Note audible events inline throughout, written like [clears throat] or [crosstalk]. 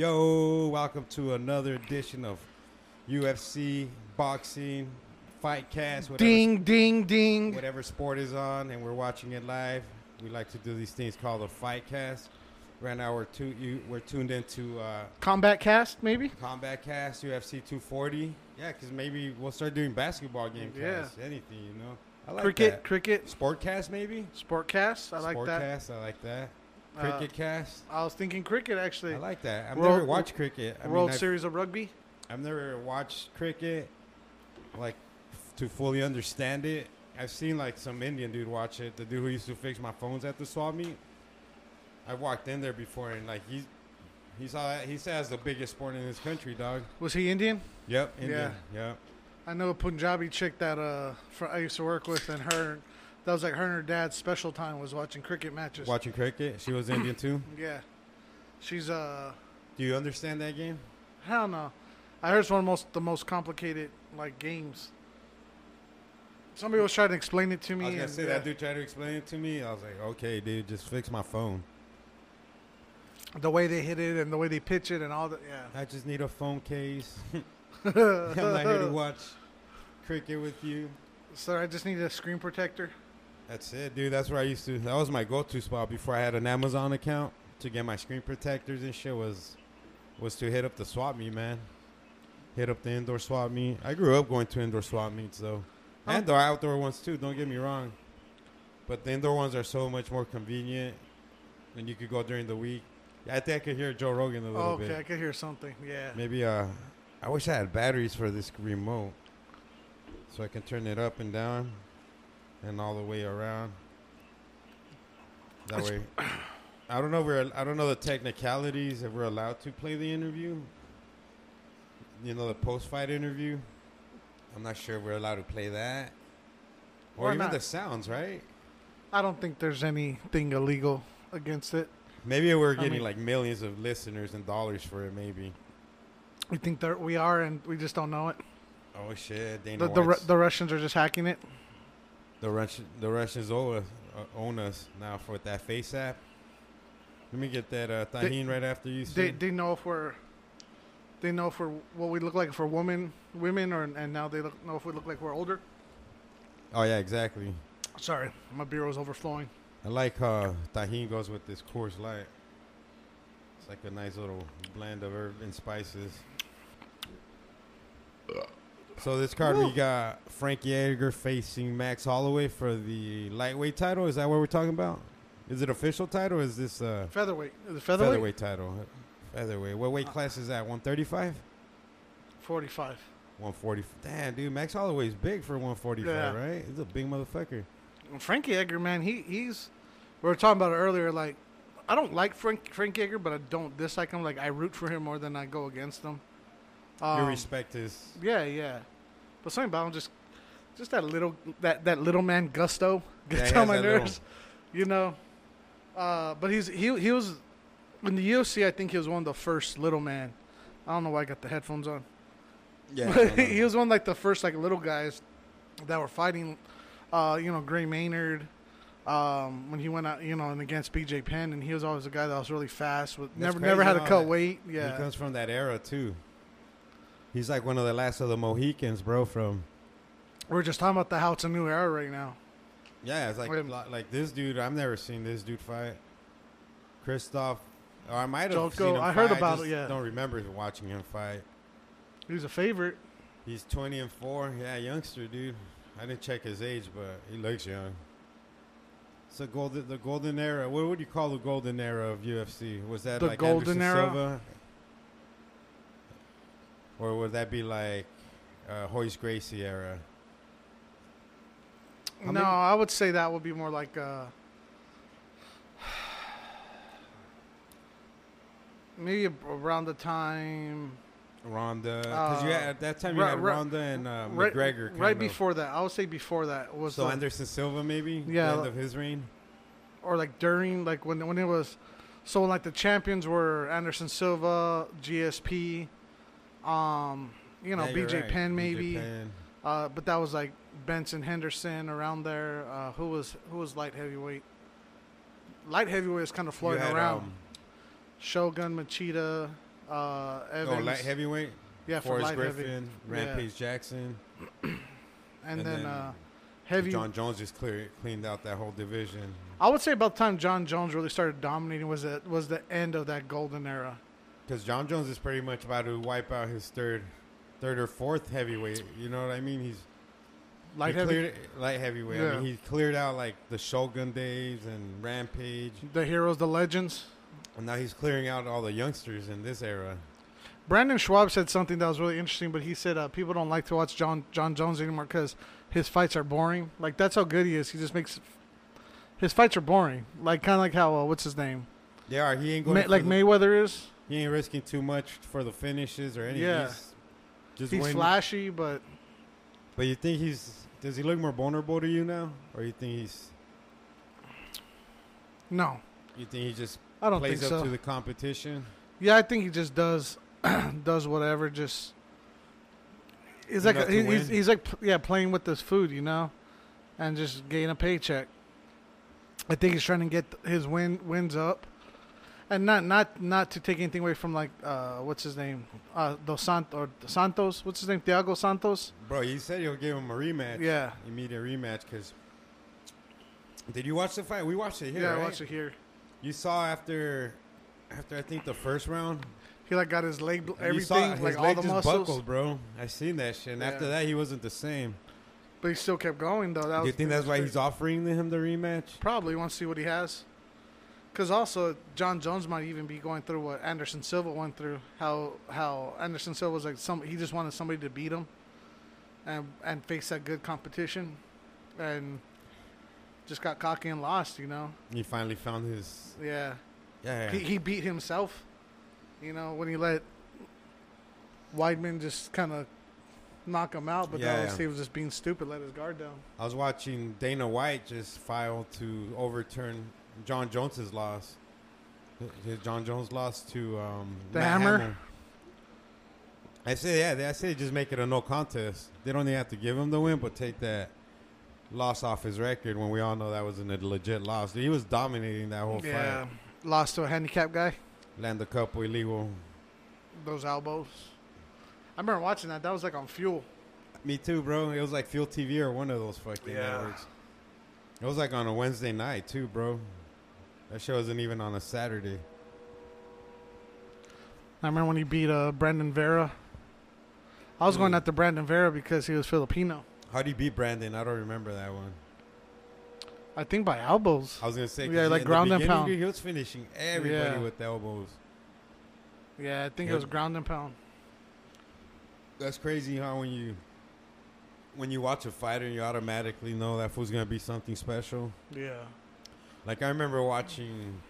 Yo, welcome to another edition of UFC boxing fight cast. Whatever, Ding, ding, ding. whatever sport is on, and we're watching it live. We like to do these things called a fight cast. Right now, we're tu- you, we're tuned into uh, Combat cast, maybe? Combat Cast UFC 240. Yeah, because maybe we'll start doing basketball game Yeah. casts, anything, you know. I like cricket, that. cricket, Sport cast, maybe. sport cast. I like Sport that. cast, I like that. Uh, Cricket cast. I was thinking cricket, actually. I like that. I've World- never watched cricket. I World mean, I've, Series of Rugby. I've never watched cricket, like to fully understand it. I've seen like some Indian dude watch it. The dude who used to fix my phones at the swap meet. I walked in there before and like he's he saw that he says the biggest sport in this country, dog. Was he Indian? Yep, Indian. Yep. I know a Punjabi chick that uh, fr- I used to work with, and her, that was like her and her dad's special time was watching cricket matches. Watching cricket. She was Indian too. [laughs] Yeah. She's, uh, Do you understand that game? hell no. I heard it's one of the most, the most complicated, like, games. Somebody was trying to explain it to me. I was gonna and, say yeah. that dude tried to explain it to me. I was like, okay, dude, just fix my phone. The way they hit it and the way they pitch it and all that, yeah. I just need a phone case. [laughs] [laughs] I'm not here to watch cricket with you. So I just need a screen protector. That's it, dude. That's where I used to. That was my go-to spot before I had an Amazon account to get my screen protectors and shit. Was was to hit up the swap meet, man. Hit up the indoor swap meet. I grew up going to indoor swap meets though, Huh? and the outdoor ones too. Don't get me wrong, but the indoor ones are so much more convenient, and you could go during the week. I think I could hear Joe Rogan a little bit. Oh, okay, bit. I could hear something. Yeah. Maybe uh, I wish I had batteries for this remote, so I can turn it up and down, and all the way around. That way, I don't know. We're I don't know the technicalities if we're allowed to play the interview. You know the post-fight interview. I'm not sure if we're allowed to play that, or Why even not? the sounds. Right? I don't think there's anything illegal against it. Maybe we're I getting mean- like millions of listeners and dollars for it. Maybe. We think that we are, and we just don't know it. Oh shit! Dana The the, Ru- the Russians are just hacking it. The Russian, the Russians own us, uh, own us now for that face app. Let me get that uh, right after you. They they know if we're they know for what we look like for women women or and now they look, know if we look like we're older. oh yeah, exactly. Sorry, my was overflowing. I like how Tajín goes with this Coors Light. It's like a nice little blend of herb and spices. So this card we got Frankie Edgar facing Max Holloway for the lightweight title. Is that what we're talking about? Is it official title? Or is this uh, Featherweight, it featherweight? featherweight title? Featherweight. What weight class is that? One thirty-five. Forty-five. 140. Damn, dude, Max Holloway's big for 145, Yeah. right? He's a big motherfucker. Frankie Edgar, man, he he's. We were talking about it earlier. Like, I don't like Frank Frank Edgar, but I don't dislike him. Like, I root for him more than I go against him. Um, respect is. Yeah, yeah. But something about him just just that little that that little man gusto [laughs] gets he on my that little- nerves. You know. Uh, but he's he he was in the UFC. I think he was one of the first little man. I don't know why I got the headphones on. Yeah, [laughs] But he was one of like the first like little guys that were fighting. Uh, you know, Gray Maynard. Um, when he went out, you know, and against BJ Penn, and he was always a guy that was really fast. With That's never never had to cut that- weight. Yeah, he Yeah, comes from that era, too. He's like one of the last of the Mohicans, bro, from. we're just talking about the how it's a new era right now. Yeah, it's like Wait. like this dude. I've never seen this dude fight. Christoph. Or I might have seen him I heard fight, about just it, yeah. don't remember watching him fight. He's a favorite. He's 20 and 4. Yeah, youngster, dude. I didn't check his age, but he looks young. It's the golden, the golden era. What would you call the golden era of UFC? Was that The like golden Anderson era? Silva? Or would that be like uh, Royce Gracie era? No, I would say that would be more like uh [sighs] maybe around the time Ronda, because you Uh, had, at that time you right- had Ronda and uh, right, McGregor. right of. before that. I would say before that was So the- Anderson Silva, maybe. Yeah, the end of his reign. or like during like when when it was so like the champions were Anderson Silva, GSP, um, you know Yeah, BJ right. Penn maybe, Penn. uh, but that was like Benson Henderson around there. Uh, who was who was light heavyweight? Light heavyweight was kind of floating had, around. um, Shogun Machida, Uh, Oh, light heavyweight. yeah, for Forrest light Griffin, heavy. Rampage Jackson, [clears throat] and, and then, then uh, heavy. Jon Jones just clear, cleaned out that whole division. I would say about the time Jon Jones really started dominating was the was the end of that golden era. Because Jon Jones is pretty much about to wipe out his third, third or fourth heavyweight. You know what I mean? He's Light he heavy, cleared, light heavyweight. I Yeah. mean, he cleared out like the Shogun days and Rampage, the heroes, the legends. and now he's clearing out all the youngsters in this era. Brendan Schaub said something that was really interesting, but he said uh, people don't like to watch Jon Jon Jones anymore because his fights are boring. Like that's how good he is. He just makes his fights are boring. Like kind of like how uh, what's his name, They are. He ain't going Ma- like Mayweather is. He ain't risking too much for the finishes or anything. Yeah. He's just He's win. flashy, but But you think he's? Does he look more vulnerable to you now, or you think he's? no, You think he just I don't plays think up so. to the competition? Yeah, I think he just does [clears throat] does whatever. Just he's like Enough a, he- he's, he's like yeah playing with this food, you know, and just getting a paycheck. I think he's trying to get his win wins up, and not not not to take anything away from like uh what's his name uh Dos Sant or Santos what's his name Thiago Santos Bro, he said he'll give him a rematch. yeah Immediate rematch. Because did you watch the fight? We watched it here. yeah I watched it here. You saw after, after I think the first round, He like got his leg and you saw everything his like all the just muscles, buckled, bro. I seen that shit. And Yeah. after that, he wasn't the same. but he still kept going though. That Do you think that's why he's offering him the rematch? Probably wants to see what he has. Because also Jon Jones might even be going through what Anderson Silva went through. How how Anderson Silva was like some he just wanted somebody to beat him, and and face that good competition, and just got cocky and lost. You know. He finally found his. Yeah. Yeah. yeah. He he beat himself. You know when he let Weidman just kind of knock him out, but Yeah, that was yeah. he was just being stupid, let his guard down. I was watching Dana White just file to overturn Jon Jones's loss. His Jon Jones lost to um, The Matt Hammer? Hamill. I say yeah. they- I say just make it a no contest. They don't even have to give him the win, but take that loss off his record. When we all know that wasn't a legit loss. He was dominating that whole fight. Yeah. fight. Lost to a handicap guy. Land a couple illegal. those elbows. I remember watching that. That was like on Fuel. Me too, bro. It was like Fuel TV or one of those fucking Yeah. networks. It was like on a Wednesday night too, bro. That show wasn't even on a Saturday. I remember when he beat uh, Brandon Vera. I was going Mm. after Brandon Vera because he was Filipino. How do you beat Brandon? I don't remember that one. I think by elbows. I was gonna say Yeah, like ground and pound. He was finishing everybody Yeah. with elbows. Yeah, I think Yeah. it was ground and pound. That's crazy how when you when you watch a fighter, and you automatically know that fool's gonna be something special. Yeah. Like I remember watching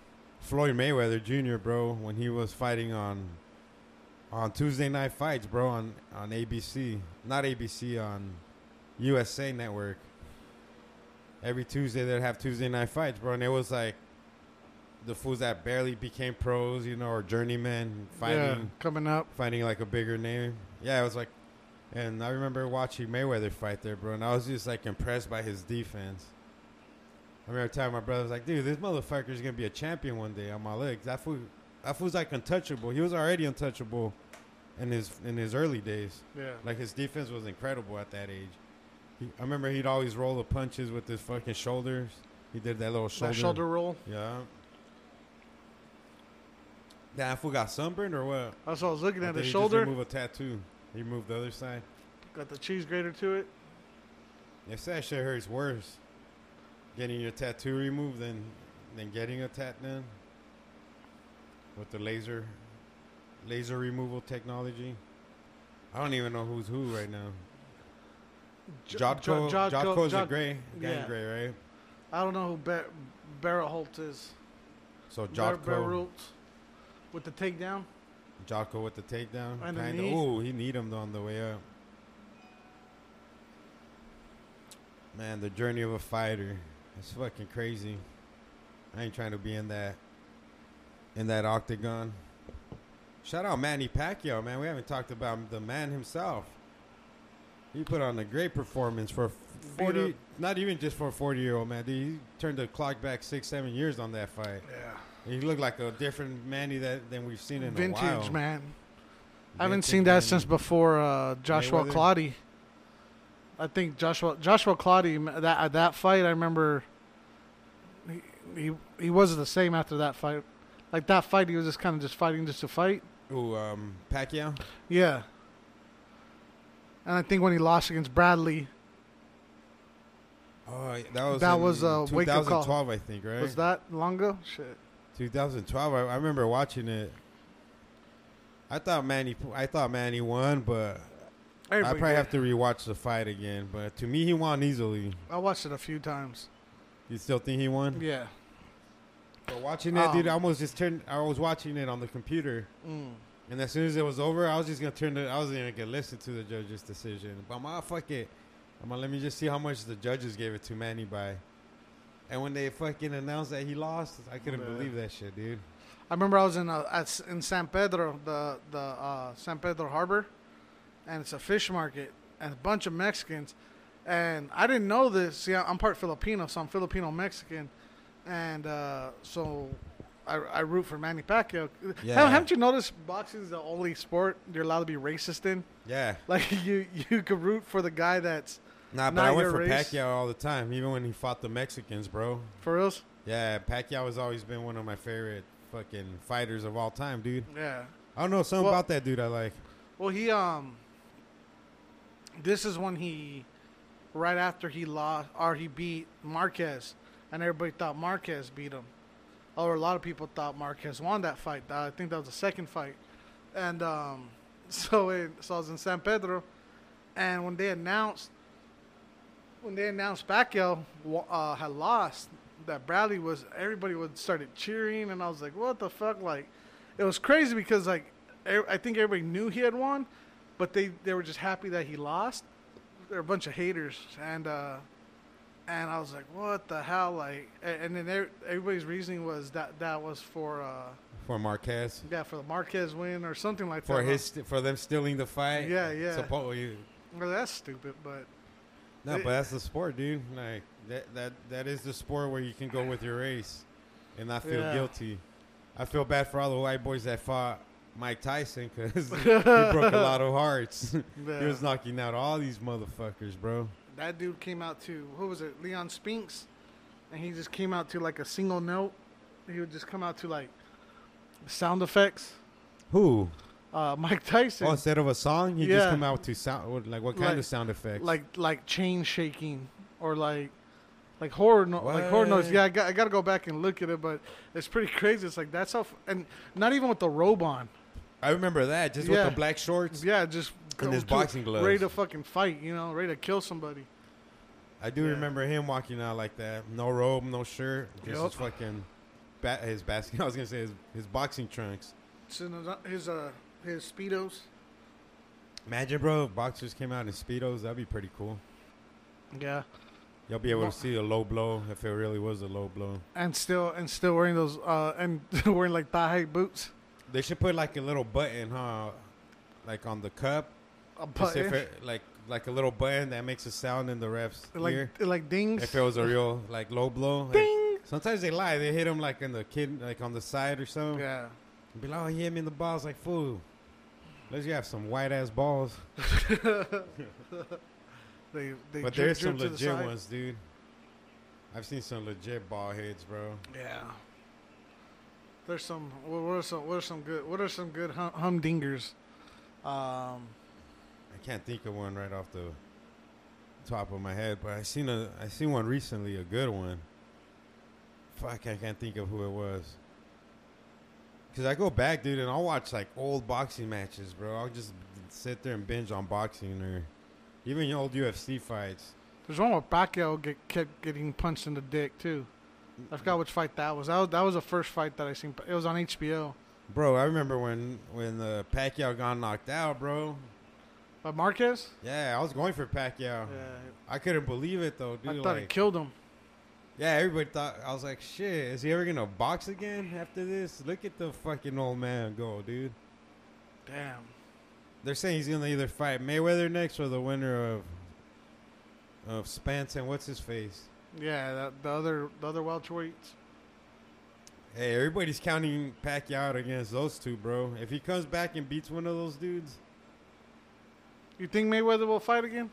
Floyd Mayweather Jr., bro, when he was fighting on on Tuesday Night Fights, bro, on on ABC, not ABC, on USA Network. Every Tuesday they'd have Tuesday Night Fights, bro, and it was like the fools that barely became pros, you know, or journeymen fighting Yeah, coming up. fighting like a bigger name. Yeah, it was like, and I remember watching Mayweather fight there, bro, and I was just like impressed by his defense. I remember telling my brother, I was like, dude, this motherfucker's gonna be a champion one day on my legs. That fool, that fool's like untouchable. He was already untouchable in his in his early days. Yeah. Like his defense was incredible at that age. He, I remember he'd always roll the punches with his fucking shoulders. He did that little shoulder. That shoulder roll. Yeah. That fool got sunburned or what? That's what I was looking I at. The he shoulder. Just remove a tattoo. He moved the other side. Got the cheese grater to it. Say that shit hurts worse. Getting your tattoo removed than than getting a tat done. With the laser laser removal technology. I don't even know who's who right now. J- Jotko, J- Jotko- a gray, gang yeah. gray, right? I don't know who Bar- Barrett Holt is. So Bar- Jotko, with the takedown. Jotko with the takedown. And the Kinda. knee. Ooh, he need him on the way up. Man, the journey of a fighter. It's fucking crazy. I ain't trying to be in that in that octagon. Shout out Manny Pacquiao, man. We haven't talked about the man himself. He put on a great performance for 40, up- not even just for a 40 year old man. Dude, he turned the clock back six, seven years on that fight. Yeah. He looked like a different Manny that than we've seen in a while. Vintage man. I haven't seen that Manny. since before uh, Joshua Mayweather? Claudy. I think Joshua Joshua Claudy that that fight I remember. He, he he wasn't the same after that fight. Like that fight, he was just kind of just fighting just to fight. Ooh, um, Pacquiao. Yeah. And I think when he lost against Bradley, Oh, that was That was a wake-up call. 2012, I think, right? was that Longo? Shit. 2012. I, I remember watching it. I thought Manny. I thought Manny won, but I probably did. have to rewatch the fight again. But to me, he won easily. I watched it a few times. You still think he won? Yeah. But watching that, dude, Um, I almost just turned. I was watching it on the computer, Mm. and as soon as it was over, I was just gonna turn it. I wasn't gonna get listen to the judge's decision. But I'm like, fuck it. I'm like, let me just see how much the judges gave it to Manny by. And when they fucking announced that he lost, I couldn't Yeah. believe that shit, dude. I remember I was in uh, at in San Pedro, the the uh, San Pedro Harbor, and it's a fish market and a bunch of Mexicans, and I didn't know this. See, I'm part Filipino, so I'm Filipino Mexican, and uh, so I, I root for Manny Pacquiao. Yeah. Haven't- Haven't you noticed boxing is the only sport you're allowed to be racist in? Yeah. Like [laughs] you you could root for the guy that's Nah, but I went for race. Pacquiao all the time, even when he fought the Mexicans, bro. for reals. Yeah, Pacquiao has always been one of my favorite fucking fighters of all time, dude. Yeah. I don't know something Well- about that dude I like. Well, he um. This is when he, right after he lost or he beat Marquez, and everybody thought Marquez beat him, or a lot of people thought Marquez won that fight. I think that was the second fight, and um, [laughs] so it, so I was in San Pedro, and when they announced, when they announced Pacquiao uh, had lost, that Bradley was everybody would started cheering, and I was like, what the fuck, like. It was crazy because like I think everybody knew he had won, but they, they were just happy that he lost. They're a bunch of haters, and uh, and I was like, what the hell? Like, and then everybody's reasoning was that that was for uh, For Marquez. yeah for the Marquez win or something like For that. his for them stealing the fight. Yeah, yeah. Supposedly. well, that's stupid, but No, It- but that's the sport, dude. Like that that that is the sport where you can go with your race and not feel Yeah. guilty. I feel bad for all the white boys that fought Mike Tyson because [laughs] he broke a lot of hearts. yeah. [laughs] he was knocking out all these motherfuckers, bro. that dude came out to who was it? Leon Spinks, and he just came out to like a single note. He would just come out to like sound effects. Who? Uh, Mike Tyson. Oh, instead of a song, he just Yeah. come out to sound like what kind Like- of sound effects? like like chain shaking or like like horror no- like horror noise. Yeah, I got I got to go back and look at it, but it's pretty crazy. It's like that's how f- and not even with the robe on. I remember that just Yeah. with the black shorts. Yeah, just And his boxing gloves. ready to fucking fight. You know, ready to kill somebody. I do Yeah. remember him walking out like that, no robe, no shirt, just Yup. his fucking ba- his basket. [laughs] I was gonna say his, his boxing trunks. His uh his speedos. Imagine, bro, if boxers came out in speedos. That'd be pretty cool. Yeah, You'll be able to see a low blow if it really was a low blow. and still and still wearing those uh and [laughs] wearing like thigh high boots. They should put like a little button, huh? Like on the cup, A button. it, like like a little button that makes a sound in the ref's like ear. like dings. If it was a real like low blow, like, Ding. sometimes they lie. They hit him like in the kid, like on the side or something. Yeah. Be like, oh, he hit me in the balls. Like, fool. Let's you have some white ass balls. [laughs] [laughs] They they but drip- there's some drip the legit side. ones, dude. I've seen some legit ball heads, bro. Yeah. There's some. What what are some? What are some good? What are some good hum, humdingers? Um, I can't think of one right off the top of my head, but I seen a I seen one recently, a good one. Fuck, I can't think of who it was. Cause I go back, dude, and I'll watch like old boxing matches, bro. I'll just sit there and binge on boxing or even old UFC fights. there's one where Pacquiao get, kept getting punched in the dick too. I forgot which fight that was. That was that was the first fight that I seen. It was on HBO. Bro, I remember when when uh, Pacquiao got knocked out, bro. But Marquez. Yeah, I was going for Pacquiao. Yeah, I couldn't believe it though, dude. I thought like, it killed him. Yeah, everybody thought I was like, shit. Is he ever gonna box again after this? Look at the fucking old man go, dude. Damn. They're saying he's gonna either fight Mayweather next or the winner of of Spence and what's his face. Yeah, that, the other the other welterweights. Hey, everybody's counting Pacquiao against those two, bro. If he comes back and beats one of those dudes, You think Mayweather will fight again?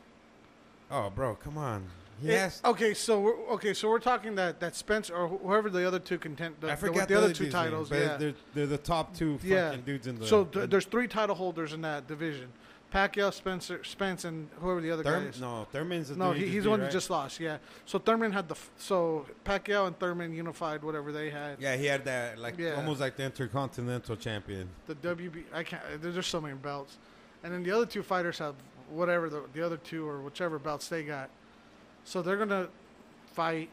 oh, bro, come on. Yes. Eh, it- okay, so we're, okay, so we're talking that that Spence or whoever the other two content the, I the- forgot the, other two titles. name, yeah, they're, they're the top two fucking Yeah. dudes in the. so th- there's three title holders in that division: Pacquiao, Spencer, Spence, and whoever the other guy Thurman, is. no, Thurman's the No, he, he's beat, the one right? that just lost. Yeah. So Thurman had the f- so Pacquiao and Thurman unified whatever they had. Yeah, he had that like Yeah. almost like the intercontinental champion. The WB. I can't. There's just so many belts, and then the other two fighters have whatever the the other two or whichever belts they got. So they're gonna fight,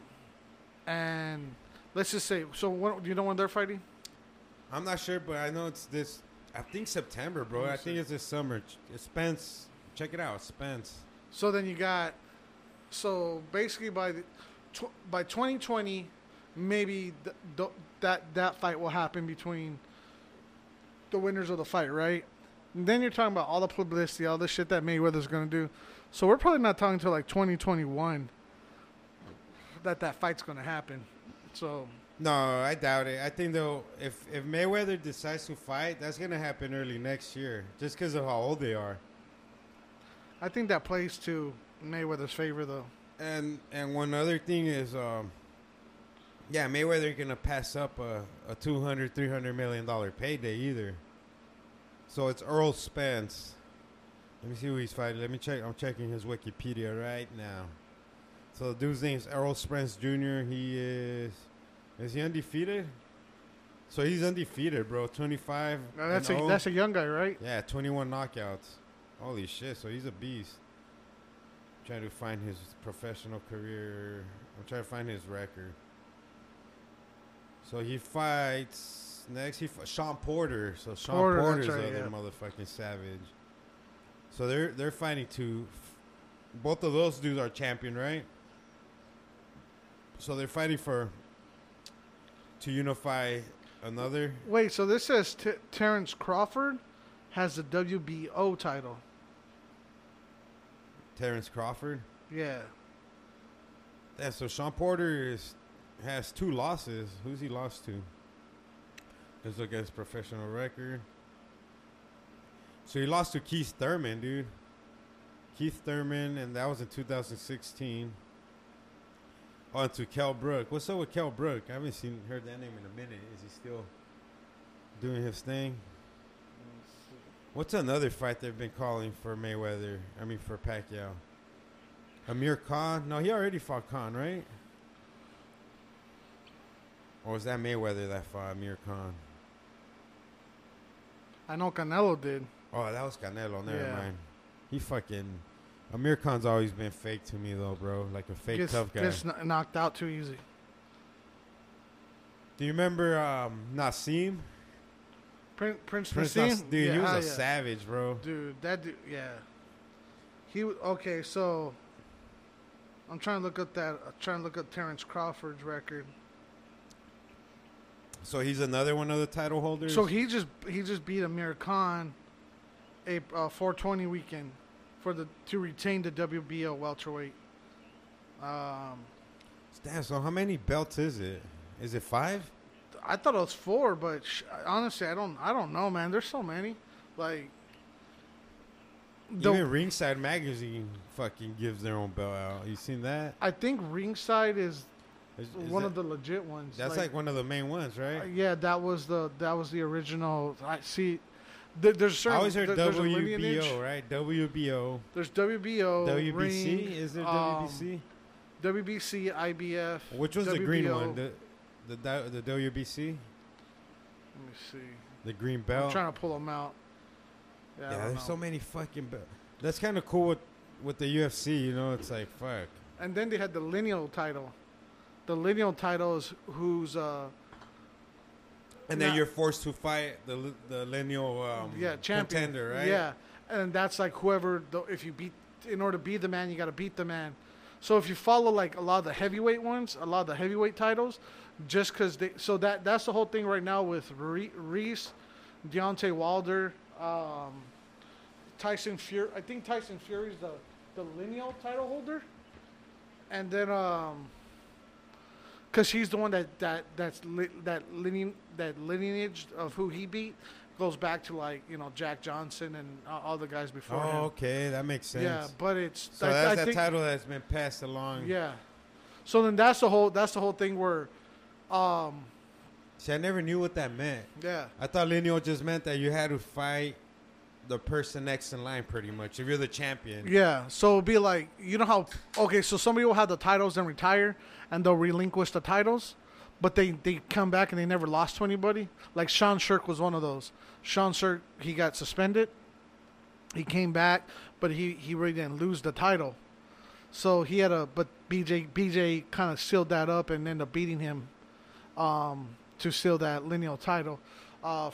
and let's just say. So What, do you know when they're fighting? I'm not sure, but I know it's this. I think September, bro. I think it's this summer. Spence. Check it out, Spence. So then you got, so basically by the, by 2020, maybe th- th- that that fight will happen between the winners of the fight, right? And then you're talking about all the publicity, all the shit that Mayweather's gonna do. So we're probably not talking until like 2021 that that fight's gonna happen. So No, I doubt it. I think though, if if Mayweather decides to fight, that's gonna happen early next year, just because of how old they are. I think that plays to Mayweather's favor, though. And and one other thing is, um, yeah, Mayweather gonna pass up a, a 200 300 million dollar payday either. So it's Errol Spence. Let me see who he's fighting. Let me check. I'm checking his Wikipedia right now. So the dude's name's Errol Spence Jr. He is is he undefeated? So he's undefeated, bro. 25. Now, that's a and oh. that's a young guy, right? Yeah, 21 knockouts. Holy shit, so he's a beast. trying to find his professional career. I'm trying to find his record. So he fights next. He f- Shawn Porter. So Shawn Porter, Porter's right, the other yeah. motherfucking savage. So they're they're fighting two. Both of those dudes are champion, right? So they're fighting for to unify another. Wait, so this says T- Terrence Crawford has the WBO title. Terrence Crawford. Yeah. Yeah, so Shawn Porter is has two losses. Who's he lost to? Let's look at his professional record. So he lost to Keith Thurman, dude. Keith Thurman, and that was in 2016. On to Kel Brook. What's up with Kel Brook? I haven't seen heard that name in a minute. Is he still doing his thing? What's another fight they've been calling for Mayweather? I mean for Pacquiao. Amir Khan? No, he already fought Khan, right? Or was that Mayweather that fought Amir Khan? I know Canelo did. Oh, that was Canelo. Never Yeah. mind. He fucking. Amir Khan's always been fake to me, though, bro. Like a fake gets, tough guy. gets kn- knocked out too easy. Do you remember um, Naseem? Prince Prince, Prince Naseem? Nas- dude, yeah, he was a yeah. savage, bro. Dude, that dude, yeah. He okay, so I'm trying to look up that. I'm trying to look up Terrence Crawford's record. So he's another one of the title holders. So he just he just beat Amir Khan, a uh, 420 weekend, for the to retain the WBO welterweight. Um, Damn, so how many belts is it? Is it five? I thought it was four, but sh- honestly, I don't I don't know, man. There's so many, like. The, Even Ringside Magazine fucking gives their own belt out. You seen that? I think Ringside is Is- is one that- of the legit ones. That's like, one of the main ones, right? Yeah, that was the that was the original. I see. There, there's I certain. always heard there-. WBO, right? WBO. There's WBO. WBC? Ring, is there um, WBC? WBC, IBF. Which was the green one? The the the, WBC? Let me see. The green belt. I'm trying to pull them out. Yeah, yeah, there's so many fucking belts. That's kind of cool with, with the UFC, you know? It's like, fuck. And then they had the lineal title. The lineal title is who's uh And then you're forced to fight the the lineal um, yeah champion contender, right? Yeah, and that's like whoever. The, if you beat, in order to be the man, you got to beat the man. So if you follow like a lot of the heavyweight ones, a lot of the heavyweight titles, just because they. So that that's the whole thing right now with Reese, Deontay Wilder, um, Tyson Fury. I think Tyson Fury's the the lineal title holder, and then um. because he's the one that that that's li- that lineage that lineage of who he beat goes back to like you know Jack Johnson and uh, all the guys before Oh, him. okay, that makes sense. Yeah, but it's so I, that's I that think, title that's been passed along. Yeah. So then that's the whole that's the whole thing where, um, See, I never knew what that meant. yeah, I thought lineal just meant that you had to fight the person next in line, pretty much. If you're the champion. yeah. So it'd be like you know how okay, so somebody will have the titles and retire, and they'll relinquish the titles, but they they come back and they never lost to anybody. Like Sean Sherk was one of those. Sean Sherk he got suspended. He came back, but he he really didn't lose the title. So he had a but BJ BJ kind of sealed that up and ended up beating him um, to seal that lineal title. Uh,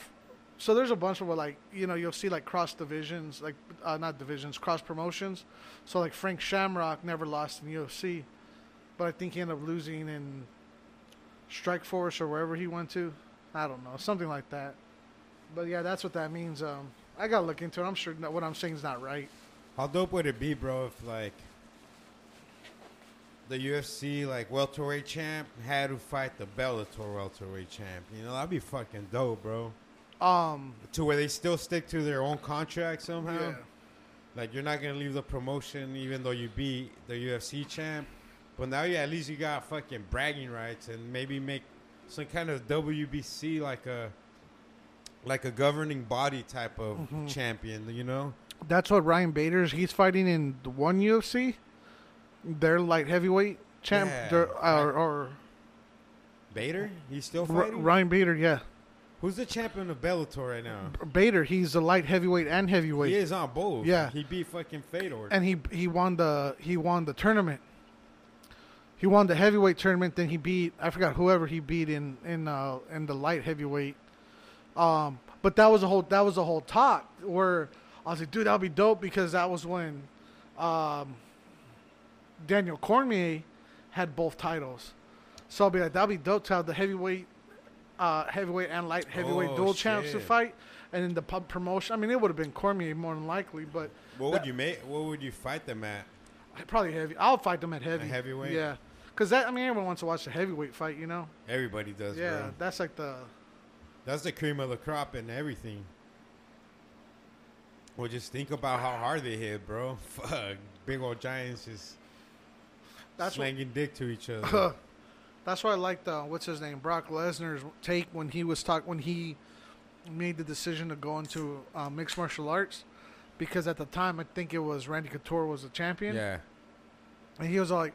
so there's a bunch of like you know you'll see like cross divisions like uh, not divisions cross promotions. So like Frank Shamrock never lost in UFC, but I think he ended up losing in Strikeforce or wherever he went to. I don't know something like that. But yeah, that's what that means. Um, I gotta look into it. I'm sure that what I'm saying is not right. How dope would it be, bro, if like the UFC like welterweight champ had to fight the Bellator welterweight champ? You know, that'd be fucking dope, bro. Um, To where they still stick to their own contract somehow. yeah. Like you're not gonna leave the promotion even though you beat the UFC champ. But now you at least you got fucking bragging rights and maybe make some kind of WBC like a like a governing body type of Mhm. champion, you know? That's what Ryan Bader's. He's fighting in the one UFC. They're light heavyweight champ. Yeah. They're- or, or Bader? He's still R- fighting? Ryan Bader, yeah. Who's the champion of Bellator right now? Bader, he's a light heavyweight and heavyweight. He is on both. Yeah. He beat fucking Fedor. and he he won the he won the tournament. He won the heavyweight tournament. Then he beat I forgot whoever he beat in in uh, in the light heavyweight. Um, but that was a whole that was a whole talk where I was like, dude, that'd be dope because that was when um, Daniel Cormier had both titles. So I'll be like, that'd be dope to have the heavyweight, uh, heavyweight and light heavyweight Oh, dual champs to fight, and then the pub promotion. I mean, it would have been Cormier more than likely, but what would you make what would you fight them at? I probably heavy. I'll fight them at heavy. heavyweight? Yeah, because that I mean, everyone wants to watch the heavyweight fight, you know. Everybody does, yeah, bro. that's like the That's the cream of the crop and everything. Well, just think about how hard they hit, bro. [laughs] Fuck, big old giants just That's what- slanging dick to each other. [laughs] That's why I liked uh, what's his name, Brock Lesnar's take when he was talk when he made the decision to go into uh, mixed martial arts, because at the time I think it was Randy Couture was the champion, yeah, and he was all like,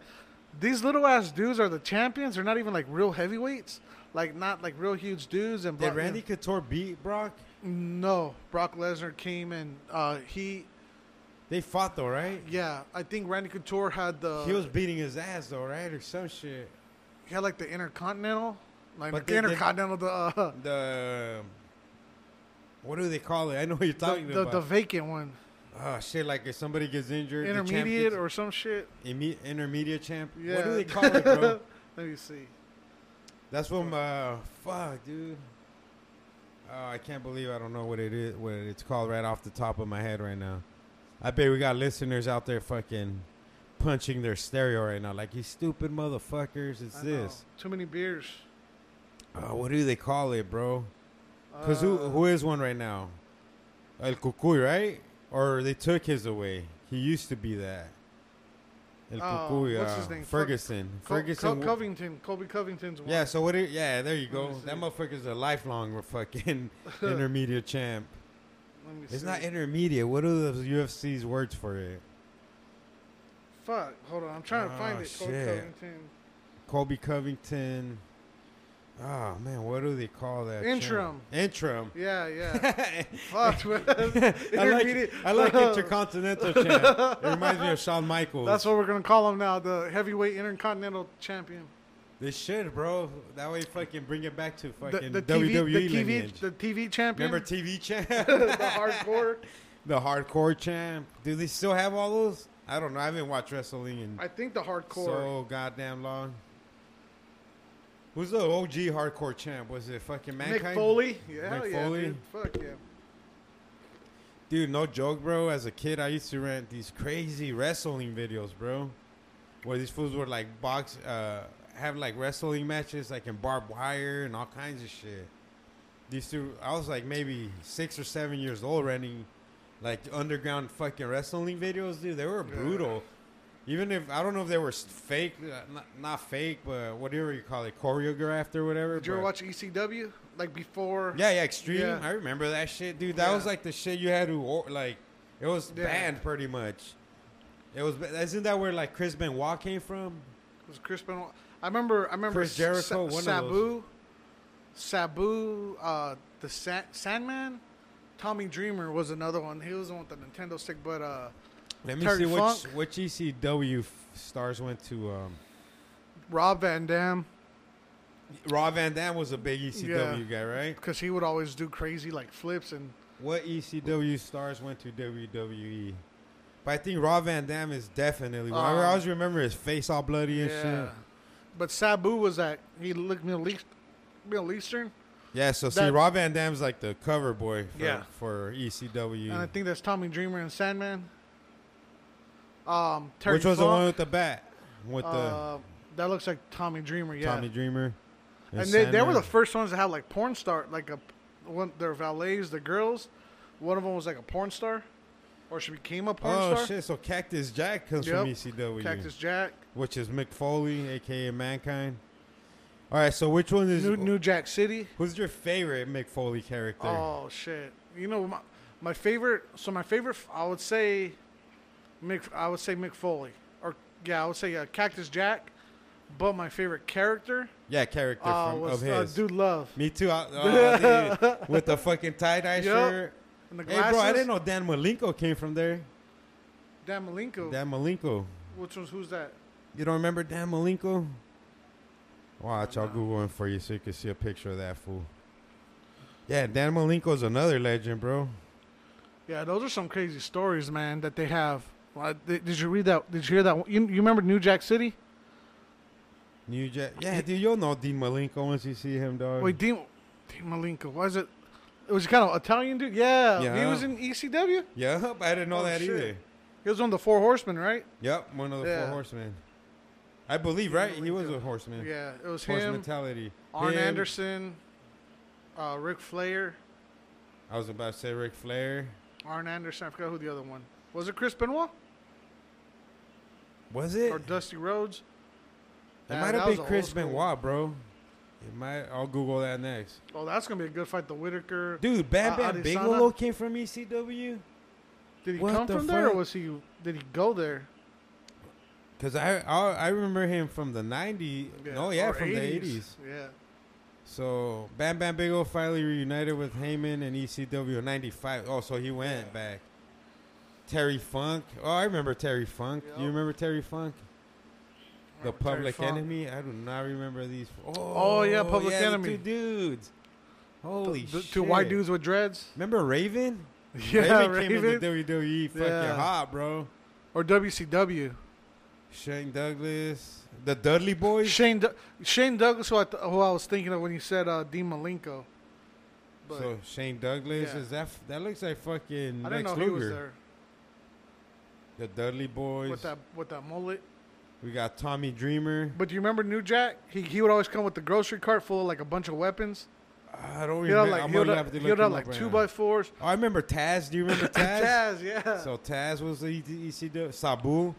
"These little ass dudes are the champions. They're not even like real heavyweights, like not like real huge dudes." And did Brock- Randy Couture beat Brock? No, Brock Lesnar came and uh, he, They fought though, right? yeah, I think Randy Couture had the he was beating his ass though, right, or some shit. he had like the intercontinental, like But the they- they- intercontinental, the uh, The what do they call it? I know what you're the, talking the, the about. vacant one. Oh shit! Like if somebody gets injured, intermediate or some shit. Imme- intermediate champ. Yeah. What do they call it, bro? [laughs] Let me see. That's from uh fuck, dude. Oh, I can't believe I don't know what it is, what it's called right off the top of my head right now. I bet we got listeners out there fucking punching their stereo right now, like you stupid motherfuckers. It's I know. this. Too many beers. Oh, what do they call it, bro? Cause who Uh, who is one right now? El Cucuy, right? Or they took his away. He used to be that. El Oh, Cucuy, what's uh, his name? Ferguson. Co- Ferguson. Co- Covington. Colby Covington's one. Yeah, so what? It, yeah, there you go. That motherfucker's a lifelong [laughs] fucking [laughs] intermediate champ. It's see. not intermediate. What are the UFC's words for it? Fuck. Hold on. I'm trying to find Oh, it. Colby shit. Covington. Colby Covington. Oh man, what do they call that? Interim. Interim. Yeah, yeah. [laughs] Fuck, man. I like [laughs] I like intercontinental [laughs] champ. It reminds me of Shawn Michaels. That's what we're gonna call him now, the heavyweight intercontinental champion. they should, bro. That way, fucking bring it back to The, fucking the TV, WWE the TV, lineage. the TV champion. Remember TV champ? the hardcore. the hardcore champ. Do they still have all those? I don't know. I haven't watched wrestling in I think the hardcore. so goddamn long. Who's the OG hardcore champ? Was it fucking Mankind? Mick Foley. Yeah, Mick yeah, Foley? dude. Fuck yeah. Dude, no joke, bro. As a kid, I used to rent these crazy wrestling videos, bro. Where these fools were like box, uh, have like wrestling matches like in barbed wire and all kinds of shit. These two, I was like maybe six or seven years old renting like underground fucking wrestling videos, dude. They were Yeah. Even if I don't know if they were fake, uh, not, not fake, but whatever you call it, choreographed or whatever. Did you ever watch ECW like before? Yeah, yeah, extreme. Yeah. I remember that shit, dude. That Yeah. was like the shit you had to like. It was Yeah. banned pretty much. It was. Isn't that where like Chris Benoit came from? It was Chris Benoit. I remember. I remember Chris Jericho, Sa- one of Sabu, those. Sabu, uh, the Sa- Sandman, Tommy Dreamer was another one. He was the one with the Nintendo stick, but uh, Let me Terry see which Funk. which ECW f- stars went to. Um, Rob Van Dam, Rob Van Dam was a big ECW guy, right? because he would always do crazy like flips and What ECW stars went to WWE? But I think Rob Van Dam is definitely. one. I Um, always remember his face all bloody and yeah. shit. But Sabu was that he looked Middle East, Middle Eastern, Yeah, so see, Rob Van Dam's like the cover boy for, Yeah. for ECW. and I think that's Tommy Dreamer and Sandman. Um, Terry Which was the one with the bat? With the uh, that looks like Tommy Dreamer, yeah. Tommy Dreamer. and they, they were the first ones to have like porn star, like a one their valets, the girls. One of them was like a porn star, or she became a porn Oh star. Oh shit! So Cactus Jack comes Yep. from ECW, Cactus Jack, which is Mick Foley, aka Mankind. All right, so which one is New, New Jack City. who's your favorite Mick Foley character? Oh shit! You know my, my favorite. So my favorite, I would say, Mick. I would say Mick Foley, or yeah, I would say uh, Cactus Jack. But my favorite character yeah, character uh, from, was of uh, his. Dude Love Me too. I, oh, [laughs] dude, with the fucking tie dye Yep. shirt. and the Hey, bro, I didn't know Dan Malenko came from there. Dan Malenko. Dan Malenko. Which one's who's that? You don't remember Dan Malenko? Watch, I'll Google him for you so you can see a picture of that fool. Yeah, Dan Malenko's another legend, bro. Yeah, those are some crazy stories, man, that they have. Uh, did, did you read that? Did you hear that? You, you remember New Jack City? New Jack. Yeah, dude, you'll know Dean Malenko once you see him, dog. Wait, Dean, Dean Malenko. Is it? It was kind of Italian dude. Yeah, he was in ECW. Yep, I didn't know Oh, that shit. either. He was one of the Four Horsemen, right? Yep, one of the Yeah. four horsemen. I believe, right? He was a horseman. Yeah, it was Horse him, mentality. Arn Him- Anderson, uh, Ric Flair, I was about to say Rick Flair. Arn Anderson. I forgot who the other one was. It Chris Benoit Was it? or Dusty Rhodes? It Nah, might have been Chris Benoit, bro. It might. I'll Google that next. Oh, that's gonna be a good fight. The Whittaker. Dude, Bam Uh, Bam Adesanya? Bigelow came from ECW. Did he what come the from there, or was he? Did he go there? Cause I, I I remember him from the '90s. No, yeah, or from the '80s. Yeah. So Bam Bam Bigelow finally reunited with Heyman and ECW in '95. Oh, so he went back. Terry Funk. Oh, I remember Terry Funk. Yep. You remember Terry Funk? The Remember Terry Public Funk? Enemy. I do not remember these. Oh, Oh, yeah, Public the Enemy. two dudes. Holy The shit! two white dudes with dreads. Remember Raven? [laughs] Yeah, Raven came into WWE fucking Yeah. hot, bro. Or WCW. Shane Douglas, the Dudley Boys. Shane Du- Shane Douglas, who I, th- who I was thinking of when you said uh, Dean Malenko. But so Shane Douglas Yeah. is that? f- That looks like fucking I didn't Lex know he was there The Dudley Boys. with that with that mullet. We got Tommy Dreamer. But do you remember New Jack? He he would always come with the grocery cart full of like a bunch of weapons. I don't He remember. had like I'm he gonna have, to look like right two now. by fours. Oh, I remember Taz. Do you remember [laughs] Taz? Taz, yeah. So Taz was the ECW. Sabu.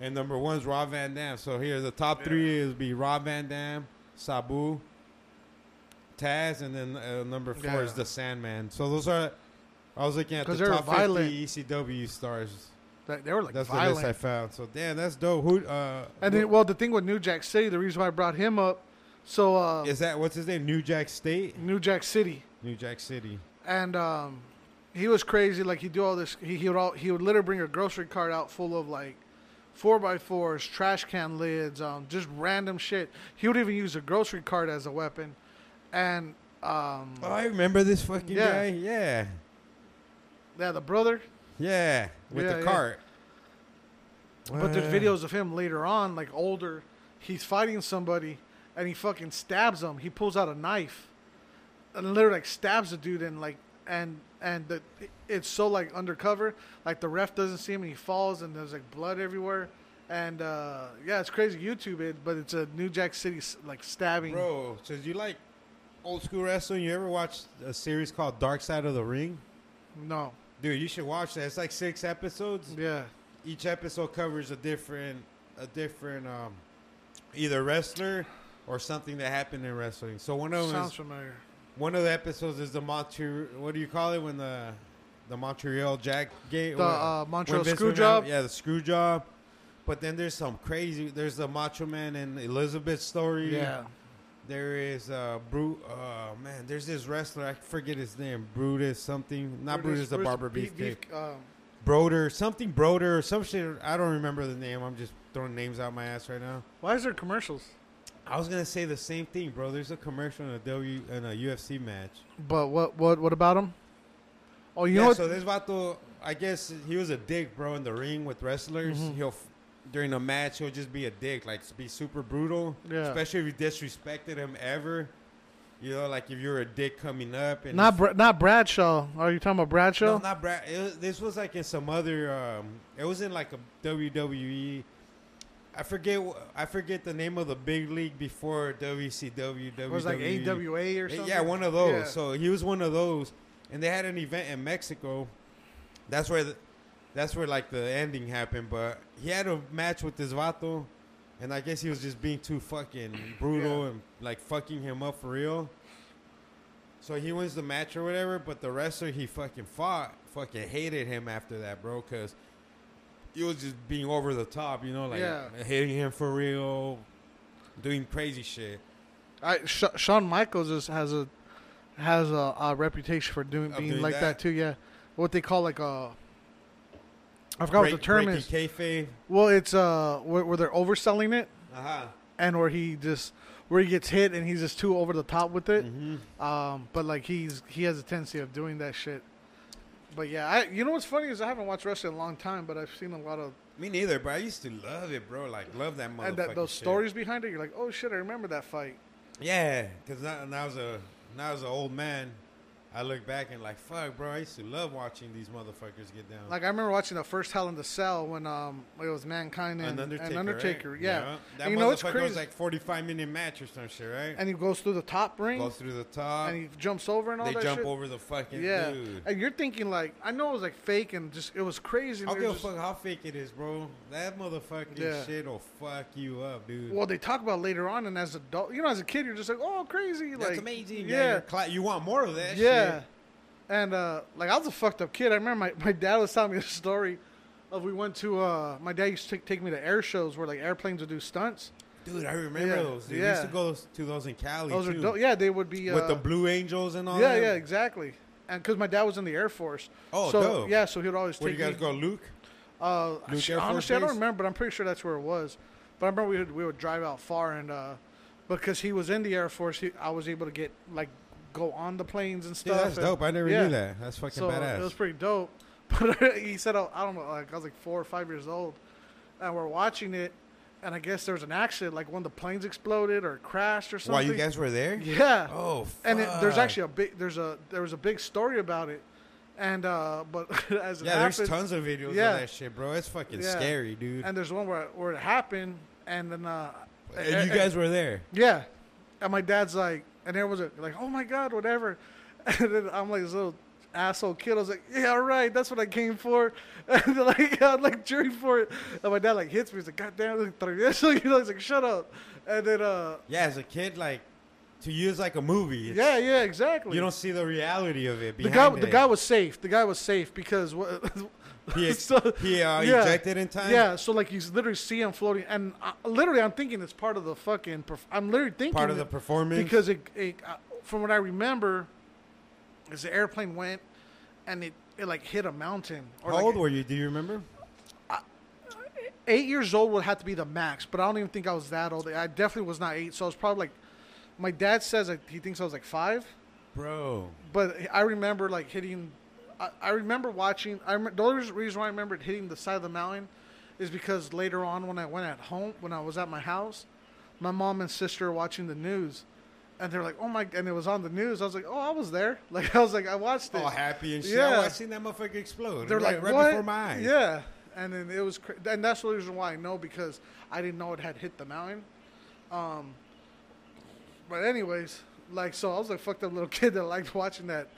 And number one's Rob Van Dam. So here, the top three is be Rob Van Dam, Sabu, Taz, and then uh, number four is the Sandman. So those are. I was looking at the top violent. 50 ECW stars. They- were like That's violent. the list I found. So damn, that's dope. Who? Uh, and then, well, the thing with New Jack City, the reason why I brought him up, so uh, is that what's his name? New Jack State, New Jack City, New Jack City. and um, he was crazy. Like he'd do all this. He, he would all he would literally bring a grocery cart out full of like four by fours, trash can lids, um, just random shit. He would even use a grocery cart as a weapon, and um, Oh, I remember this fucking Yeah. guy. Yeah, yeah, the brother. yeah, with Yeah, the yeah. cart. But there's videos of him later on, like older. He's fighting somebody, and he fucking stabs him. He pulls out a knife, and literally like stabs the dude, and like and and the, it's so like undercover, like the ref doesn't see him, and he falls, and there's like blood everywhere, and uh, yeah, it's crazy. YouTube it, but it's a New Jack City like stabbing. Bro, so you like old school wrestling? You ever watched a series called Dark Side of the Ring? No, Dude, you should watch that. It's like six episodes. yeah, Each episode covers a different, a different, um, either wrestler or something that happened in wrestling. So one of them sounds is, familiar. one of the episodes is the Montreal. What do you call it when the the Montreal Jack Gate? The uh, Montreal screw job. Yeah, the screw job. But then there's some crazy. There's the Macho Man and Elizabeth story. Yeah, There is uh Bru Oh man, there's this wrestler. I forget his name. Brutus something. Not Brutus, the Barber beef, Beefcake. beef, um, Broder something. Broder or some shit. I don't remember the name. I'm just throwing names out my ass right now. why is there commercials? I was gonna say the same thing, bro. There's a commercial in a W in a UFC match. But what what what about him? Oh, you yeah, know what? so this vato, I guess he was a dick, bro, in the ring with wrestlers. Mhm. He'll during a match he'll just be a dick, like be super brutal. Yeah. Especially if you disrespected him ever. You know, like if you're a dick coming up and not Bra- not Bradshaw. Are you talking about Bradshaw? No, not Brad. Was, this was like in some other. Um, it was in like a WWE. I forget. I forget the name of the big league before WCW. WWE. it was like AWA or something. Yeah, one of those. Yeah. So he was one of those, and they had an event in Mexico. That's where, the, that's where like the ending happened. But he had a match with this vato, and I guess he was just being too fucking [clears throat] brutal Yeah. and like fucking him up for real. So he wins the match or whatever, but the wrestler he fucking fought fucking hated him after that, bro, because he was just being over the top, you know, like Yeah. hitting him for real, doing crazy shit. I, Sh- Shawn Michaels is, has a has a, a reputation for doing Of being doing like that. that? too. Yeah, what they call like a. I forgot what the term is. Kayfabe. Well, it's uh where, where they're overselling it, Uh-huh. and where he just where he gets hit and he's just too over the top with it. Mm-hmm. Um, but like he's he has a tendency of doing that shit. But yeah, I you know what's funny is I haven't watched wrestling in a long time, but I've seen a lot of Me neither, but I used to love it, bro. Like, love that motherfucker. and that, those stories behind it. You're like, oh shit, I remember that fight. Yeah, because now, now as a now as an old man, I look back and like, fuck, bro. I used to love watching these motherfuckers get down. Like I remember watching the first Hell in the Cell when um it was Mankind and An Undertaker. and Undertaker, right? yeah. That And you know crazy? was like 45 minute match or some shit, right? and he goes through the top ring Goes through the top. and he jumps over and all They that They jump shit. over the fucking yeah, dude. and you're thinking like I know it was like fake and just it was crazy. I and don't give a fuck how fake it is, bro. That motherfucking Yeah. shit will fuck you up, dude. Well, they talk about later on, and as adult, you know, as a kid, you're just like, oh, crazy, That's like amazing. Yeah, Yeah, you want more of that? yeah. shit. And uh, like I was a fucked up kid. I remember my, my dad was telling me a story of we went to uh, my dad used to take, take me to air shows where like airplanes would do stunts. dude. I remember Yeah, those. Dude. We yeah. used to go to those in Cali Those too, dope. Yeah, they would be uh, with the Blue Angels and all. yeah, that. yeah, exactly. And because my dad was in the Air Force, Oh, so dope. yeah, so he'd always take me. Where take you guys me. go, Luke? Uh, Luke Air Force honestly, I don't remember, but I'm pretty sure that's where it was. But I remember we would we would drive out far, and uh, because he was in the Air Force, he, I was able to get like go on the planes and Dude, stuff. that's and- dope. I never yeah. knew that. That's fucking so badass. it was pretty dope. [laughs] But he said, oh, I don't know, like I was like four or five years old, and we're watching it, and I guess there was an accident, like one of the planes exploded or crashed or something. While you guys were there? yeah. Oh, and it, there's actually a big there's a there was a big story about it, and uh, [laughs] but as it yeah. There's tons of videos Yeah. of that shit, bro. It's fucking Yeah. scary, dude. and there's one where where it happened, and then uh, And you guys were there. yeah, and my dad's like, and there was a like, oh my god, whatever, [laughs] and then I'm like this little asshole kid. I was like, yeah, all right, that's what I came for, [laughs] and then, like [laughs] I'm like cheering for it, and my dad like hits me. He's like, god damn, like, travieso," you know, he's like, shut up, and then uh, Yeah, as a kid, like to use like a movie. it's- yeah, yeah, exactly. You don't see the reality of it. the guy, it. the guy was safe. The guy was safe because what. [laughs] he, ex- so- he uh, yeah. ejected in time. Yeah, so like you literally see him floating, and uh, literally I'm thinking it's part of the fucking. Perf- I'm literally thinking part of the performance. because it, it uh, from what I remember, is the airplane went and it, it like hit a mountain. how like old were you? Do you remember? eight years old would have to be the max, but I don't even think I was that old. I definitely was not eight, so I was probably like. My dad says he thinks I was like five, Bro, but I remember like hitting. I, I remember watching. I rem- the only reason why I remember it hitting the side of the mountain is because later on when I went at home when I was at my house, my mom and sister were watching the news, and they're like, "Oh my!" and it was on the news. I was like, "Oh, I was there." [laughs] Like I was like, I watched it. all happy and shit. Yeah. Oh, I seen that motherfucker explode. they're Right- like, right "What?" before my eyes. Yeah, and then it was, cra- and that's the reason why I know because I didn't know it had hit the mountain. Um, but anyways, like so, I was a fucked up little [laughs] kid that liked watching that,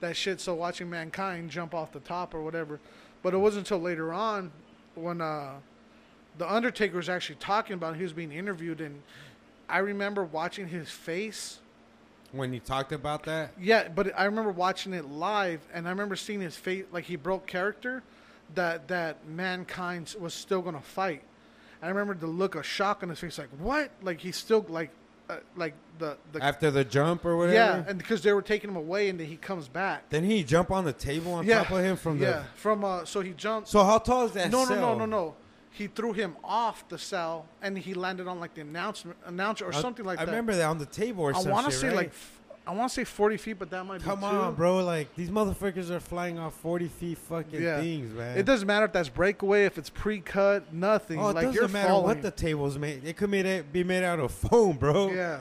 that shit. So watching mankind jump off the top or whatever, but it wasn't until later on when uh, the Undertaker was actually talking about. It, he was being interviewed, and I remember watching his face. When he talked about that, Yeah, but I remember watching it live, and I remember seeing his face like he broke character, that that mankind was still gonna fight. I remember the look of shock on his face, like what? Like he's still like, uh, like the the after the jump or whatever. yeah, and because they were taking him away, and then he comes back. then he jump on the table on yeah, top of him from yeah the. from uh so he jumped. So how tall is that? no, no, no, no, no. He threw him off the cell, and he landed on like the announcement announcer or I- something like I that. I remember that on the table or I want to say right? like, I want to say forty feet, but that might Come be on, bro! Like these motherfuckers are flying off forty feet fucking Yeah. things, man. It doesn't matter if that's breakaway, if it's pre-cut, nothing. Oh, it like doesn't you're matter falling. what the table's made. It could be be made out of foam, bro. yeah,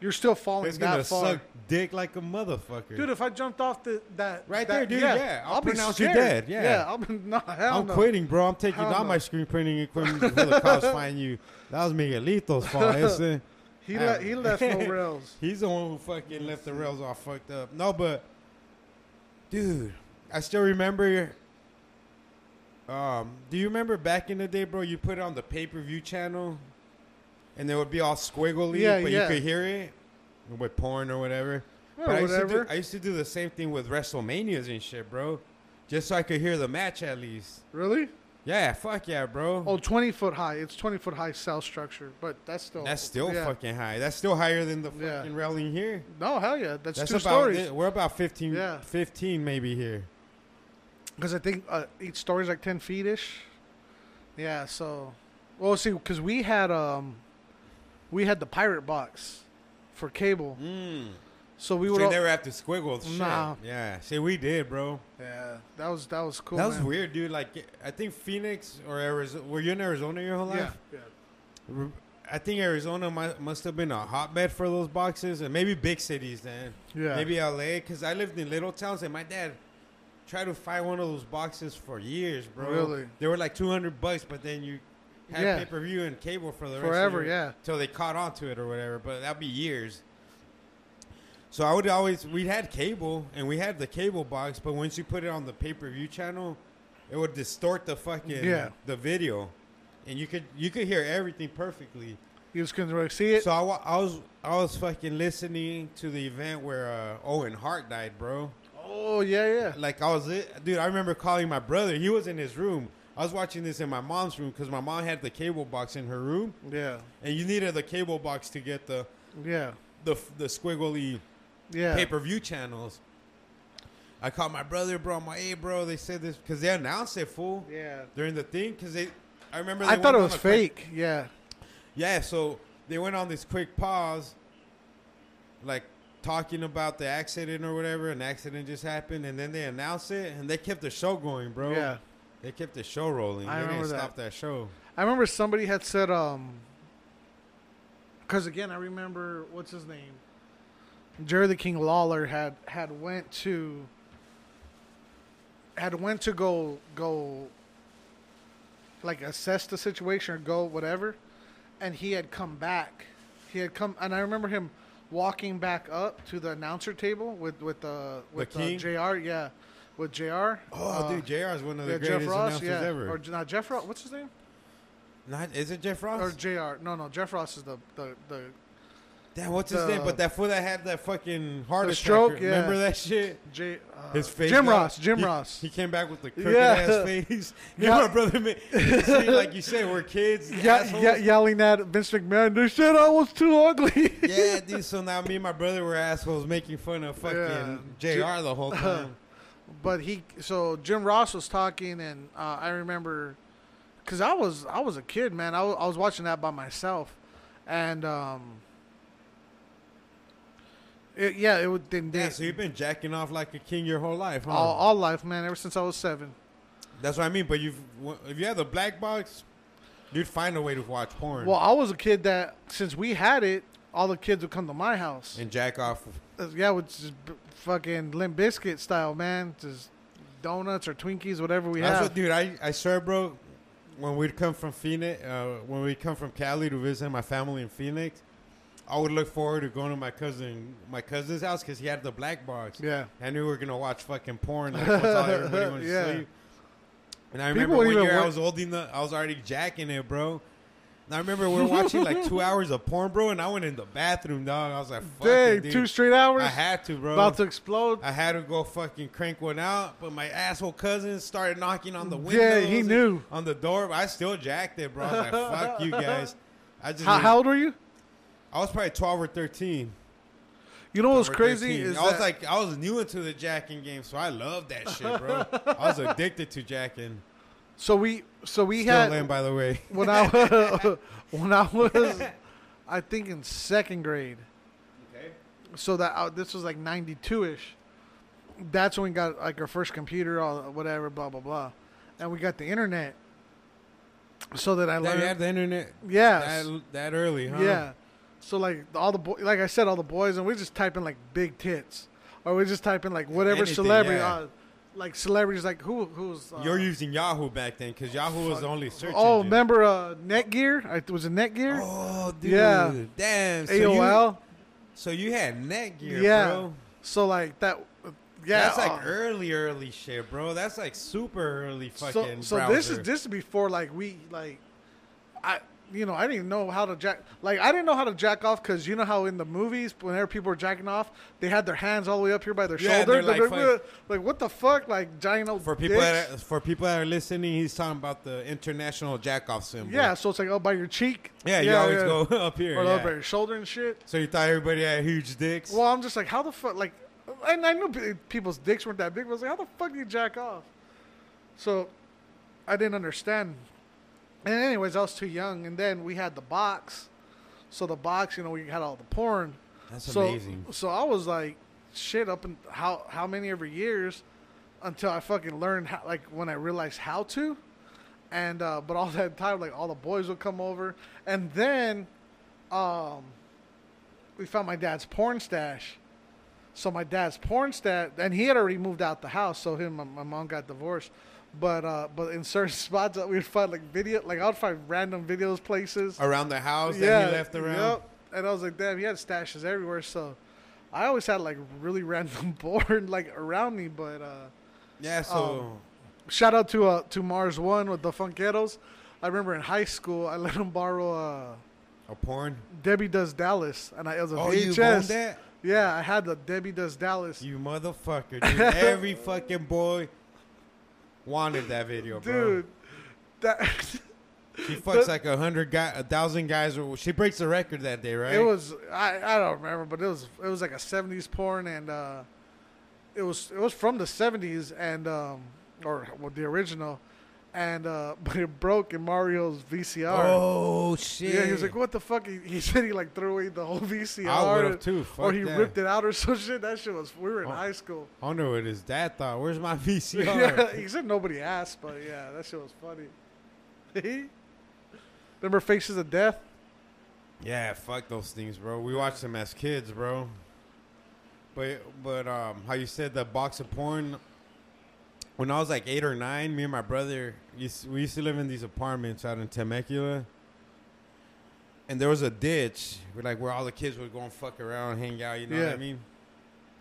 you're still falling It's gonna that far, suck dick like a motherfucker. dude. If I jumped off the that Right that- there, dude, yeah, I'll be pronounce you scared. dead, yeah. yeah. I'll be [laughs] no hell I'm no. quitting, bro. I'm taking Hell down no. my screen printing equipment before the cops find you. That was Miguelito's fault. [laughs] Ese. He le- he left no [laughs] rails. He's the one who fucking left the rails all fucked up. No, but dude, I still remember. Um, do you remember back in the day, bro? You put it on the pay per view channel, and it would be all squiggly, Yeah, but yeah. you could hear it with porn or whatever. Or but I used, to whatever. do, I used to do the same thing with WrestleManias and shit, bro. Just so I could hear the match at least. Really? Yeah, fuck yeah, bro. Oh, 20 foot high. It's 20 foot high cell structure, but that's still That's still yeah. fucking high. That's still higher than the Yeah. fucking railing here. No, hell yeah. That's, That's two about stories. we're about 15, Yeah. 15 maybe here. Because I think uh, each story's like 10 feet ish. Yeah, so. Well, see, because we had um, we had the pirate box for cable. Mm. So we We would. would all- never have to squiggle shit. Nah. Yeah. See, we did, bro. yeah, that was that was cool. that was man. weird, dude. Like, I think Phoenix or Arizona. Were you in Arizona your whole life? yeah. Re- I think Arizona might, must have been a hotbed for those boxes, and maybe big cities then. Yeah. Maybe LA, because I lived in little towns, and my dad tried to find one of those boxes for years, bro. Really? They were like two hundred bucks, but then you had Yeah. pay per view and cable for the Forever, rest of yeah. Till they caught on to it or whatever, but that'd be years. So I would always we had cable and we had the cable box, but once you put it on the pay per view channel, it would distort the fucking Yeah. the video, and you could you could hear everything perfectly. You just couldn't really see it. So I, I was I was fucking listening to the event where uh, Owen Hart died, bro. oh yeah, yeah. Like I was it, dude. I remember calling my brother. He was in his room. I was watching this in my mom's room because my mom had the cable box in her room, Yeah, and you needed the cable box to get the yeah, the the squiggly yeah. pay per view channels. I called my brother, bro. I'm like, hey, bro. They said this because they announced it, fool, Yeah. during the thing. Because they, I remember. I thought it was a quick- fake. Yeah. Yeah, so they went on this quick pause, like talking about the accident or whatever. An accident just happened, and then they announced it, and they kept the show going, bro. Yeah. they kept the show rolling. I they remember didn't that. stop that show. I remember somebody had said, um, because again, I remember what's his name, Jerry the King Lawler had had went to had went to go go like assess the situation or go whatever, and he had come back. He had come, and I remember him walking back up to the announcer table with with uh, with uh, King? Jr. Yeah, with Jr. Oh, Uh, dude, JR is one of the yeah, greatest Jeff Ross, announcers yeah, ever. or not Jeff Ross. What's his name? Not is it Jeff Ross? Or Jr. No, no, Jeff Ross is the the, the Damn, what's his the- name? But that fool that had that fucking heart attack. stroke, yeah. Remember that shit? J. Uh, His face. Jim Ross. Jim he- Ross. He came back with the crooked Yeah. ass [laughs] face. Me [laughs] Yeah. and my brother, made, [laughs] see, like you say, we're kids. yeah, yeah, yelling at Vince McMahon. They said I was too ugly. Yeah, dude. So now me and my brother were assholes making fun of fucking Yeah. Jr. the whole time. but he, so Jim Ross was talking, and uh, I remember, cause I was I was a kid, man. I was, I was watching that by myself, and um, it, yeah, it would then yeah, so you've been jacking off like a king your whole life, huh? all, all life, man. Ever since I was seven. That's what I mean. But you've if you had the black box, you'd find a way to watch porn Well, I was a kid that since we had it, all the kids would come to my house. and jack off. Yeah, with just fucking Limp Bizkit style, man. Just donuts or Twinkies, whatever we That's have. what, dude. I I swear, bro. when we'd come from Phoenix, uh, when we'd come from Cali to visit my family in Phoenix, I would look forward to going to my cousin, my cousin's house because he had the black box. Yeah. I knew we were gonna watch fucking porn. Like, once all [laughs] everybody went to Yeah. sleep. And I People remember one even year I was holding the, I was already jacking it, bro. And I remember we were watching like two [laughs] hours of porn, bro, and I went in the bathroom, dog. I was like, fuck Dang, it, dude. two straight hours. I had to, bro. about to explode. I had to go fucking crank one out, but my asshole cousin started knocking on the window. Yeah, he knew. on the door. But I still jacked it, bro. I was like, "Fuck you guys." [laughs] I just, How, how old were you? I was probably twelve or thirteen. You know what's 12 crazy 13. is I was that- like, I was new into the jacking game, so I loved that shit, bro. I was [laughs] addicted to jacking. so we so we Still had am, by the way. when I was [laughs] when I was I think in second grade. Okay. So that uh, this was like '92 ish. That's when we got like our first computer, all whatever, blah blah blah, and we got the internet. So that I That learned, you had the internet yeah, that, that early, huh? yeah. So like all the boy, like I said, all the boys, and we just type in like big tits, or we just type in like whatever Anything, celebrity, yeah. uh, like celebrities, like who who's uh, You're using Yahoo back then, because Yahoo was the only search Oh, engine. remember uh, Netgear? I, was it Netgear? Oh, dude. Yeah. Damn. So You, AOL. so you had Netgear, Yeah. bro. So like that. Yeah, That's like uh, early, early shit, bro. That's like super early so fucking so browser. this is this is before like we like I you know I didn't even know how to jack like I didn't know how to jack off because you know how in the movies whenever people were jacking off they had their hands all the way up here by their Yeah, shoulder like like, like what the fuck like giant old for people dicks. that for people that are listening, he's talking about the international jack off symbol. yeah so it's like oh by your cheek yeah, you always go [laughs] up here. or yeah. up by your shoulder and shit So you thought everybody had huge dicks? well I'm just like how the fuck like and I knew people's dicks weren't that big but I was like how the fuck do you jack off so I didn't understand And anyways, I was too young, and then we had the box. So the box, you know, we had all the porn. That's so, amazing. So I was like, shit, up in how how many every years until I fucking learned how, like when I realized how to, and uh, but all [laughs] that time, like all the boys would come over, and then, um, we found my dad's porn stash. So my dad's porn stash, and he had already moved out the house. So him, my, my mom got divorced. But uh, but in certain [laughs] spots, we would find like video, like I would find random videos places Around the house that he left around. Yep. And I was like, damn, he had stashes everywhere. So I always had like really [laughs] random [laughs] porn like around me. But uh, Yeah, so shout out to uh, to Mars One with the Funkeros. I remember in high school, I let him borrow uh, a porn. Debbie Does Dallas, and I it was a Oh, you VHS. that? Yeah, I had the Debbie Does Dallas. You motherfucker, dude. Every fucking boy wanted that video, bro. Dude, that [laughs] She fucks like a hundred guy, a thousand guys. Or she breaks the record that day, right? it was I, I don't remember, but it was it was like a '70s porn, and uh, it was it was from the '70s, and um, or well, the original, and uh, [laughs] but it broke in Mario's VCR. Oh shit! Yeah, he was like, "What the fuck?" He, he [laughs] said he like threw away the whole VCR, I would have too. or he that. ripped it out or [laughs] some shit. That shit was. We were in Oh. high school. I wonder what his dad thought. Where's my VCR? Yeah, he said nobody asked, but yeah, that shit was funny. Remember Faces of Death? Yeah, fuck those things, bro. We watched them as kids, bro. But but um, how you said the box of porn? When I was like eight or nine, me and my brother used we used to live in these apartments out in Temecula, and there was a ditch where like where all the kids would go and fuck around, hang out. You know what I mean?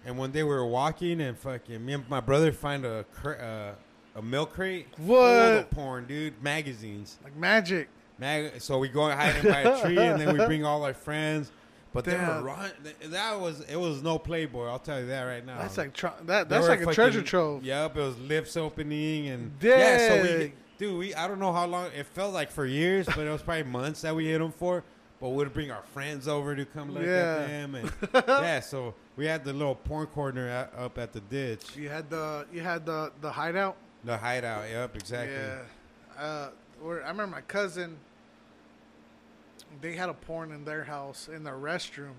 And one day we were walking, and fucking me and my brother find a cra- uh, a milk crate full of What? porn, dude, magazines. Like magic. Mag- so we go and hide by a tree, and then we [laughs] bring all our friends. But they were Damn. run. That was it. Was no Playboy. I'll tell you that right now. That's like tr- that. They That's were like a fucking- treasure trove. Yep, it was lips opening and yeah. So we, Dang. dude, we I don't know how long. It felt like for years, but it was probably months that we hit them for. But we'd bring our friends over to come look Yeah. at them, and [laughs] yeah. So we had the little porn corner at, up at the ditch, You had the you had the the hideout. the hideout. Yep, exactly. Yeah. Uh, where I remember my cousin. They had a porn in their house in their restroom,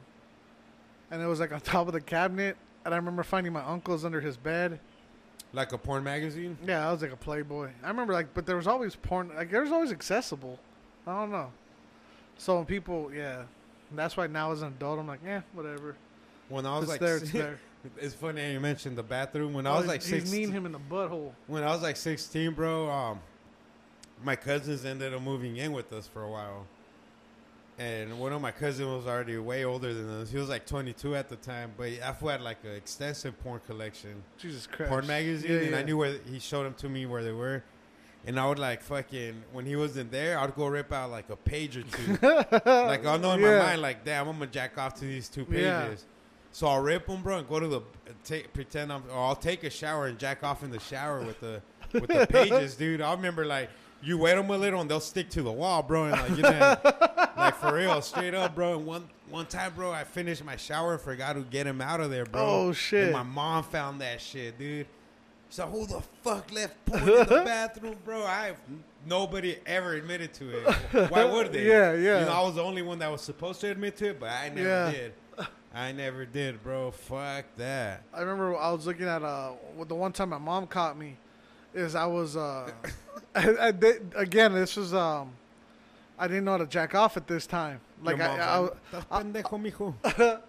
and it was like on [laughs] top of the cabinet. And I remember finding my uncle's under his bed. Like a porn magazine. Yeah, I was like a Playboy. I remember like, but there was always porn. Like there was always accessible. I don't know. So when people, yeah, that's why now as an adult, I'm like, yeah, whatever. When I was It's like, there, it's [laughs] there. it's funny you mentioned the bathroom. When I was like he's six, kneeing him in the butthole. when I was like 16, bro, um, my cousins ended up moving in with us for a while. And one of my cousins was already way older than us. He was like 22 at the time, but I had like an extensive porn collection, Jesus Christ. porn magazine, Yeah, and I knew where he showed them to me where they were. And I would like fucking when he wasn't there, I'd go rip out like a page or two. [laughs] like I'll know in Yeah. my mind, like damn, I'm gonna jack off to these two pages. Yeah. So I'll rip them, bro, and go to the take pretend I'm, or I'll take a shower and jack off in the shower with the with the [laughs] pages, dude. I remember like you wet them a little and they'll stick to the wall, bro, and like you know, [laughs] like for real, straight up, bro. And one one time, bro, I finished my shower and forgot to get him out of there, bro. Oh, shit. And my mom found that shit, dude. So who the fuck left [laughs] porn in the bathroom, bro? I nobody ever admitted to it. Why [laughs] would they? Yeah, yeah. You know, I was the only one that was supposed to admit to it, but I never Yeah. did. I never did, bro. Fuck that. I remember I was looking at uh the one time my mom caught me is I was uh I, I did, again this was um I didn't know how to jack off at this time. Like Your I, mom's I, like, "Estás pendejo, [laughs] mijo."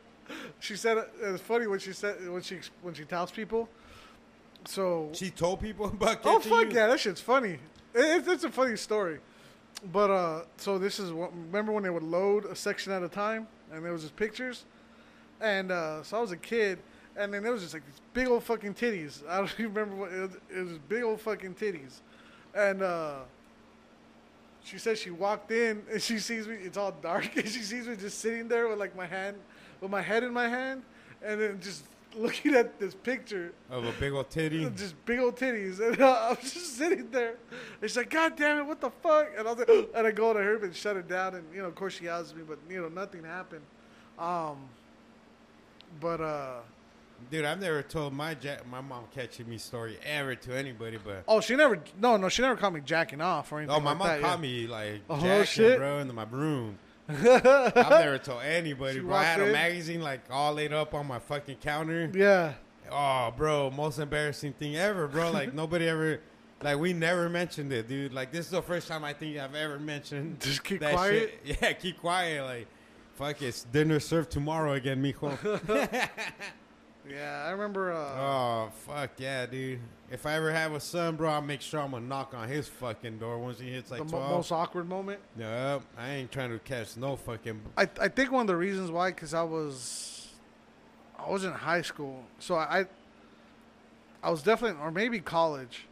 she said it was funny when she said when she when she tells people. So She told people about oh catching fuck you? yeah that shit's funny. It, it's, it's a funny story. But uh so this is what remember when they would load a section at a time and there was just pictures? And uh so I was a kid and then there was just like these big old fucking titties [laughs] I don't even remember what it was, it was big old fucking titties and uh she said she walked in [laughs] and she sees me it's all dark [laughs] and she sees me just sitting there with like my hand with my head in my hand and then just looking at this picture Of a big old titty. just big old titties, and I was just sitting there. And she's like, "God damn it, what the fuck?" And I was like, [gasps] and I go to her and shut it down, and you know, of course she yells at me, but you know, nothing happened. Um, but uh, Dude, I've never told my ja- my mom catching me story ever to anybody, but oh, she never, no, no, she never caught me jacking off or oh, anything. oh, my like mom that, caught yeah. me like Oh, jacking, shit. bro, into my room. [laughs] I've never told anybody, She bro. I had walked a magazine like all laid up on my fucking counter. Yeah, Oh, bro, most embarrassing thing ever, bro. [laughs] Like nobody ever, like we never mentioned it, dude. Like this is the first time I think I've ever mentioned. [laughs] Just keep that quiet? Shit. Yeah, keep quiet. Like, fuck, it's dinner served tomorrow again, mijo. Yeah. I remember. Uh, oh, fuck yeah, dude. If I ever have a son, bro, I'll make sure I'm gonna knock on his fucking door once he hits like the twelve. most awkward moment. no, I ain't trying to catch no fucking. I I think one of the reasons why, because I was, I was in high school, so I, I was definitely, or maybe college,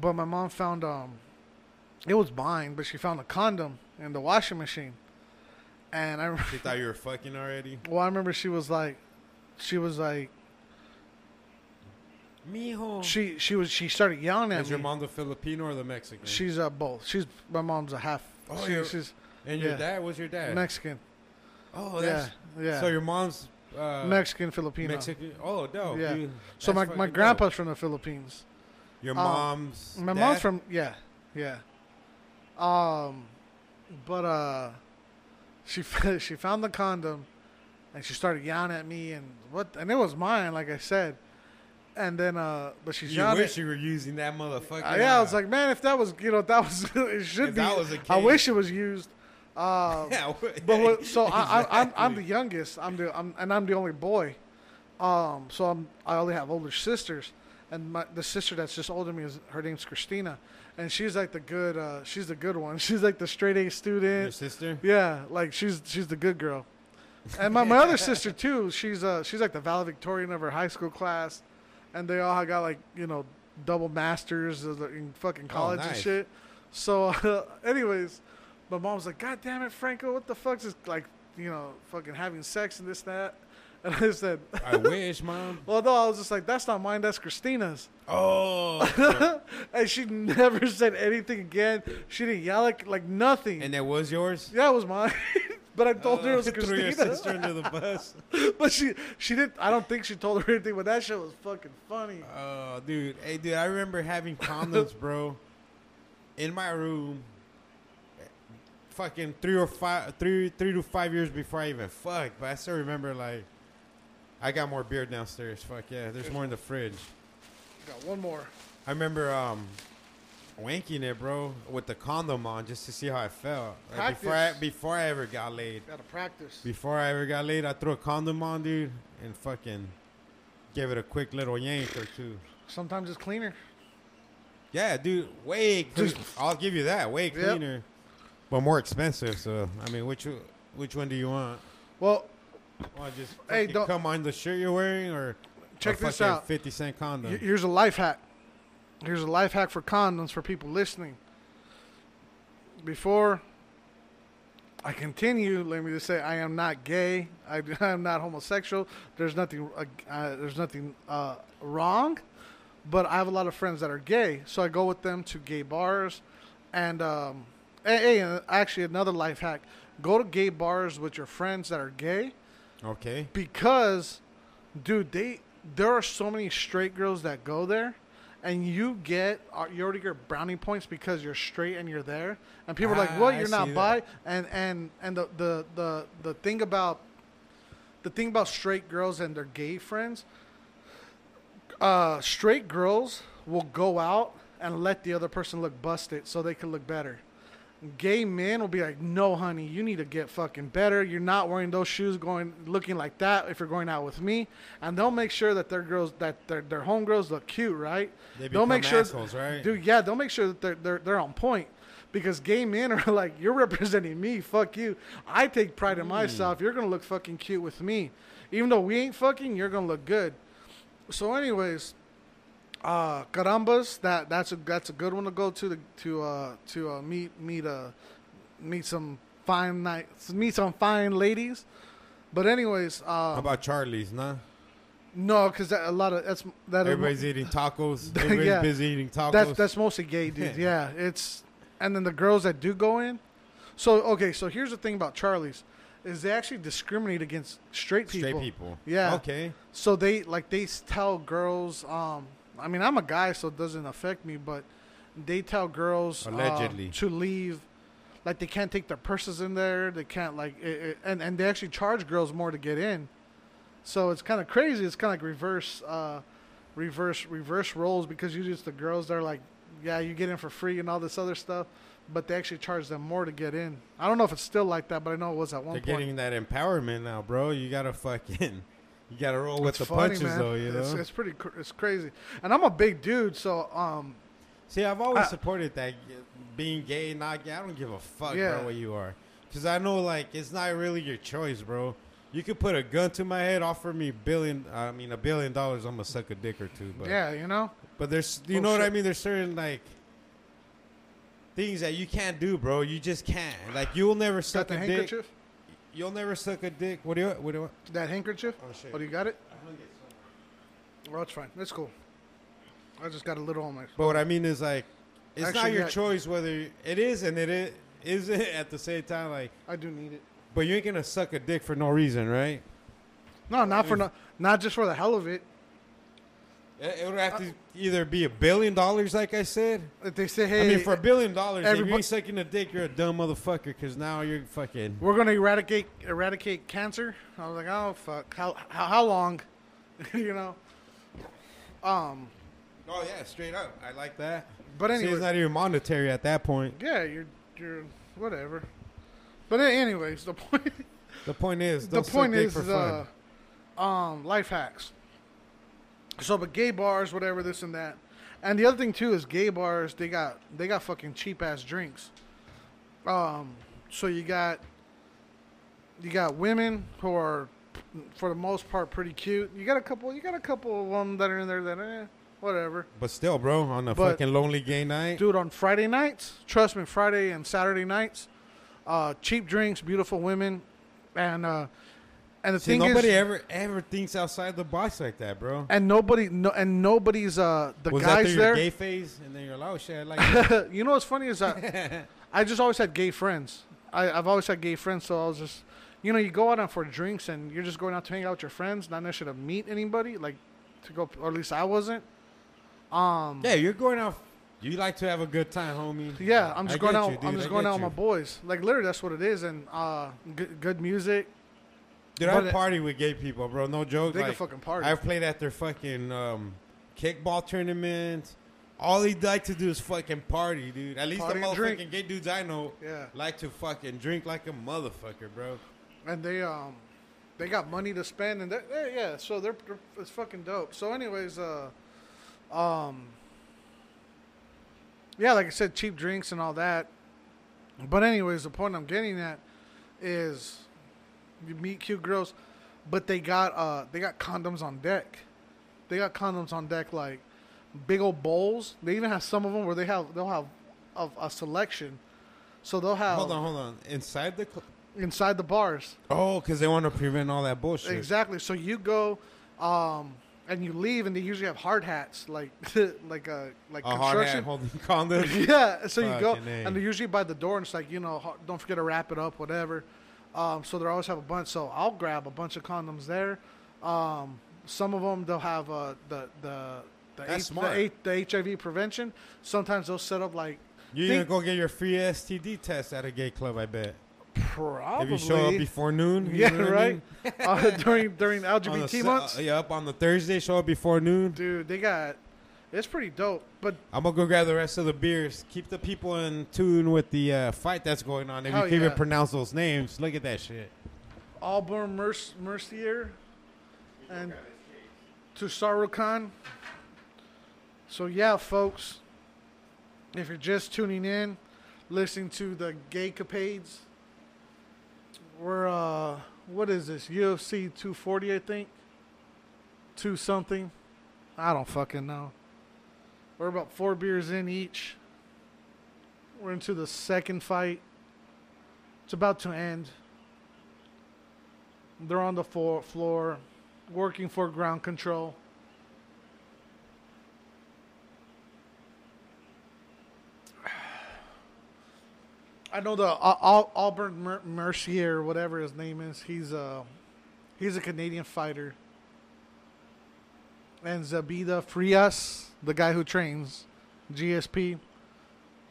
but my mom found um, it was mine, but she found a condom in the washing machine, and I, She thought you were fucking already. [laughs] well, I remember she was like, she was like, Mijo. she she was she started yelling at Is me. your mom the Filipino or the Mexican? She's uh both. She's my mom's a half. Oh, she- you're- she's and your yeah. dad was your dad. Mexican. oh, yeah, that's yeah. So your mom's uh, Mexican Filipino. Mexican. Oh, dope. Yeah. dude. So That's my fucking my dope. grandpa's from the Philippines. Your uh, mom's. My dad? mom's from yeah, yeah. Um, but uh, she [laughs] she found the condom, and she started yelling at me and what and it was mine, like I said. And then uh, but she's You wish you were using that motherfucker. Uh, yeah, I was like, man, if that was you know that was [laughs] it should If be. that was the I wish it was used. Um, [laughs] yeah. but what, so [laughs] I, I, I'm I'm the youngest. I'm the I'm, and I'm the only boy. Um, so I'm I only have older sisters, and my the sister that's just older than me is her name's Christina, and she's like the good. Uh, she's the good one. She's like the straight A student. Your sister. Yeah, like she's she's the good girl. And my, my other sister too. She's uh she's like the valedictorian of her high school class, and they all got like you know double masters in fucking college and nice. shit. So, uh, [laughs] anyways, my mom was like, "God damn it, Franco, what the fuck's this like? You know, fucking having sex and this that." [laughs] And I said, I wish, [laughs] mom. "Well, no, I was just like, that's not mine. That's Christina's." Oh. and she never said anything again. She didn't yell like, like nothing. and that was yours. yeah, it was mine. But I told her it was Oh, [laughs] threw your Christina. sister under the bus. [laughs] but she she didn't. I don't think she told her anything. But that shit was fucking funny. Oh, dude. Hey, dude. I remember having condoms, [laughs] bro, in my room. Fucking three or five, three, three to five years before I even fucked. But I still remember, like, I got more beer downstairs. Fuck yeah, there's more in the fridge. Got one more. I remember um, wanking it, bro, with the condom on, just to see how I felt. Like, before I before I ever got laid. Got to practice. Before I ever got laid, I threw a condom on, dude, and fucking gave it a quick little yank or two. Sometimes it's cleaner. Yeah, dude, way. [laughs] I'll give you that. Way Yep. cleaner, but more expensive. So I mean, which which one do you want? Well, to just Hey, don't- come on the shirt you're wearing, or Check or this out. Fifty cent condom. Here's a life hack. Here's a life hack for condoms for people listening. Before I continue, let me just say I am not gay. [laughs] I am not homosexual. There's nothing. Uh, uh, there's nothing uh, wrong. But I have a lot of friends that are gay, so I go with them to gay bars. And um, hey, hey, uh, actually, another life hack: go to gay bars with your friends that are gay okay. because dude they there are so many straight girls that go there and you get uh, you already get brownie points because you're straight and you're there. And people are like Ah, what? You're not see bi that. and and and the, the the the thing about the thing about straight girls and their gay friends uh straight girls will go out and let the other person look busted so they can look better gay men will be like, "No, honey, you need to get fucking better. You're not wearing those shoes, going looking like that if you're going out with me." And they'll make sure that their girls, that their their homegirls look cute, right? They they'll make sure, assholes, right? dude. Yeah, they'll make sure that they're they're they're on point. Because gay men are [laughs] like, you're representing me. Fuck you. I take pride in myself. You're gonna look fucking cute with me, even though we ain't fucking. You're gonna look good. So, anyways, uh, carambas. That that's a that's a good one to go to to uh to uh, meet meet uh meet some fine nights meet some fine ladies. But anyways, How uh, about Charlie's? Nah, no, because a lot of that's that everybody's eating tacos. [laughs] Everybody's Yeah. busy eating tacos. that's that's mostly gay dudes. [laughs] yeah, it's and then the girls that do go in. So okay, so here's the thing about Charlie's, is they actually discriminate against straight people. straight people. Yeah. Okay. So they like they tell girls. Um, I mean, I'm a guy, so it doesn't affect me. But they tell girls uh, Allegedly. to leave. Like they can't take their purses in there. They can't like, it, it, and and they actually charge girls more to get in. So it's kind of crazy. It's kind of like reverse, uh, reverse, reverse roles because usually it's the girls that are like, yeah, you get in for free and all this other stuff, but they actually charge them more to get in. I don't know if it's still like that, but I know it was at one They're point. getting that empowerment now, bro. You gotta fucking, you gotta roll with It's the funny, punches, man. though. You know. it's, it's pretty, cr- it's crazy. And I'm a big dude, so um, See, I've always I- supported that being gay, not gay. I don't give a fuck, Yeah. bro, what you are, because I know like it's not really your choice, bro. You could put a gun to my head, offer me billion, I mean a billion dollars, I'm gonna suck a dick or two. But yeah, you know. but there's, you Oh, know what I mean? There's certain like things that you can't do, bro. You just can't. Like you'll never Got suck a dick. You'll never suck a dick. What do you? What do you? want? That handkerchief? Oh shit. Oh, you got it? Well, it's fine. It's cool. I just got a little on my. But what I mean is like, it's not your yeah. choice whether it is and it is, isn't at the same time. Like, I do need it. but you ain't gonna suck a dick for no reason, right? No, not for no, not just for the hell of it. It, would have to either be a billion dollars, like I said. If they say, "Hey, I mean, for a billion dollars, if you ain't sucking a dick, you're a dumb motherfucker. Because now you're fucking. we're gonna eradicate eradicate cancer," I was like, "Oh fuck! How how, how long?" [laughs] you know. Um. Oh yeah, straight up. I like that. But See, anyway, it's not even monetary at that point. yeah, you're you're whatever. But anyways, the point The point is, [laughs] the point is uh, um life hacks so but gay bars whatever this and that. And the other thing too is gay bars they got they got fucking cheap ass drinks. Um so you got you got women who are for the most part pretty cute. You got a couple you got a couple of them that are in there that eh, whatever. But still, bro, on a But- fucking lonely gay night. dude on friday nights trust me friday and saturday nights uh cheap drinks beautiful women and uh and the See, thing nobody is ever ever thinks outside the box like that, bro. and nobody no and nobody's uh the Was that guys through your there gay phase? And then you're like, oh shit, I like [laughs] that. you know what's funny is that [laughs] i just always had gay friends I, i've always had gay friends so i was just you know you go out on for drinks and you're just going out to hang out with your friends not necessarily to meet anybody like to go or at least i wasn't um yeah, you're going out. You like to have a good time, homie. yeah i'm I just going get out you, dude, i'm just I going get out with you. my boys like literally that's what it is and uh good, good music Dude, I party with gay people, bro. No joke. they like, can fucking party I've played at their fucking um, kickball tournaments. All they like to do is fucking party, dude. At least Party the motherfucking gay dudes I know yeah like to fucking drink like a motherfucker, bro. and they um they got money to spend and they're, yeah so they're, they're it's fucking dope so anyways uh um yeah, like I said, cheap drinks and all that. But anyways, the point I'm getting at is meet cute girls, but they got uh they got condoms on deck. They got condoms on deck like big old bowls. They even have some of them where they have they'll have a, a selection. So they'll have Hold on, hold on. Inside the. Cl- inside the bars. oh, because they want to prevent all that bullshit. Exactly. So you go um and you leave and they usually have hard hats like [laughs] like a like A hard construction. hat holding condoms. yeah, so you go, A. and they're usually by the door, and it's like you know, don't forget to wrap it up, whatever. Um, so they always have a bunch. So I'll grab a bunch of condoms there. Um, some of them they'll have uh, the the the, That's H- the, H- the HIV prevention. Sometimes they'll set up like You Think- gonna go get your free STD test at a gay club? I bet. probably If you show up before noon. you yeah, know what I right. mean? [laughs] uh, during during [laughs] LGBT months, uh, yeah, up on the Thursday, show up before noon. dude, they got it's pretty dope. But I'm gonna go grab the rest of the beers. Keep the people in tune with the uh, fight that's going on. If Hell you can yeah. even pronounce those names, look at that shit. Aubin Merc- Mercier and Tsarukyan. So yeah, folks, if you're just tuning in, listening to the gay capades, we're uh, what is this UFC 240? I think two something. I don't fucking know. We're about four beers in each. We're into the second fight. It's about to end. They're on the floor, floor working for ground control. I know the Al- Albert Mercier, whatever his name is. He's a he's a Canadian fighter. And Zabida Frias, the guy who trains GSP,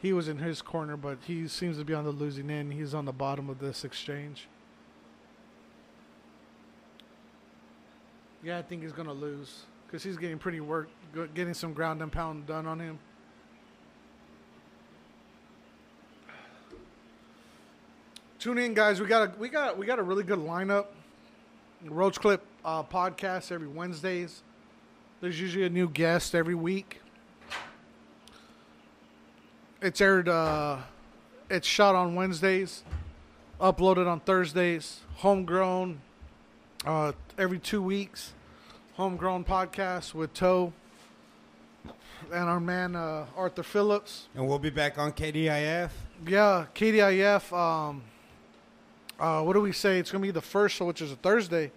he was in his corner, but he seems to be on the losing end. He's on the bottom of this exchange. Yeah, I think he's gonna lose because he's getting pretty work, getting some ground and pound done on him. Tune in, guys. We got a we got we got a really good lineup. Roach Clip uh, podcast every Wednesdays. There's usually a new guest every week. It's aired. Uh, it's shot on Wednesdays, uploaded on Thursdays. Homegrown uh, every two weeks. Homegrown podcast with Toe and our man uh, Arthur Phillips. And we'll be back on KDIF. Yeah, KDIF. Um, uh, what do we say? It's gonna be the first, which is a Thursday,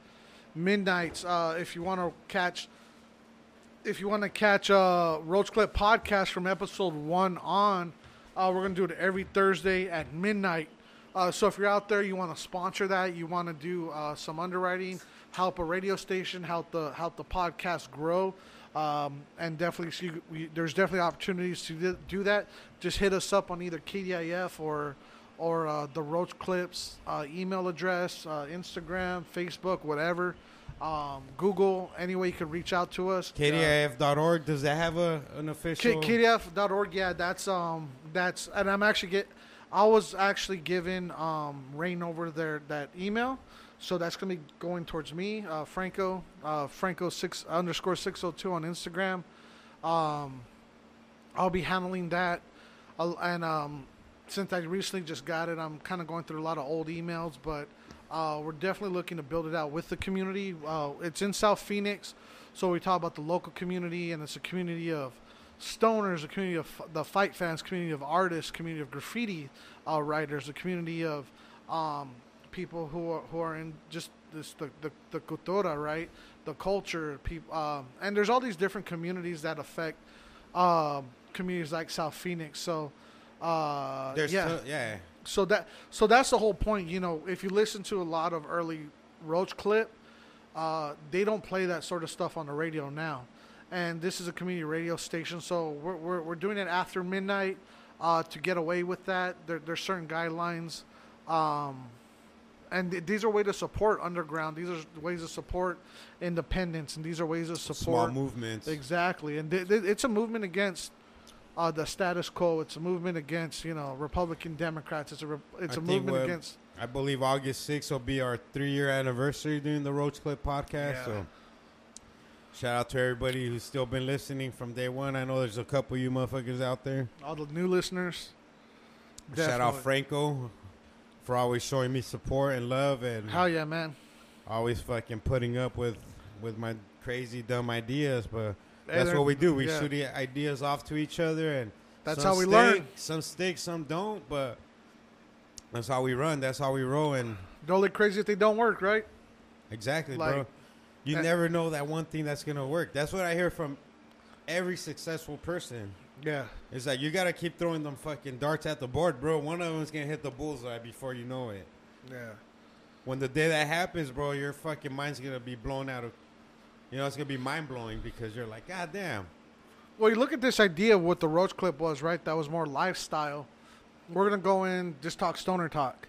midnights. Uh, if you want to catch, if you want to catch a Roach Clip podcast from episode one on, uh, we're gonna do it every Thursday at midnight. Uh, so if you're out there, you want to sponsor that, you want to do uh, some underwriting, help a radio station, help the help the podcast grow. Um, and definitely, see, we, there's definitely opportunities to do- do that. Just hit us up on either KDIF or or uh, the Roach Clips uh, email address, uh, Instagram, Facebook, whatever, um, Google. Any way you can reach out to us. Uh, KDIF.org. Does that have a an K- official? KDF.org. Yeah, that's um, that's and I'm actually get. I was actually given um, reign over there that email, so that's gonna be going towards me, uh, Franco, uh, Franco six underscore six hundred two on Instagram. Um, I'll be handling that, I'll- and um, since I recently just got it, I'm kind of going through a lot of old emails, but uh, we're definitely looking to build it out with the community. Uh, it's in South Phoenix, so we talk about the local community, and it's a community of stoners, a community of f- the fight fans, community of artists, community of graffiti uh, writers, a community of um, people who are who are in just this the the, the cultura, right? The culture, people, um, and there's all these different communities that affect um, communities like South Phoenix. So, uh, There's yeah, yeah. yeah. So that so that's the whole point. You know, if you listen to a lot of early Roach clip, uh, they don't play that sort of stuff on the radio now. And this is a community radio station, so we're we're, we're doing it after midnight uh, to get away with that. There, there's certain guidelines, um, and th- these are ways to support underground. These are ways to support independence, and these are ways to support Small movements. Exactly, and th- th- it's a movement against uh, the status quo. It's a movement against you know Republican Democrats. It's a re- it's I a movement against I believe August 6th will be our three year anniversary doing the Roach Clip podcast. Yeah. So Shout out to everybody who's still been listening from day one. I know there's a couple of you motherfuckers out there. All the new listeners. Shout out Franco for always showing me support and love and Hell yeah, man. always fucking putting up with with my crazy dumb ideas. But that's what we do. We yeah. shoot the ideas off to each other, and That's how we stick, learn. Some stick, some don't. But that's how we run. That's how we roll. And Don't look crazy if they don't work, right? exactly, Like- bro. You Uh, never know that one thing that's gonna work. That's what I hear from every successful person. Yeah. It's like you gotta keep throwing them fucking darts at the board, bro. One of them's gonna hit the bullseye before you know it. Yeah. When the day that happens, bro, your fucking mind's gonna be blown out of. You know, it's gonna be mind blowing because you're like, God damn. Well, you look at this idea of what the Roach clip was, right? That was more lifestyle. We're gonna go in, just talk stoner talk.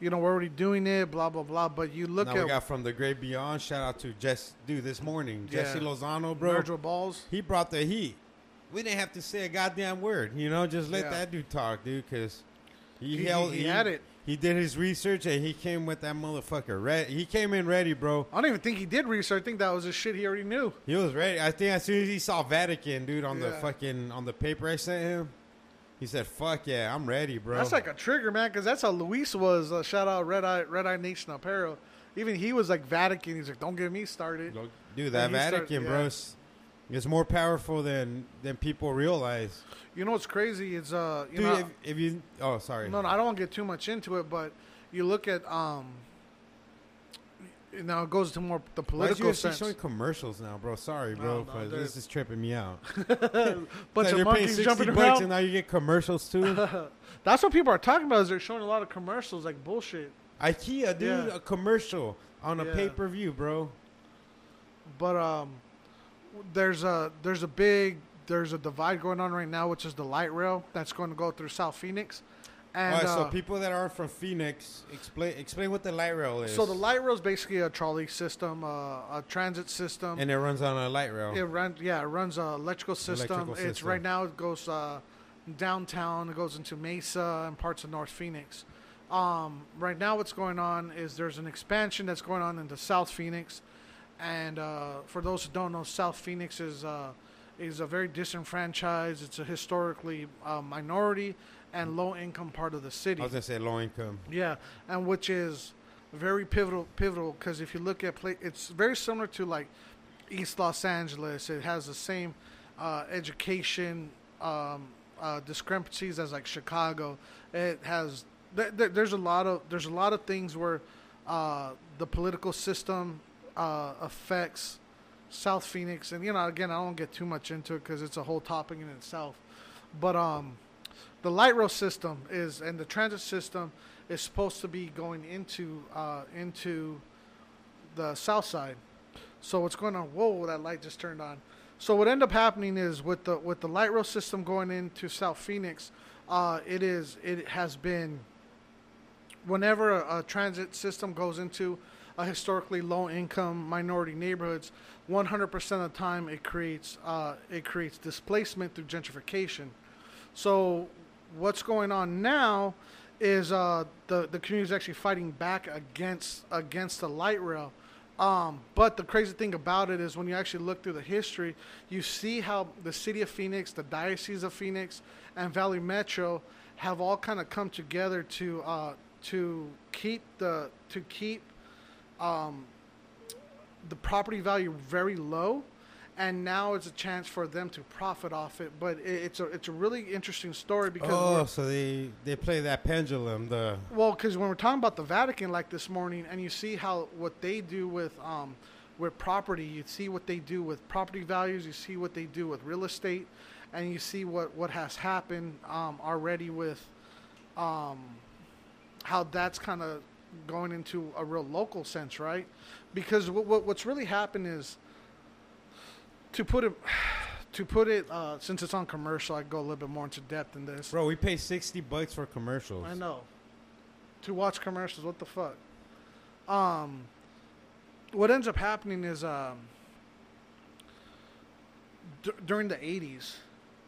You know, we're already doing it, blah blah blah. But you look now we got from the great beyond. Shout out to Jess, dude, this morning, Yeah. Jesse Lozano, bro. With balls. He brought the heat. We didn't have to say a goddamn word. You know, just let Yeah. that dude talk, dude, because he, He- held. he had it. He did his research and he came with that motherfucker. Ready. He came in ready, bro. I don't even think he did research. I think that was the shit he already knew. He was ready. I think as soon as he saw Vatican, dude, on the fucking on the paper I sent him, he said, "Fuck yeah, I'm ready, bro." That's like a trigger, man, because that's how Luis was. Uh, shout out Red Eye Red Eye Nation Apparel. Even he was like Vatican. He's like, don't get me started. dude, that he started- Vatican, yeah. bro, is more powerful than than people realize. You know what's crazy? Is uh, you Dude, know, if, if you, oh, sorry, no, no, I don't want to get too much into it, but you look at um. Now it goes to more the Why is political UFC sense. showing commercials now, bro? Sorry, bro, this is tripping me out. [laughs] [laughs] Bunch Like, of monkeys 60 jumping around. and now you get commercials too. [laughs] That's what people are talking about. Is they're showing a lot of commercials like bullshit. IKEA, dude, Yeah. a commercial on a Yeah. pay per view, bro. But um, there's a there's a big there's a divide going on right now, which is the light rail that's going to go through South Phoenix. And right, so uh, people that aren't from Phoenix, explain explain what the light rail is. so the light rail is basically a trolley system, uh, a transit system. and it runs on a light rail. it runs yeah, it runs a electrical system. Electrical It's system. right now it goes uh, downtown. It goes into Mesa and parts of North Phoenix. Um, right now, what's going on is there's an expansion that's going on into South Phoenix, and uh, for those who don't know, South Phoenix is uh, is a very disenfranchised. It's a historically uh, minority and low income part of the city. I was gonna say low income. Yeah, and which is very pivotal. Pivotal because if you look at play, it's very similar to like East Los Angeles. It has the same uh, education um, uh, discrepancies as like Chicago. It has th- th- there's a lot of there's a lot of things where uh, the political system uh, affects South Phoenix, and you know again I don't get too much into it because it's a whole topic in itself. But um, the light rail system is and the transit system is supposed to be going into uh, into the south side. So what's going on? Whoa, that light just turned on. So what ended up happening is with the with the light rail system going into South Phoenix, uh, it is it has been whenever a, a transit system goes into historically low income minority neighborhoods, 100% of the time it creates uh, it creates displacement through gentrification. So what's going on now is uh, the the community is actually fighting back against against the light rail. Um, but the crazy thing about it is when you actually look through the history, you see how the city of Phoenix, the diocese of Phoenix, and Valley Metro have all kind of come together to uh, to keep the to keep um, the property value very low, and now it's a chance for them to profit off it. But it, it's a it's a really interesting story because Oh, so they they play that pendulum. The well, because when we're talking about the Vatican, like this morning, and you see how what they do with um, with property, you see what they do with property values, you see what they do with real estate, and you see what what has happened um, already with um, how that's kind of going into a real local sense, right? Because what, what what's really happened is to put it [sighs] to put it uh, since it's on commercial, I go a little bit more into depth in this. bro, we pay sixty bucks for commercials. I know. To watch commercials, what the fuck? Um, what ends up happening is um, d- during the '80s,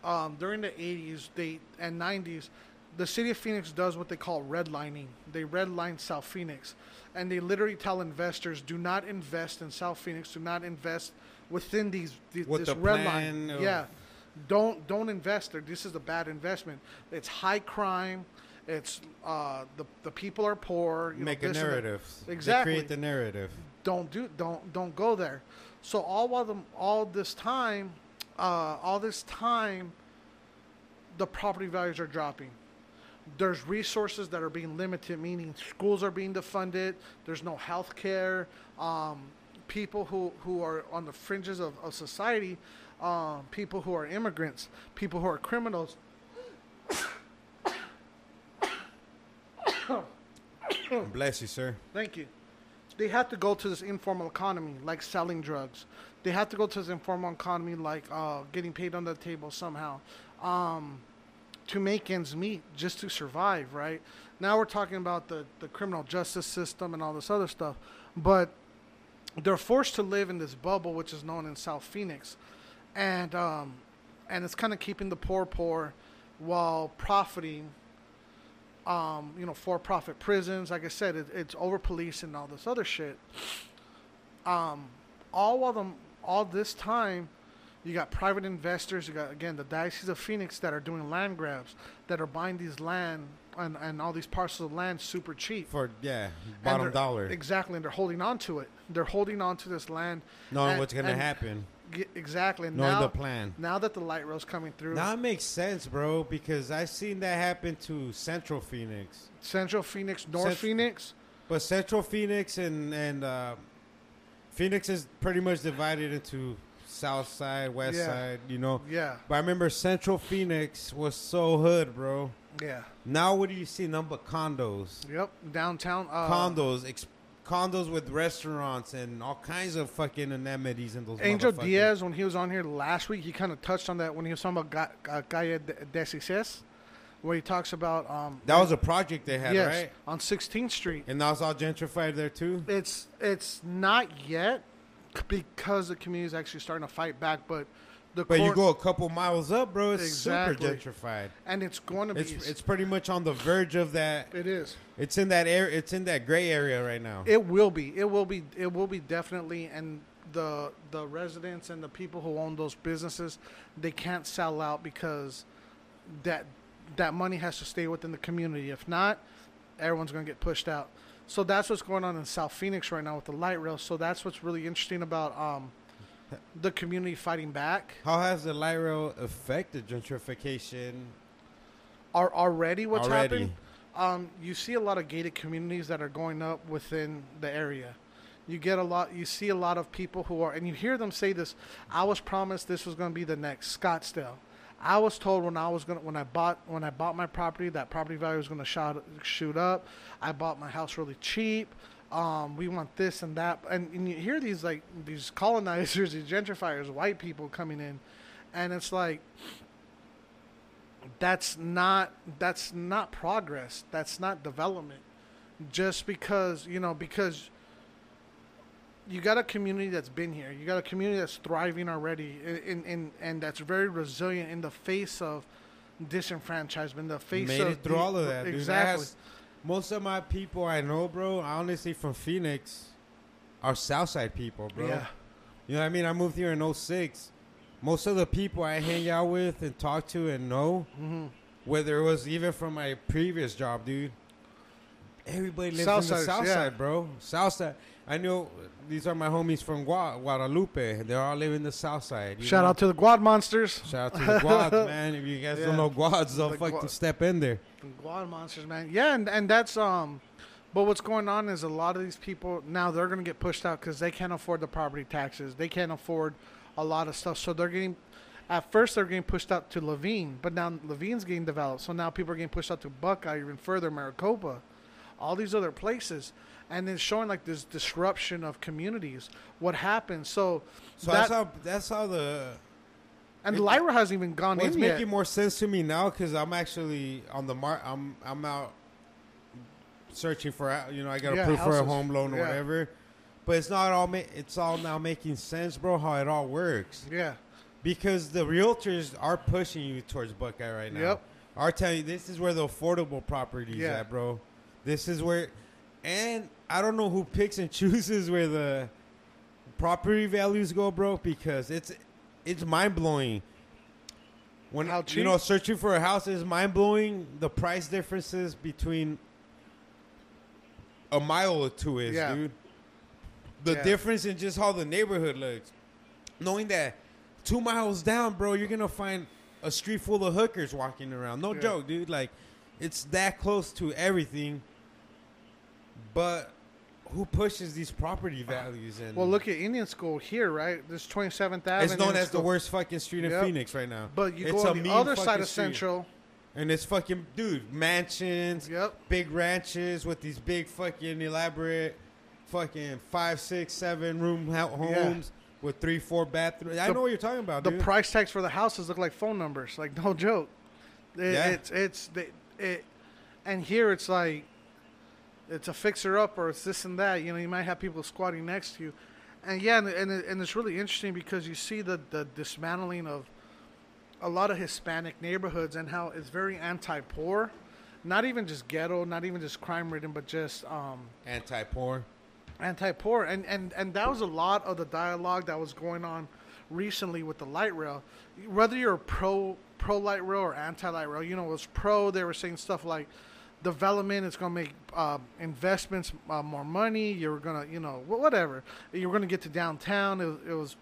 um, during the '80s, they and '90s, the city of Phoenix does what they call redlining. They redline South Phoenix, and they literally tell investors, "Do not invest in South Phoenix. Do not invest within these, this the red line. of- Yeah, don't don't invest there. This is a bad investment. It's high crime. It's uh, the the people are poor. You know, Make a and that. narrative. They Exactly. create the narrative. Don't do don't don't go there. So all while the, all this time, uh, all this time, the property values are dropping. There's resources that are being limited, meaning schools are being defunded. There's no health care. Um, people who, who are on the fringes of, of society, um, people who are immigrants, people who are criminals, [coughs] Bless you, sir. Thank you. They have to go to this informal economy, like selling drugs. They have to go to this informal economy, like uh, getting paid on the table somehow, um, to make ends meet, just to survive. Right now, we're talking about the the criminal justice system and all this other stuff, but they're forced to live in this bubble, which is known in South Phoenix, and um, and it's kind of keeping the poor poor, while profiting um, you know, for-profit prisons. Like I said, it, it's over police and all this other shit. Um, all while them, all this time, you got private investors. You got again the diocese of Phoenix that are doing land grabs, that are buying these land and, and all these parcels of land super cheap. For yeah, bottom dollar. Exactly, and they're holding on to it. They're holding on to this land. Knowing and- what's gonna happen. Ge- exactly. Knowing now, the plan. now that the light rail's coming through, Now it makes sense, bro, because I've seen that happen to Central Phoenix. Central Phoenix, North Cent- Phoenix, But Central Phoenix and and uh, Phoenix is pretty much divided into South Side, West Yeah. Side, you know. yeah, But I remember Central Phoenix was so hood, bro. yeah, Now what do you see? But condos, yep. Downtown, uh, condos, ex- condos with restaurants and all kinds of fucking amenities in those. Angel. Diaz, when he was on here last week, he kind of touched on that when he was talking about Ga- uh, Gaia de Decises, where he talks about um, That was a project they had, yes, right? on 16th Street. And now it's all gentrified there too. It's it's not yet because the community is actually starting to fight back, but the But you go a couple miles up, bro. It's Exactly. super gentrified. and it's going to be. It's it's pretty much on the verge of that. it is. It's in that area. It's in that gray area right now. It will be. It will be. It will be definitely. And the the residents and the people who own those businesses, they can't sell out because that that money has to stay within the community. If not, everyone's going to get pushed out. So that's what's going on in South Phoenix right now with the light rail. So that's what's really interesting about um, the community fighting back. How has the light rail affected gentrification Are already what's already? happening. Um, you see a lot of gated communities that are going up within the area. You get a lot. You see a lot of people who are, and you hear them say this. I was promised this was going to be the next Scottsdale. I was told when I was gonna when I bought when I bought my property that property value was going to shot shoot up. I bought my house really cheap. Um, we want this and that, and, and you hear these like these colonizers, [laughs] these gentrifiers, white people coming in, and it's like that's not that's not progress that's not development just because you know because you got a community that's been here you got a community that's thriving already in, in and that's very resilient in the face of disenfranchisement the face Made of it through the- all of that. Exactly has- most of my people I know, bro, honestly from Phoenix, are Southside people, bro. yeah You know what I mean? I moved here in 06. Most of the people I hang out with and talk to and know, hmm whether it was even from my previous job, dude, everybody lives in the Southsiders, South yeah. Side, bro. South Side. I know these are my homies from Gua- Guadalupe. They all live in the South Side. shout know? out to the Guad monsters Shout out to the Guads, [laughs] man. If you guys Yeah. don't know Guads, they'll The fucking Gua- step in there. The Guad monsters, man. Yeah, and, and that's um, but what's going on is a lot of these people now they're gonna get pushed out because they can't afford the property taxes. They can't afford a lot of stuff, so they're getting. At first, they're getting pushed out to Laveen, but now Laveen's getting developed. So now people are getting pushed out to Buckeye, even further, Maricopa, all these other places, and then showing like this disruption of communities. What happens? So, So that, that's how that's how the and it- Lyra hasn't even gone well, it's in yet. making more sense to me now because I'm actually on the mark. I'm I'm out searching for uh, you know I got Yeah, approved for a home loan or Yeah. whatever. But it's not all. Ma- it's all now making sense, bro. How it all works yeah, because the realtors are pushing you towards Buckeye right now. Yep. Are telling you this is where the affordable properties Yeah. at, bro. This is where, and I don't know who picks and [laughs] chooses where the property values go, bro, because it's it's mind blowing. When How cheap? you know searching for a house is mind blowing. The price differences between a mile or two is, Yeah. dude. The Yeah. difference in just how the neighborhood looks, knowing that two miles down, bro, you're gonna find a street full of hookers walking around. No Yeah. joke, dude. Like, it's that close to everything. But who pushes these property values? And Well, look at Indian School here, right? This 27th Avenue. it's known as the worst fucking street in Yep. Phoenix right now. But you It's go on the other side of street. Central. And it's fucking dude mansions, Yep. big ranches with these big fucking elaborate, fucking five, six, seven room ho- homes with three, four bathrooms. I The- know what you're talking about, The dude. price tags for the houses look like phone numbers. Like no joke. It, Yeah. It's it's it, and here it's like it's a fixer up or it's this and that. You know, you might have people squatting next to you, and yeah, and and, it, and it's really interesting because you see the the dismantling of a lot of Hispanic neighborhoods and how it's very anti-poor. Not even just ghetto, not even just crime-ridden, but just um, Anti-poor. anti-poor and, and and that was a lot of the dialogue that was going on recently with the light rail whether you're pro pro light rail or anti light rail you know it was pro they were saying stuff like development is going to make uh, investments uh, more money you're going to you know whatever you're going to get to downtown it was, it was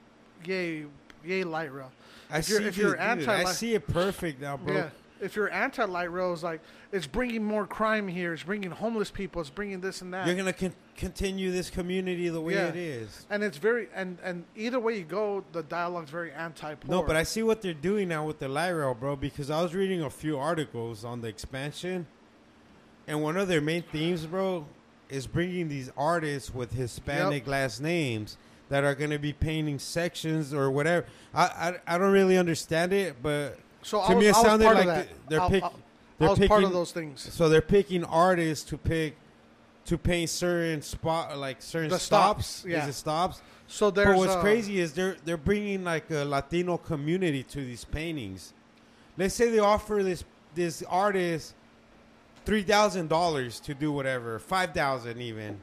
yay yay light rail I If see. you're- if you're anti- I see it perfect now, bro. yeah if you're anti light rail it's like it's bringing more crime here it's bringing homeless people it's bringing this and that You're gonna con- continue this community the way Yeah. it is. and it's very and and either way you go the dialogue's very anti-poor No, but I see what they're doing now with the light rail, bro. Because I was reading a few articles on the expansion, and one of their main themes, bro, is bringing these artists with Hispanic last names that are going to be painting sections or whatever. I, I I don't really understand it, but So To was, me, it sounded like they're pick- I, they're I was part of those things. so they're picking artists to pick to paint certain spot like certain The stops. stops, yeah. Is it stops? So there's but what's uh, crazy is they're they're bringing like a Latino community to these paintings. Let's say they offer this this artist three thousand dollars to do whatever, five thousand even.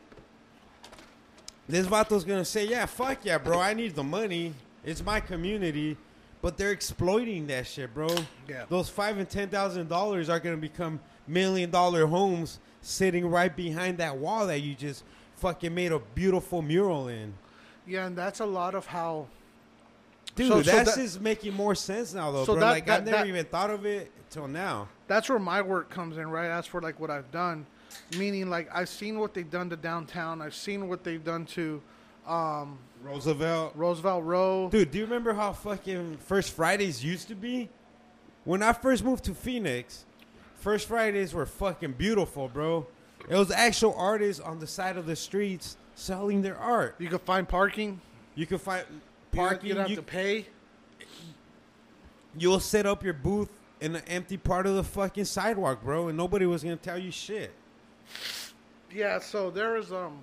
This vato's gonna say, "Yeah, fuck yeah, bro. I need the money. It's my community." But they're exploiting that shit, bro. Yeah. Those five and ten thousand dollars are gonna become million dollar homes sitting right behind that wall that you just fucking made a beautiful mural in. Yeah, and that's a lot of how. Dude, So- so that's that- just making more sense now, though, So bro. that- like that- I've never even thought of it till now. That's where my work comes in, right? As for like what I've done, meaning like I've seen what they've done to downtown. I've seen what they've done to um, Roosevelt, Roosevelt Row. dude. Do you remember how fucking First Fridays used to be? When I first moved to Phoenix, First Fridays were fucking beautiful, bro. It was actual artists on the side of the streets selling their art. You could find parking. You could find parking. You don't have You, to pay. you'll set up your booth in an empty part of the fucking sidewalk, bro, and nobody was gonna tell you shit. Yeah, so there is um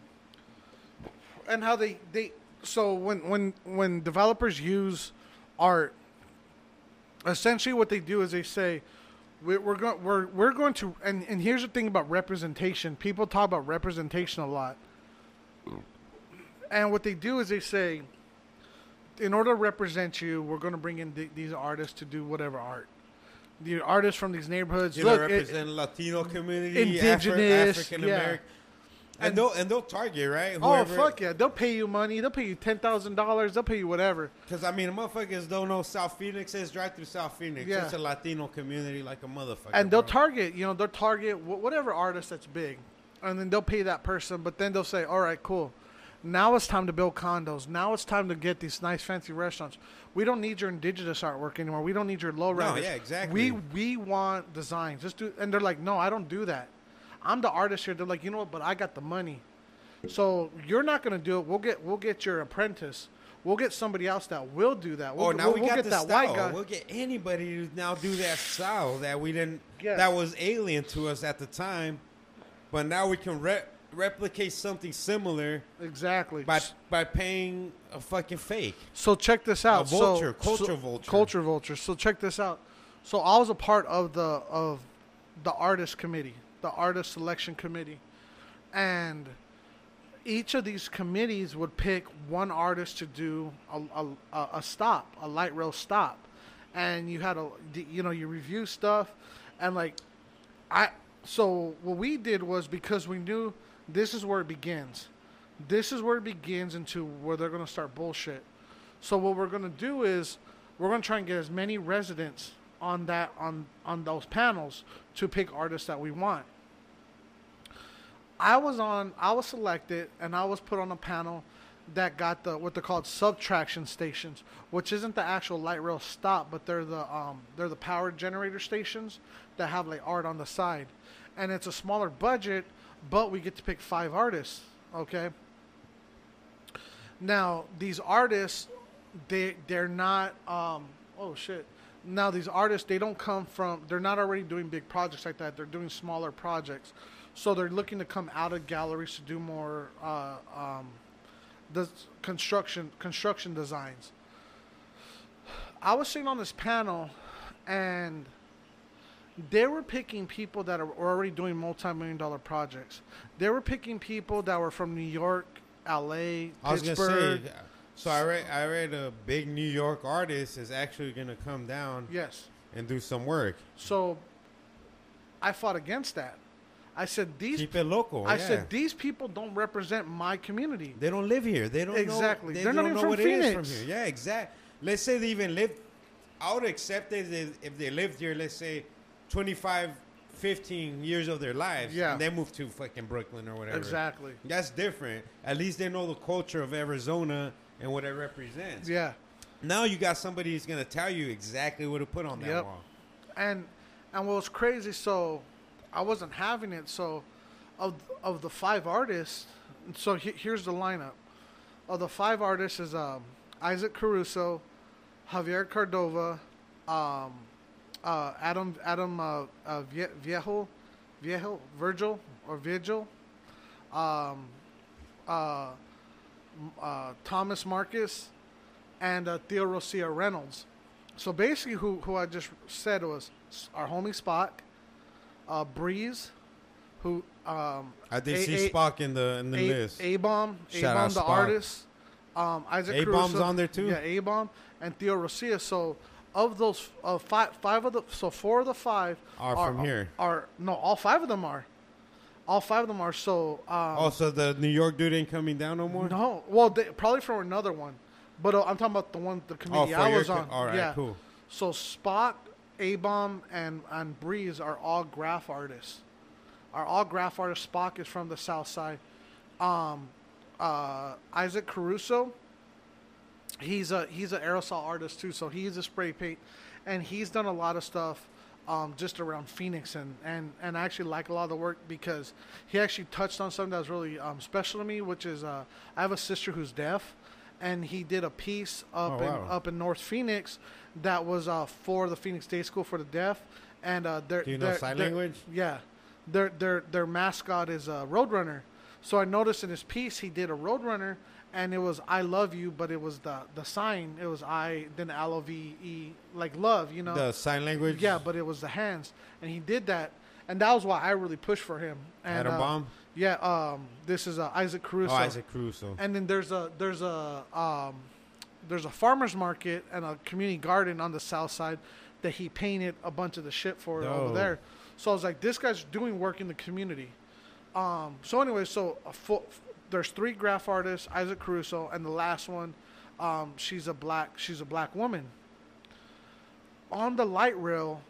and how they they so when when when developers use art essentially what they do is they say we're, we're going we're we're going to and and here's the thing about representation. People talk about representation a lot. And what they do is they say in order to represent you we're going to bring in th- these artists to do whatever art the artists from these neighborhoods You look know, it- represent Latino community, Indigenous, African yeah. American, and, And- they'll and they'll target right. Oh fuck yeah! They'll pay you money. They'll pay you ten thousand dollars. They'll pay you whatever. Because I mean, motherfuckers don't know South Phoenix is drive through South Phoenix. Yeah. It's a Latino community like a motherfucker. And they'll bro. target, you know, they'll target whatever artist that's big, and then they'll pay that person. But then they'll say, "All right, cool. Now it's time to build condos. Now it's time to get these nice fancy restaurants. We don't need your indigenous artwork anymore. We don't need your low riders. yeah, exactly. We we want designs. Just do." And they're like, "No, I don't do that. I'm the artist here." They're like, "You know what? But I got the money." So you're not gonna do it. We'll get we'll get your apprentice. We'll get somebody else that will do that. We'll, Oh, now we'll, we we'll get the that style. white guy. We'll get anybody to now do that style that we didn't. Yeah. That was alien to us at the time, but now we can re- replicate something similar Exactly. by by paying a fucking fake. So check this out. So- vulture, culture so- vulture. Culture vulture. So check this out. So I was a part of the of the artist committee, the artist selection committee, and each of these committees would pick one artist to do a, a, a- a stop, a light rail stop, and you had a you know you review stuff, and like I so what we did was because we knew this is where it begins, this is where it begins into where they're gonna start bullshit. So what we're gonna do is we're gonna try and get as many residents on that on on those panels to pick artists that we want. I was on I was selected and I was put on a panel that got the what they're called subtraction stations, which isn't the actual light rail stop, but they're the um, they're the power generator stations that have like art on the side, and it's a smaller budget, but we get to pick five artists. Okay. Now these artists, they they're not um, oh shit. Now these artists they don't come from they're not already doing big projects like that. They're doing smaller projects, so they're looking to come out of galleries to do more. Uh, um, the construction construction designs. I was sitting on this panel, and they were picking people that are already doing multi-million dollar projects. They were picking people that were from New York, L.A., I Pittsburgh. say. So I read, I read a big New York artist is actually gonna come down yes. and do some work. So I fought against that. I said these. Keep it local. I yeah. said these people don't represent my community. They don't live here. They don't Exactly. Know, they They're not don't even know from what it is from Phoenix. here. Yeah, exactly. Let's say they even live. I would accept it if they lived here. Let's say 25, 15 years of their lives. Yeah. And they moved to fucking Brooklyn or whatever. Exactly. That's different. At least they know the culture of Arizona and what it represents. Yeah. Now you got somebody who's gonna tell you exactly what to put on that Yep. wall. and and what was crazy so i wasn't having it so of of the five artists so he, here's the lineup of the five artists is um, isaac caruso javier Cardova, um, uh, adam adam uh, uh, Vie- viejo viejo virgil or vigil um, uh, uh, thomas marcus and uh, theo rosia reynolds so basically, who who I just said was our homie Spock, uh, Breeze, who um, I did A- see A- Spock in the in the list. A Bomb, A Bomb the Spock. artist, um, Isaac A-Bomb's on there too? Yeah, A Bomb and Theo Rosia. So of those uh, five five of the so four of the five Are from here. Are no, all five of them are. All five of them are. So um, oh, so the New York dude ain't coming down no more. no, well, they, probably from another one, but uh, I'm talking about the one the Oh, committee for I was co- on. All right, yeah. cool. So Spock, A Bomb, and and Breeze are all graph artists. Are all graph artists. Spock is from the South Side. Um, uh, Isaac Caruso. He's a he's an aerosol artist too. So he's a spray paint, and he's done a lot of stuff. Um, just around Phoenix and, and, and I actually like a lot of the work because he actually touched on something that was really um, special to me, which is uh, I have a sister who's deaf, and he did a piece up Oh, in up in North Phoenix that was uh, for the Phoenix Day School for the Deaf, and uh, their Do you know sign language? Yeah, their their their mascot is a Roadrunner. So I noticed in his piece he did a Roadrunner, and it was "I love you," but it was the the sign. It was I then L O V E like love, you know. The sign language. Yeah, but it was the hands, and he did that, and that was why I really pushed for him. And, Adam uh, Bomb. Yeah, um, this is uh, Isaac Caruso. Oh, Isaac Caruso. And then there's a there's a um, there's a farmers market and a community garden on the south side that he painted a bunch of the shit for over there. So I was like, this guy's doing work in the community. Um, so anyway, so a full, there's three graph artists, Isaac Caruso, and the last one, um, she's a black she's a black woman. On the light rail,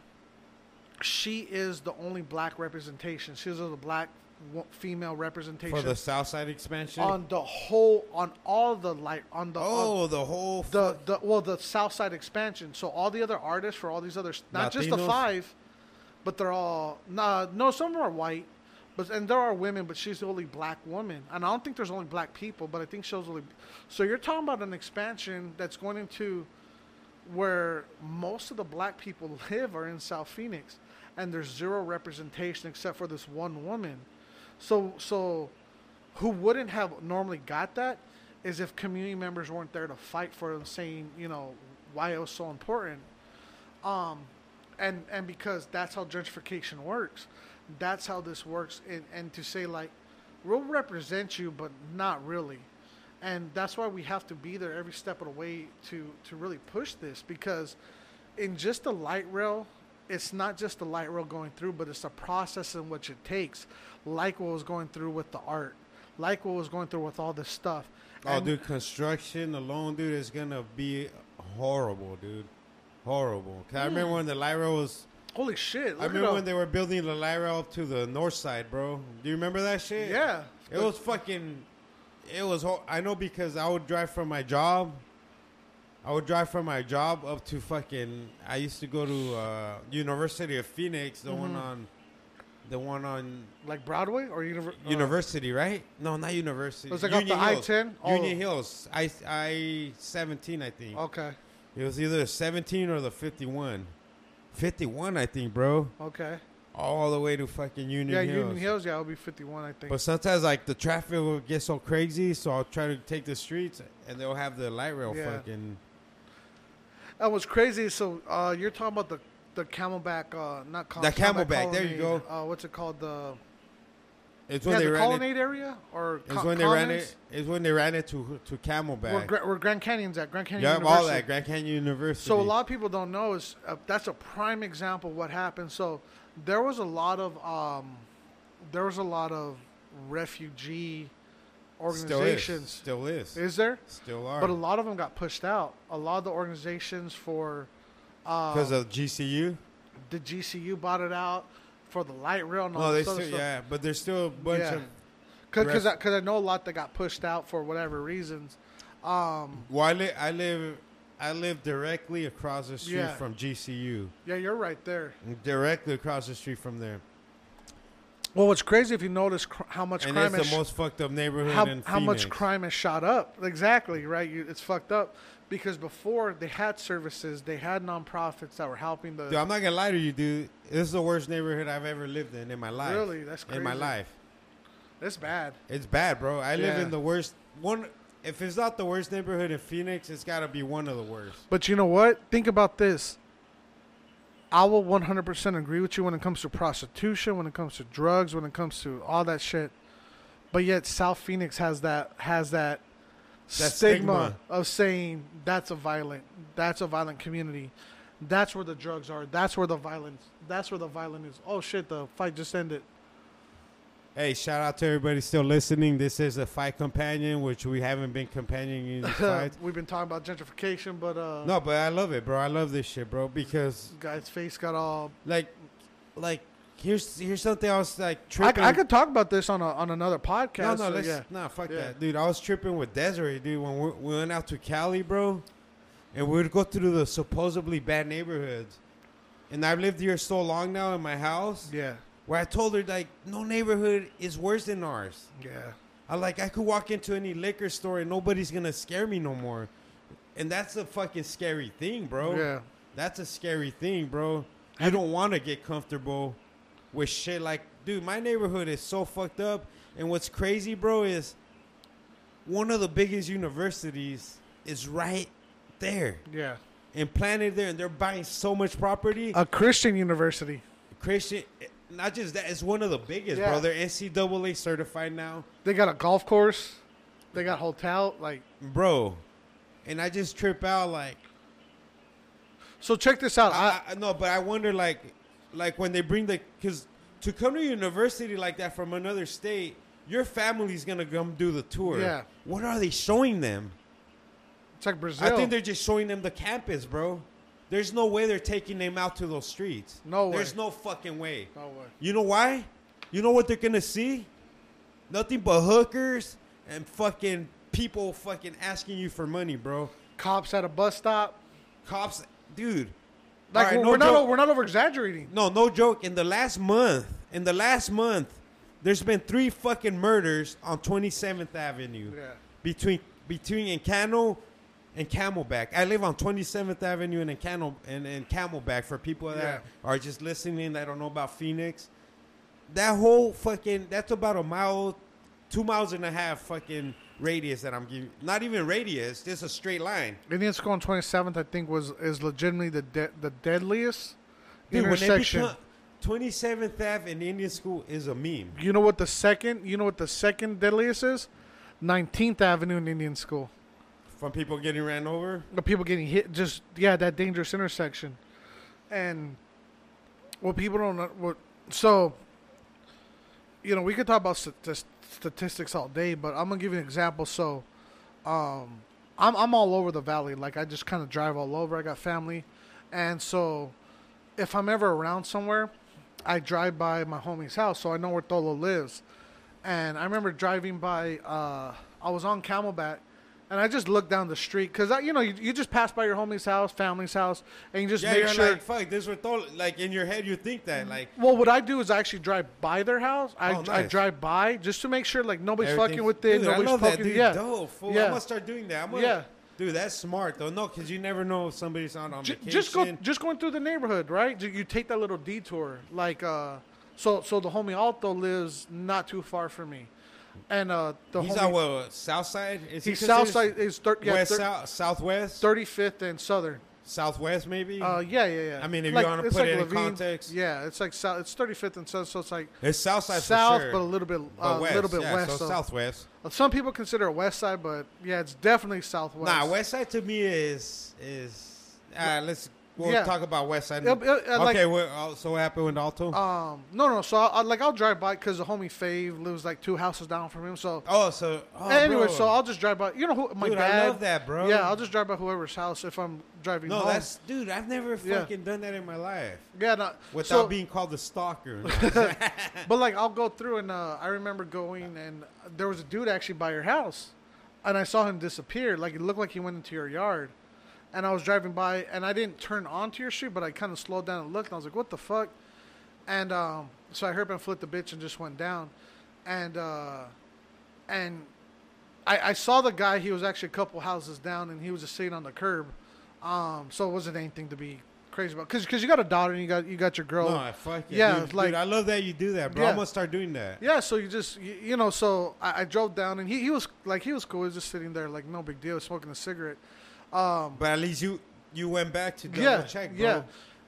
she is the only black representation. She's the black female representation For the South Side expansion. on the whole on all the light on the oh, on the whole. the the well the south side expansion so all the other artists for all these others not just the five but they're all nah, no some of them are white but and there are women but she's the only black woman. And i don't think there's only black people but i think she's only so you're talking about an expansion that's going into where most of the black people [laughs] live are in south phoenix. And there's zero representation except for this one woman. So so who wouldn't have normally got that is if community members weren't there to fight for them saying you know why it was so important. Um and and because that's how gentrification works that's how this works and and to say like we'll represent you, but not really. And that's why we have to be there every step of the way to to really push this because in just the light rail, it's not just the light rail going through, but it's the process in which it takes, like what was going through with the art, like what was going through with all this stuff. Oh, And- dude, construction alone, dude, is gonna be horrible, dude. Horrible. 'Cause I remember when the light rail was. Holy shit! I remember when they were building the rail up to the north side, bro. Do you remember that shit? Yeah. It was fucking. It was. Ho- I know because I would drive from my job. I would drive from my job up to fucking. I used to go to uh, University of Phoenix, the one Mhm. on, the one on like Broadway or univer- uh, University, right? No, not University. It was like off the I-10? Oh. Union Hills. I I seventeen, I think. Okay. It was either seventeen or the fifty one. Fifty one, I think, bro. Okay. All the way to fucking Union yeah, Hills. Yeah, Union Hills. Yeah, it'll be fifty-one, I think. But sometimes like the traffic will get so crazy, so I'll try to take the streets, and they'll have the light rail Yeah. fucking. That was crazy. So uh, you're talking about the the Camelback, uh, not Cam- The Camelback, there you go. Uh, what's it called? The It's yeah, when they the ran it. Colonnade area or It's Co- when they ran it. It's when they ran it to to Where, Camelback. Gra- where Grand Canyon's at? Grand Canyon Yeah, University. all that Grand Canyon University. So a lot of people don't know is uh, that's a prime example of what happened. So there was a lot of um, there was a lot of refugee organizations. still is, still Is, is, there? still are. But a lot of them got pushed out. A lot of the organizations for uh, because of GCU. the GCU bought it out for the light rail. And all No, they still stuff. yeah, but there's still a bunch Yeah. of. Because rest- I, know a lot that got pushed out for whatever reasons. Um, Well, I, li- I live, I live directly across the street Yeah. from GCU. yeah, you're right there. Directly across the street from there, Well, what's crazy if you notice cr- how much and crime it's is the most fucked up neighborhood how, in how much crime has shot up. Exactly, right? You, it's fucked up because before they had services, they had nonprofits that were helping the. Dude, I'm not gonna lie to you, dude. This is the worst neighborhood I've ever lived in in my life. Really? That's crazy. In my life, It's bad. it's bad, bro. I live Yeah. in the worst one. If it's not the worst neighborhood in Phoenix, it's got to be one of the worst. But you know what? Think about this. I will 100% agree with you when it comes to prostitution, when it comes to drugs, when it comes to all that shit. But yet South Phoenix has that has That stigma, stigma. of saying that's a violent that's a violent community. That's where the drugs are. That's where the violence that's where the violence is. Oh shit, the fight just ended. Hey, shout out to everybody still listening. This is a fight companion, which we haven't been companioning [laughs] fights. We've been talking about gentrification, but uh No, but I love it, bro. I love this shit, bro, because guy's face got all like, like here's here's something I was like I, tripping. I could talk about this on a on another podcast. no, so let's yeah. nah, fuck Yeah. that, dude. I was tripping with Desiree, dude, when we, we went out to Cali, bro, and we would go through the supposedly bad neighborhoods. And I've lived here so long now in my house, Yeah. where I told her like no neighborhood is worse than ours. Yeah. I like I could walk into any liquor store and nobody's gonna scare me no more. And that's a fucking scary thing, bro. Yeah. That's a scary thing, bro. You don't want to get comfortable with shit like, dude, my neighborhood is so fucked up. And what's crazy, bro, is one of the biggest universities is right there Yeah. and planted there, and they're buying so much property. A Christian university. Christian, eh, not just that, it's one of the biggest, Yeah. bro. They're NCAA certified now. They got a golf course. They got hotel. Like bro. And I just trip out like so. Check this out. I, I, I no, but I wonder like like when they bring the because to come to university like that from another state, your family's gonna come do the tour. Yeah. What are they showing them? it's like Brazil. I think they're just showing them the campus, bro. There's no way they're taking them out to those streets. No way. There's no fucking way. no way. You know why? You know what they're gonna see? Nothing but hookers and fucking people fucking asking you for money, bro. Cops at a bus stop. cops, dude. Like right, we're, no we're not we're not over exaggerating. No, no joke. In the last month, in the last month, there's been three fucking murders on 27th Avenue Yeah. between between Encanto and Camelback. I live on 27th Avenue and Encanto and, and Camelback for people that Yeah. are just listening that don't know about Phoenix. That whole fucking that's about a mile, two miles and a half fucking radius that I'm giving. Not even radius, just a straight line. Indian School on 27th, I think, was is legitimately the de- the deadliest Dude, intersection. become, 27th Ave in Indian School is a meme. You know what the second? You know what the second deadliest is? 19th Avenue in Indian School. From people getting ran over. The people getting hit. Just yeah, that dangerous intersection. And what people don't know. What so. You know, we could talk about st- statistics all day, but I'm gonna give you an example. So, um, I'm I'm all over the valley. Like I just kind of drive all over. I got family, and so if I'm ever around somewhere, I drive by my homie's house, so I know where Tolo lives. And I remember driving by. Uh, I was on Camelback, and I just look down the street because you know you, you just pass by your homie's house, family's house, and you just Yeah, make you're sure. like, fuck, this was Tolo. Like, in your head, you think that. Like, well, what I do is I actually drive by their house. I, Oh, I drive by just to make sure like nobody's fucking with it, Dude, nobody's poking. that, dude. yeah, Dope, fool. Yeah. I'm gonna start doing that. I'm gonna, Yeah. Dude, that's smart, though. No, because you never know if somebody's on, on Ju- vacation. just go just going through the neighborhood right you take that little detour like uh so so the homie alto lives not too far from me and uh the He's homie, on what, south side? Is he he's south side is thir- yeah, West, thir- south, southwest? 35th and southern Southwest, maybe? uh yeah yeah yeah I mean, if you Like, wanna put like it in context. yeah it's like south it's 35th and southern so it's like it's south side south for sure. but a little bit a west, little bit yeah, west so so- southwest. some people consider it west side but yeah it's definitely southwest Nah, west side to me is is. Uh, let's we'll Yeah. talk about west side. Yep, uh, like- okay, what, uh, so what happened with Alto? um no no so I, I like I'll drive by because the homie Fave lives like two houses down from him so oh, so oh, anyway, bro. so I'll just drive by. You know who my Dude, dad. I love that, bro. Yeah, I'll just drive by whoever's house if I'm driving no, home. that's dude. I've never Yeah. fucking done that in my life yeah, no, without so, being called a stalker. [laughs] [laughs] But like, I'll go through and uh, I remember going and there was a dude actually by your house, and I saw him disappear. Like it looked like he went into your yard, and I was driving by and I didn't turn onto your street, but I kind of slowed down and looked. And I was like, what the fuck? And um, so I heard him flip the bitch and just went down, and uh, and I, I saw the guy. He was actually a couple houses down, and he was just sitting on the curb. Um, so it wasn't anything to be crazy about. Cause, cause you got a daughter and you got you got your girl. no, fuck it, Yeah, dude, like- dude, I love that you do that, bro. Yeah. I'm gonna start doing that. Yeah, so you just you, you know, so I, I drove down and he, he was like he was cool. He was just sitting there like no big deal, smoking a cigarette. Um, But at least you you went back to double yeah, check, bro. yeah,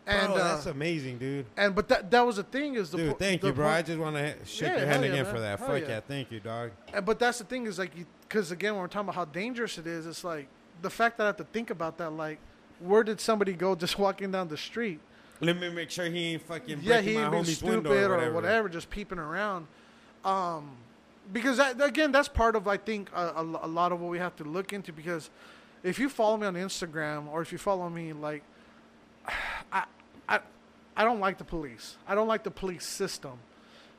and bro, uh, that's amazing, dude. and but that that was the thing is the Dude, po- thank the you, bro. po- I just want to shake Yeah, your hand yeah, again man. for that. Hell Fuck yeah. yeah, thank you, dog. and- but that's the thing is like you because again when we're talking about how dangerous it is, it's like the fact that I have to think about that like where did somebody go [laughs] just walking down the street? Let me make sure he ain't fucking yeah, he ain't being homie's stupid window or whatever. or whatever, just peeping around. Um, because that, again, that's part of I think a, a, a lot of what we have to look into. Because if you follow me on Instagram or if you follow me, like, [sighs] I, I, I don't like the police. I don't like the police system.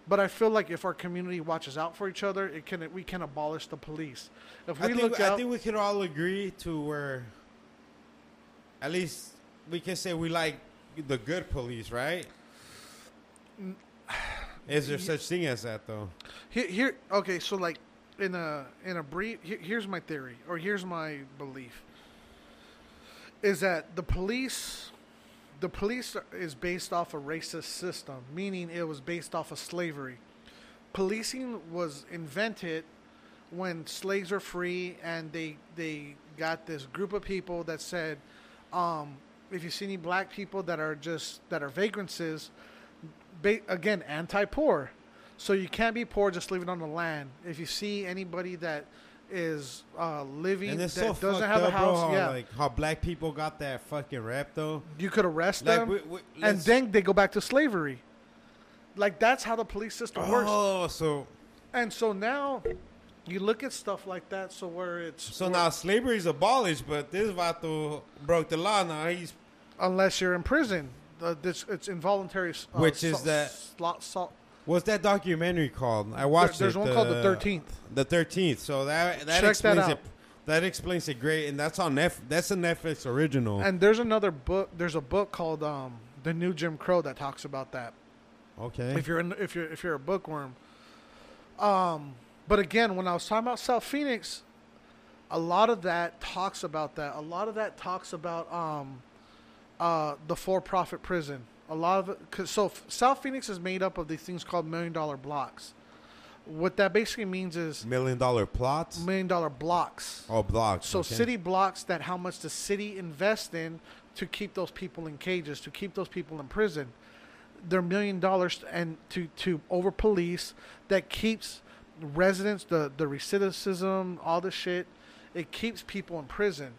But I feel like if our community watches out for each other, it can we can abolish the police. If we I think, look I think we could all agree to where at least we can say we like the good police, right? Is there [sighs] such thing as that though? Here, here, okay. So, like, in a in a brief, here's my theory, or here's my belief: is that the police, the police is based off a racist system, meaning it was based off of slavery. Policing was invented when slaves were free, and they they got this group of people that said, um, if you see any black people that are just that are vagrancies, ba- again anti-poor so you can't be poor just living on the land if you see anybody that is uh, living And that so doesn't have up, a house bro. How, yeah like how black people got that fucking rap though. you could arrest Like, them we, we, and then they go back to slavery like that's how the police system works oh, so and so now you look at stuff like that so where it's so now slavery is abolished, but this vato broke the law. Now he's unless you're in prison uh, this, it's involuntary uh, Which is so- that- slo- so- what's that documentary called? I watched there's it. one called the 13th The thirteenth. So that that Check that explains out. it. That explains it great, and that's on Netflix. That's a Netflix original. and there's another book there's a book called um, the new jim crow that talks about that okay. if you're in, if you're if you're a bookworm. Um, but again, when I was talking about South Phoenix, a lot of that talks about that. A lot of that talks about um, uh, the for-profit prison. A lot of cause, so South Phoenix is made up of these things called million-dollar blocks. What that basically means is Million dollar plots. million-dollar blocks. Oh, blocks. So okay. city blocks that how much the city invest in to keep those people in cages, to keep those people in prison. their million dollars and to to over police that keeps residents the the recidivism all the shit it keeps people in prison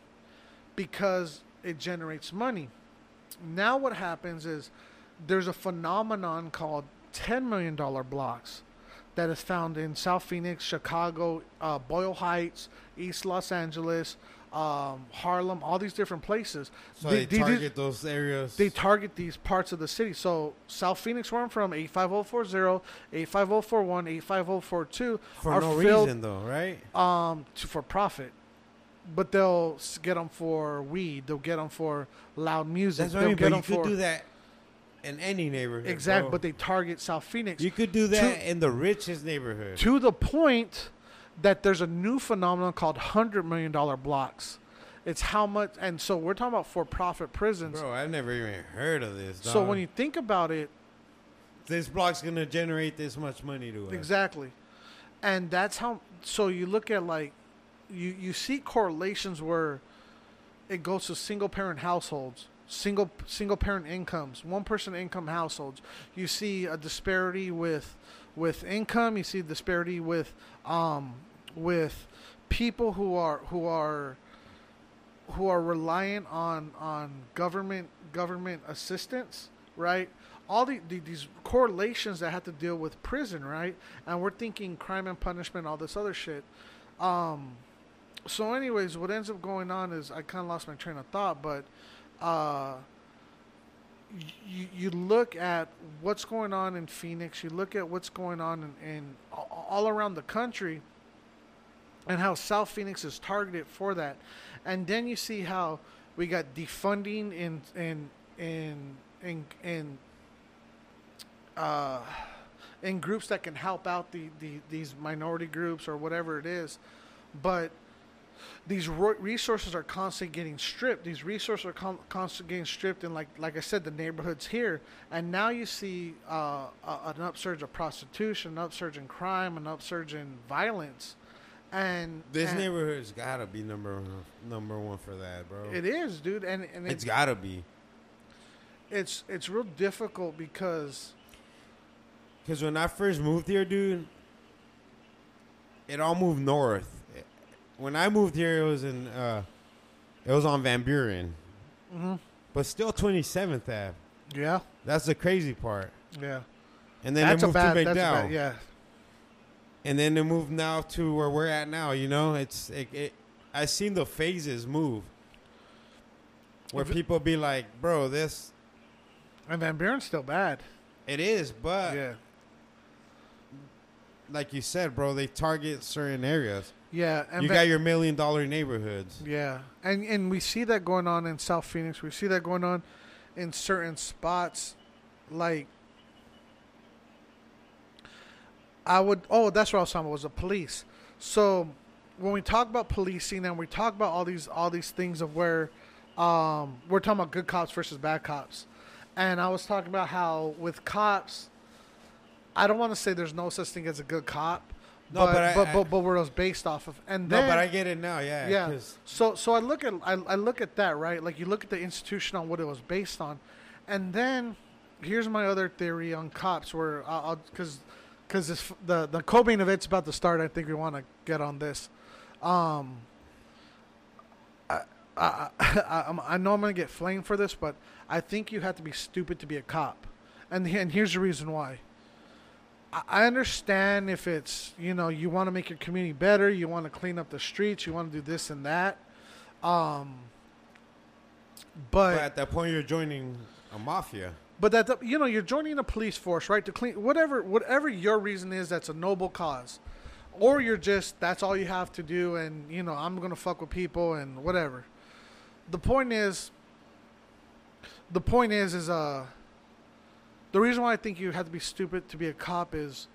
because it generates money now what happens is there's a phenomenon called 10 million dollar blocks that is found in South Phoenix, Chicago, uh, Boyle Heights, East Los Angeles, um, Harlem, all these different places. So They- they, they target those areas. they target these parts of the city. So South Phoenix, where I'm from, 85040, 85041, 85042 for are no filled reason though, right? um, to, for profit. But they'll get them for weed. They'll get them for loud music. That's what they'll I mean. get But you could for do that in any neighborhood. Exactly, bro. But they target South Phoenix you could do that in the richest neighborhood. to the point that there's a new phenomenon called hundred million dollar blocks. It's how much, and so we're talking about for-profit prisons. Bro, I've never even heard of this. so when you think about it, this block's gonna generate this much money to us. Exactly. And that's how so you look at like you you see correlations where it goes to single parent households, single single parent incomes, one person income households. You see a disparity with with income, you see a disparity with um with people who are who are who are reliant on on government government assistance, right? All the, the these correlations that have to deal with prison, right? And we're thinking crime and punishment, all this other shit. Um, so, anyways, what ends up going on is I kind of lost my train of thought, but uh, you you look at what's going on in Phoenix, you look at what's going on in, in all around the country, and how South Phoenix is targeted for that, and then you see how we got defunding in in in in in uh, in groups that can help out the, the these minority groups or whatever it is, but these ro- resources are constantly getting stripped. These resources are con- constantly getting stripped, and like like I said, the neighborhoods here, and now you see uh, a, an upsurge of prostitution, an upsurge in crime, an upsurge in violence, and This and neighborhood's gotta be number number one for that, bro. it is, dude, and and it's it, gotta be. it's it's real difficult because Because when I first moved here, dude, it all moved north. When I moved here, it was in, uh, it was on Van Buren, Mhm. but still 27th Ave. yeah, That's the crazy part. yeah, And then that's they moved bad, to McDowell. bad, yeah. And then they moved now to where we're at now. You know, it's it. it I seen the phases move. Where If people be like, "Bro, this And Van Buren's still bad. it is," but yeah. like you said, bro, they target certain areas. Yeah. And you got your million dollar neighborhoods. Yeah. And and we see that going on in South Phoenix. We see that going on in certain spots like I would oh, that's what I was talking about was the police. So when we talk about policing and we talk about all these all these things of where um, we're talking about good cops versus bad cops. And I was talking about how with cops I don't want to say there's no such thing as a good cop. No, but but I- but, I- but but where it was based off of. And then, No, but I get it now. Yeah, yeah. 'cause- So so I look at I, I look at that right. Like you look at the institution on what it was based on, and then here's my other theory on cops. Where I'll because because this the the co-main event's about to start. I think we want to get on this. Um. I, I, I, I'm- I know I'm gonna get flamed for this, but I think you have to be stupid to be a cop, and and here's the reason why. I- understand if it's you know you want to make your community better, you want to clean up the streets, you want to do this and that, um, but but at that point, you're joining a mafia. but that you know you're joining a police force, right? To clean whatever whatever your reason is, that's a noble cause, or you're just that's all you have to do, and you know I'm gonna fuck with people and whatever. The point is, the point is, is uh, the reason why I think you have to be stupid to be a cop is,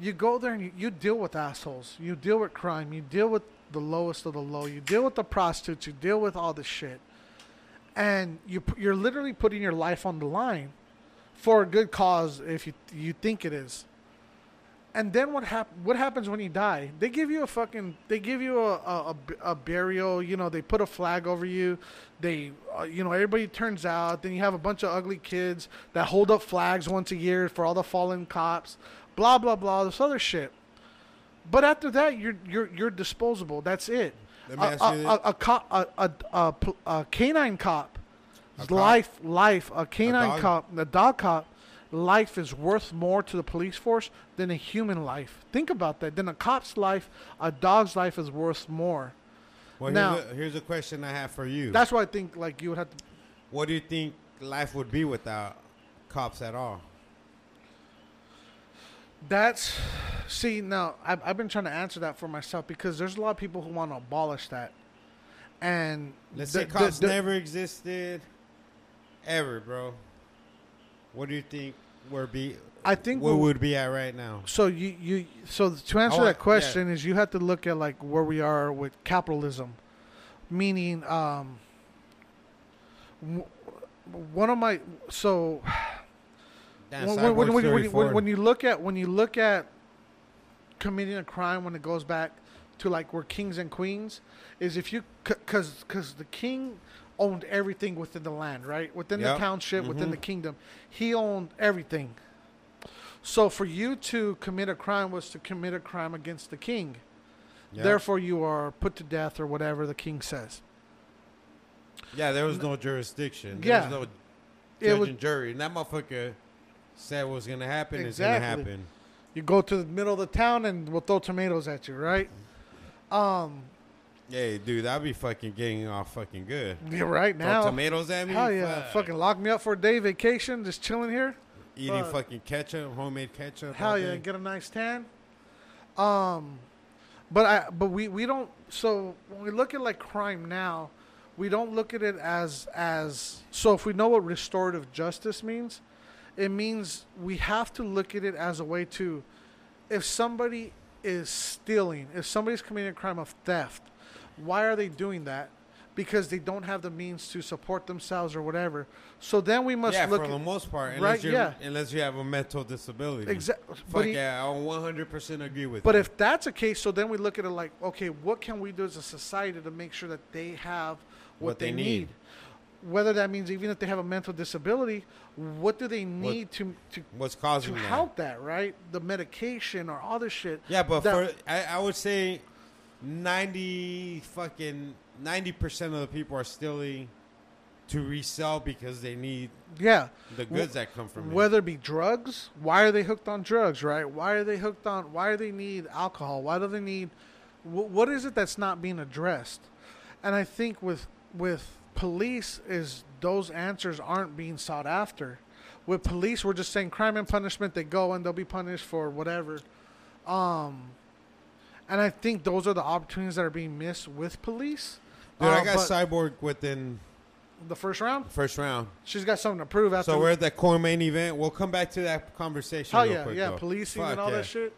you go there and you, you deal with assholes, you deal with crime, you deal with the lowest of the low, you deal with the prostitutes, you deal with all this shit. And you you're literally putting your life on the line for a good cause if you you think it is. And then what hap- What happens when you die? They give you a fucking. They give you a a, a a burial. You know, they put a flag over you. They, uh, you know, everybody turns out. Then you have a bunch of ugly kids that hold up flags once a year for all the fallen cops. Blah blah blah. This other shit. But after that, you're you're you're disposable. That's it. Let me A, ask a, you a, a, cop, a, a, a, a canine cop, A life life. A canine dog? cop, a dog cop, life is worth more to the police force than a human life. Think about that. Than a cop's life, a dog's life is worth more. Well, Now- here's, a, here's a question I have for you. That's why I think like you would have to. what do you think life would be without cops at all? That's see now. I've, I've been trying to answer that for myself because there's a lot of people who want to abolish that, and Let's the- say the- cops the- never existed, ever, bro. What do you think we're be? I think where we- would be at right now? So you you so to answer Oh, that yeah. question is you have to look at like where we are with capitalism, meaning um. One of my so Damn, when, when, when, when, when you look at when you look at committing a crime when it goes back to like we're kings and queens is if you because because the king owned everything within the land right within Yep. the township within Mhm. the kingdom he owned everything so for you to commit a crime was to commit a crime against the king yeah. therefore you are put to death or whatever the king says yeah, there was no jurisdiction. There Yeah. was no It judge was- and jury, and that motherfucker said what was gonna happen is gonna happen. you go to the middle of the town and we'll throw tomatoes at you right um Yeah, dude, I'd be fucking getting off fucking good. [laughs] you're right Throw now tomatoes at me. Hell yeah! fuck. Fucking lock me up for a day vacation, just chilling here. eating fuck. fucking ketchup, homemade ketchup. Hell yeah, day. get a nice tan. Um, but I but we we don't. So when we look at like crime now, we don't look at it as as. So if we know what restorative justice means, it means we have to look at it as a way to, if somebody is stealing, if somebody's committing a crime of theft, why are they doing that? Because they don't have the means to support themselves or whatever. So then we must yeah, look for the most part, unless Right, you're, yeah. unless you have a mental disability. exactly. Fuck yeah, I 100% agree with you. But you. if that's the case, so then we look at it like, okay, what can we do as a society to make sure that they have what, What they, they need? need. Whether that means even if they have a mental disability, what do they need to to what's to causing that? help that? Right, the medication or all this shit. Yeah, but that- for I, I would say 90 fucking 90% of the people are stealing to resell because they need yeah, the goods that come from it. whether it be drugs, why are they hooked on drugs? Right? Why are they hooked on? Why do they need alcohol? Why do they need? wh- What is it that's not being addressed? And I think with with police is those answers aren't being sought after. With police, we're just saying crime and punishment. They go and they'll be punished for whatever. Um, and I think those are the opportunities that are being missed with police. Dude, Uh, I got Cyborg within the first round. first round. She's got something to prove after. So we're at that core main event. We'll come back to that conversation. Real yeah, quick, yeah, though. policing Fuck and all yeah. that shit.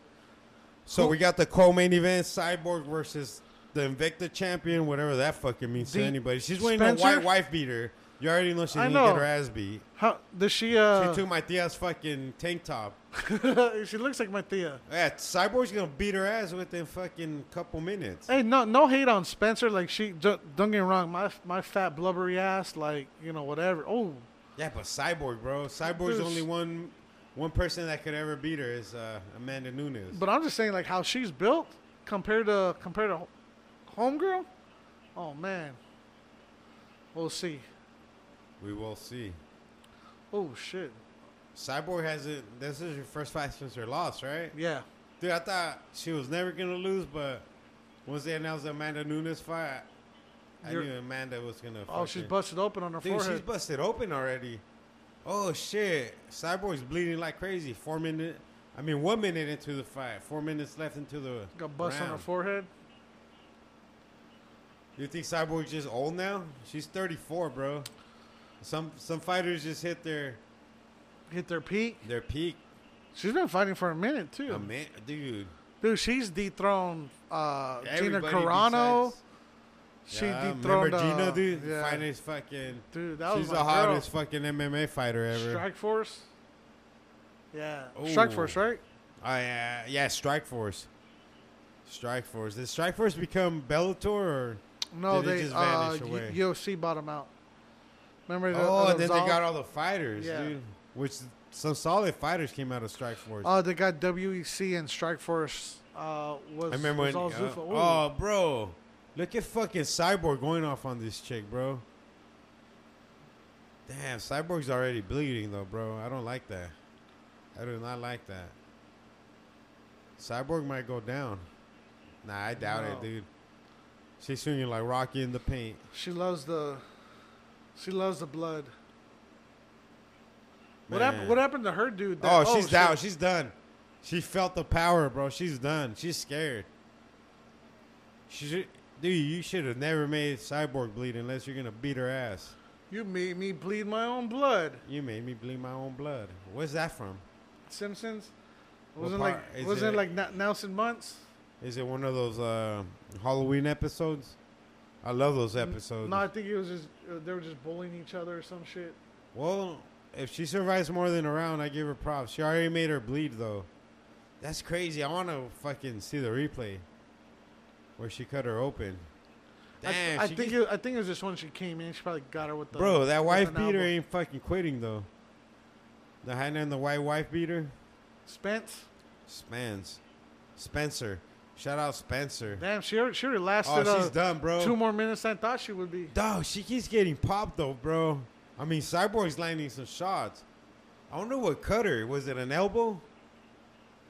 So Who- we got the co-main event: Cyborg versus the Invicta champion, whatever that fucking means The- to anybody. She's wearing a white wife beater. You already know she's I gonna know. get her ass beat. How does she? Uh, she took my tia's fucking tank top. [laughs] she looks like my Thea. Yeah, Cyborg's gonna beat her ass within fucking couple minutes. Hey, no, no hate on Spencer. Like she, don't don't get me wrong. My my fat blubbery ass, like you know whatever. Oh, Yeah, but Cyborg, bro. Cyborg's Dude, only one one person that could ever beat her is uh, Amanda Nunes. but I'm just saying like how she's built compared to compared to homegirl. Oh man, we'll see. We will see. Oh shit. Cyborg hasn't. This is her first fight since her loss, right? Yeah. Dude, I thought she was never gonna lose, but once they announced the Amanda Nunes fight, I knew Amanda was gonna. Oh, she's busted open on her forehead. Dude, she's busted open already. Oh shit! Cyborg's bleeding like crazy. Four minute. I mean, one minute into the fight. Four minutes left into the. Got bust on her forehead. You think Cyborg's just old now? She's 34, bro. Some some fighters just hit their Hit their peak. their peak. She's been fighting for a minute too. A man, dude. Dude, she's dethroned uh, Gina Everybody Carano. besides- She Yeah, dethroned remember Gina, uh, dude? Yeah. Finest fucking. Dude, that was she's my the girl. hottest fucking MMA fighter ever. Strike Force. Yeah, Ooh. Strikeforce, right? I uh, yeah, Strikeforce. Strike Force. Did Strikeforce become Bellator or? No, Did it they just uh, vanish away? U- UFC bought them out. Remember? The, Oh, and then they got all the fighters, Yeah. dude. Which some solid fighters came out of Strikeforce. Oh, they got WEC and Strikeforce. Uh, was I remember was when. all uh, oh, bro, look at fucking Cyborg going off on this chick, bro. Damn, Cyborg's already bleeding though, bro. I don't like that. I do not like that. Cyborg might go down. Nah, I doubt No. it, dude. She's swinging like Rocky in the paint. She loves the. She loves the blood. What Man. happened? What happened to her dude? that- Oh, she's shit. down. She's done. She felt the power, bro. She's done. She's scared. She should, dude. You should have never made Cyborg bleed unless you're gonna beat her ass. You made me bleed my own blood. You made me bleed my own blood. Where's that from? Simpsons. What Wasn't part? like Is wasn't it- it like Nelson Muntz? Is it one of those uh, Halloween episodes? I love those episodes. No, I think it was just uh, they were just bullying each other or some shit. well, if she survives more than a round, I give her props. She already made her bleed though. That's crazy. I want to fucking see the replay where she cut her open. I, Damn, I she think gets- it, I think it was just when she came in. She probably got her with the Bro, that wife beater elbow. ain't fucking quitting though. The Hannah and the white wife beater. Spence. Spence. Spencer. Shout out Spencer. Damn, she already, she already Oh, she's uh, done, bro. two more minutes than I thought she would be. Dog, she keeps getting popped though, bro. I mean, Cyborg's landing some shots. I wonder what cut her. Was it an elbow?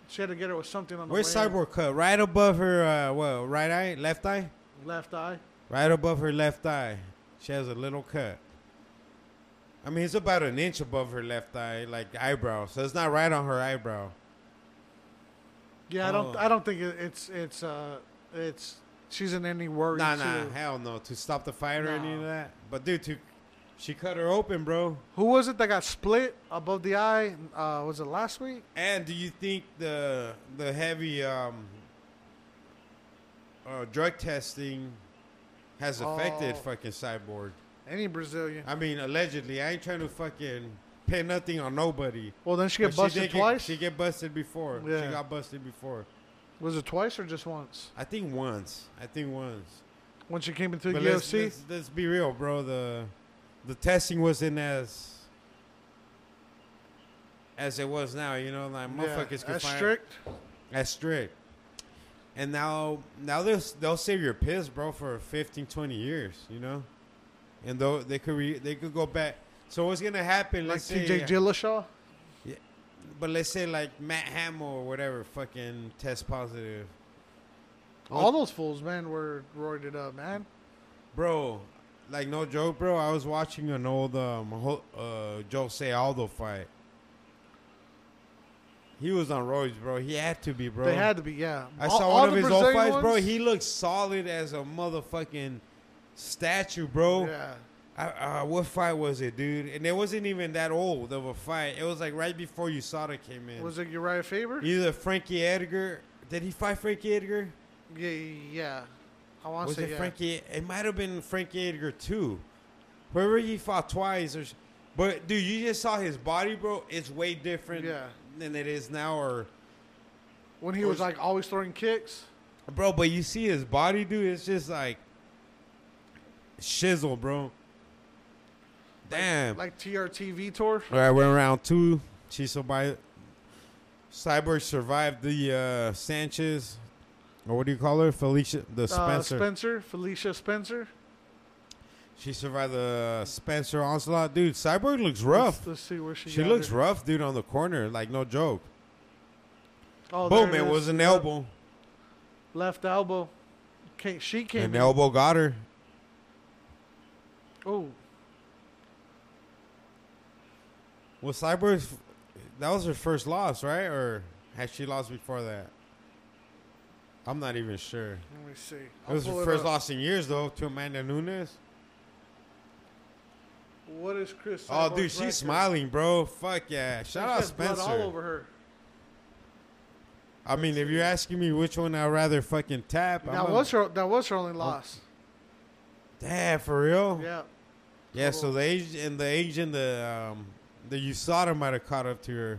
She had to get her with something on the Where's way. Cyborg cut? Right above her, uh, what, right eye? Left eye? Left eye. Right above her left eye. She has a little cut. I mean, it's about an inch above her left eye, like eyebrow. So it's not right on her eyebrow. Yeah, I don't Oh. I don't think it, it's it's uh it's she's in any worry. Nah, nah, too. hell no. To stop the fight or any of No. that. But dude, to she cut her open, bro. Who was it that got split above the eye? Uh, was it last week? And do you think the the heavy um, uh, drug testing has affected Oh. fucking Cyborg? Any Brazilian? I mean, allegedly. I ain't trying to fucking pay nothing on nobody. Well, then she get But busted did get- twice. she get busted before. Yeah. She got busted before. was it twice or just once? I think once. I think once. When she came into But the let's, UFC? let's, let's be real, bro. The the testing wasn't as as it was now. You know, like yeah, motherfuckers could as find strict. as strict. And now now they'll they'll save your piss, bro, for 15, 20 years. You know, and though they could re, they could go back. So what's gonna happen? Like Let's say, TJ Dillashaw. but let's say like Matt Hamill or whatever, fucking test positive. All those fools, man, were roided up, man. Bro, like no joke, bro. I was watching an old um uh Jose Aldo fight. He was on roids, bro. He had to be, bro. They had to be, yeah. I All- saw all one of his old Brazilian fights, bro. He looked solid as a motherfucking statue, bro. Yeah. Uh, what fight was it, dude? And it wasn't even that old of a fight. It was like right before USADA came in. Was it Urijah Faber? Either Frankie Edgar. Did he fight Frankie Edgar? Yeah, yeah. I want to Was say it yeah. Frankie? It might have been Frankie Edgar too. Whoever he fought twice, or, but dude, you just saw his body, bro. It's way different Yeah. than it is now, or when he Or was like always throwing kicks. bro. But you see his body, dude. It's just like shizzle, bro. Damn. Like TRT tour. All right, we're in round two. She by Cyborg survived the uh, Sanchez, or what do you call her? Felicia, the Uh, Spencer. Spencer. Felicia Spencer. she survived the Spencer onslaught, dude. Cyborg looks rough. Let's, let's see where she She looks it. rough, dude, on the corner. Like no joke. Oh, Boom! It is. was an Yep. elbow. Left elbow. Can't, she came. An in. elbow got her. Oh, Well, Cyborg's that was her first loss, right? Or had she lost before that? I'm not even sure. let me see. It I'll was her first up. loss in years, though, to Amanda Nunes. What is Cris? Oh, dude, she's record? smiling, bro. Fuck yeah! Shout out Spencer. all over her. I mean, if you're asking me which one I'd rather fucking tap, That I'm was her. That was her only loss. Damn, for real? Yeah. Yeah, so the age and the age and the um the USADA might have caught up to her.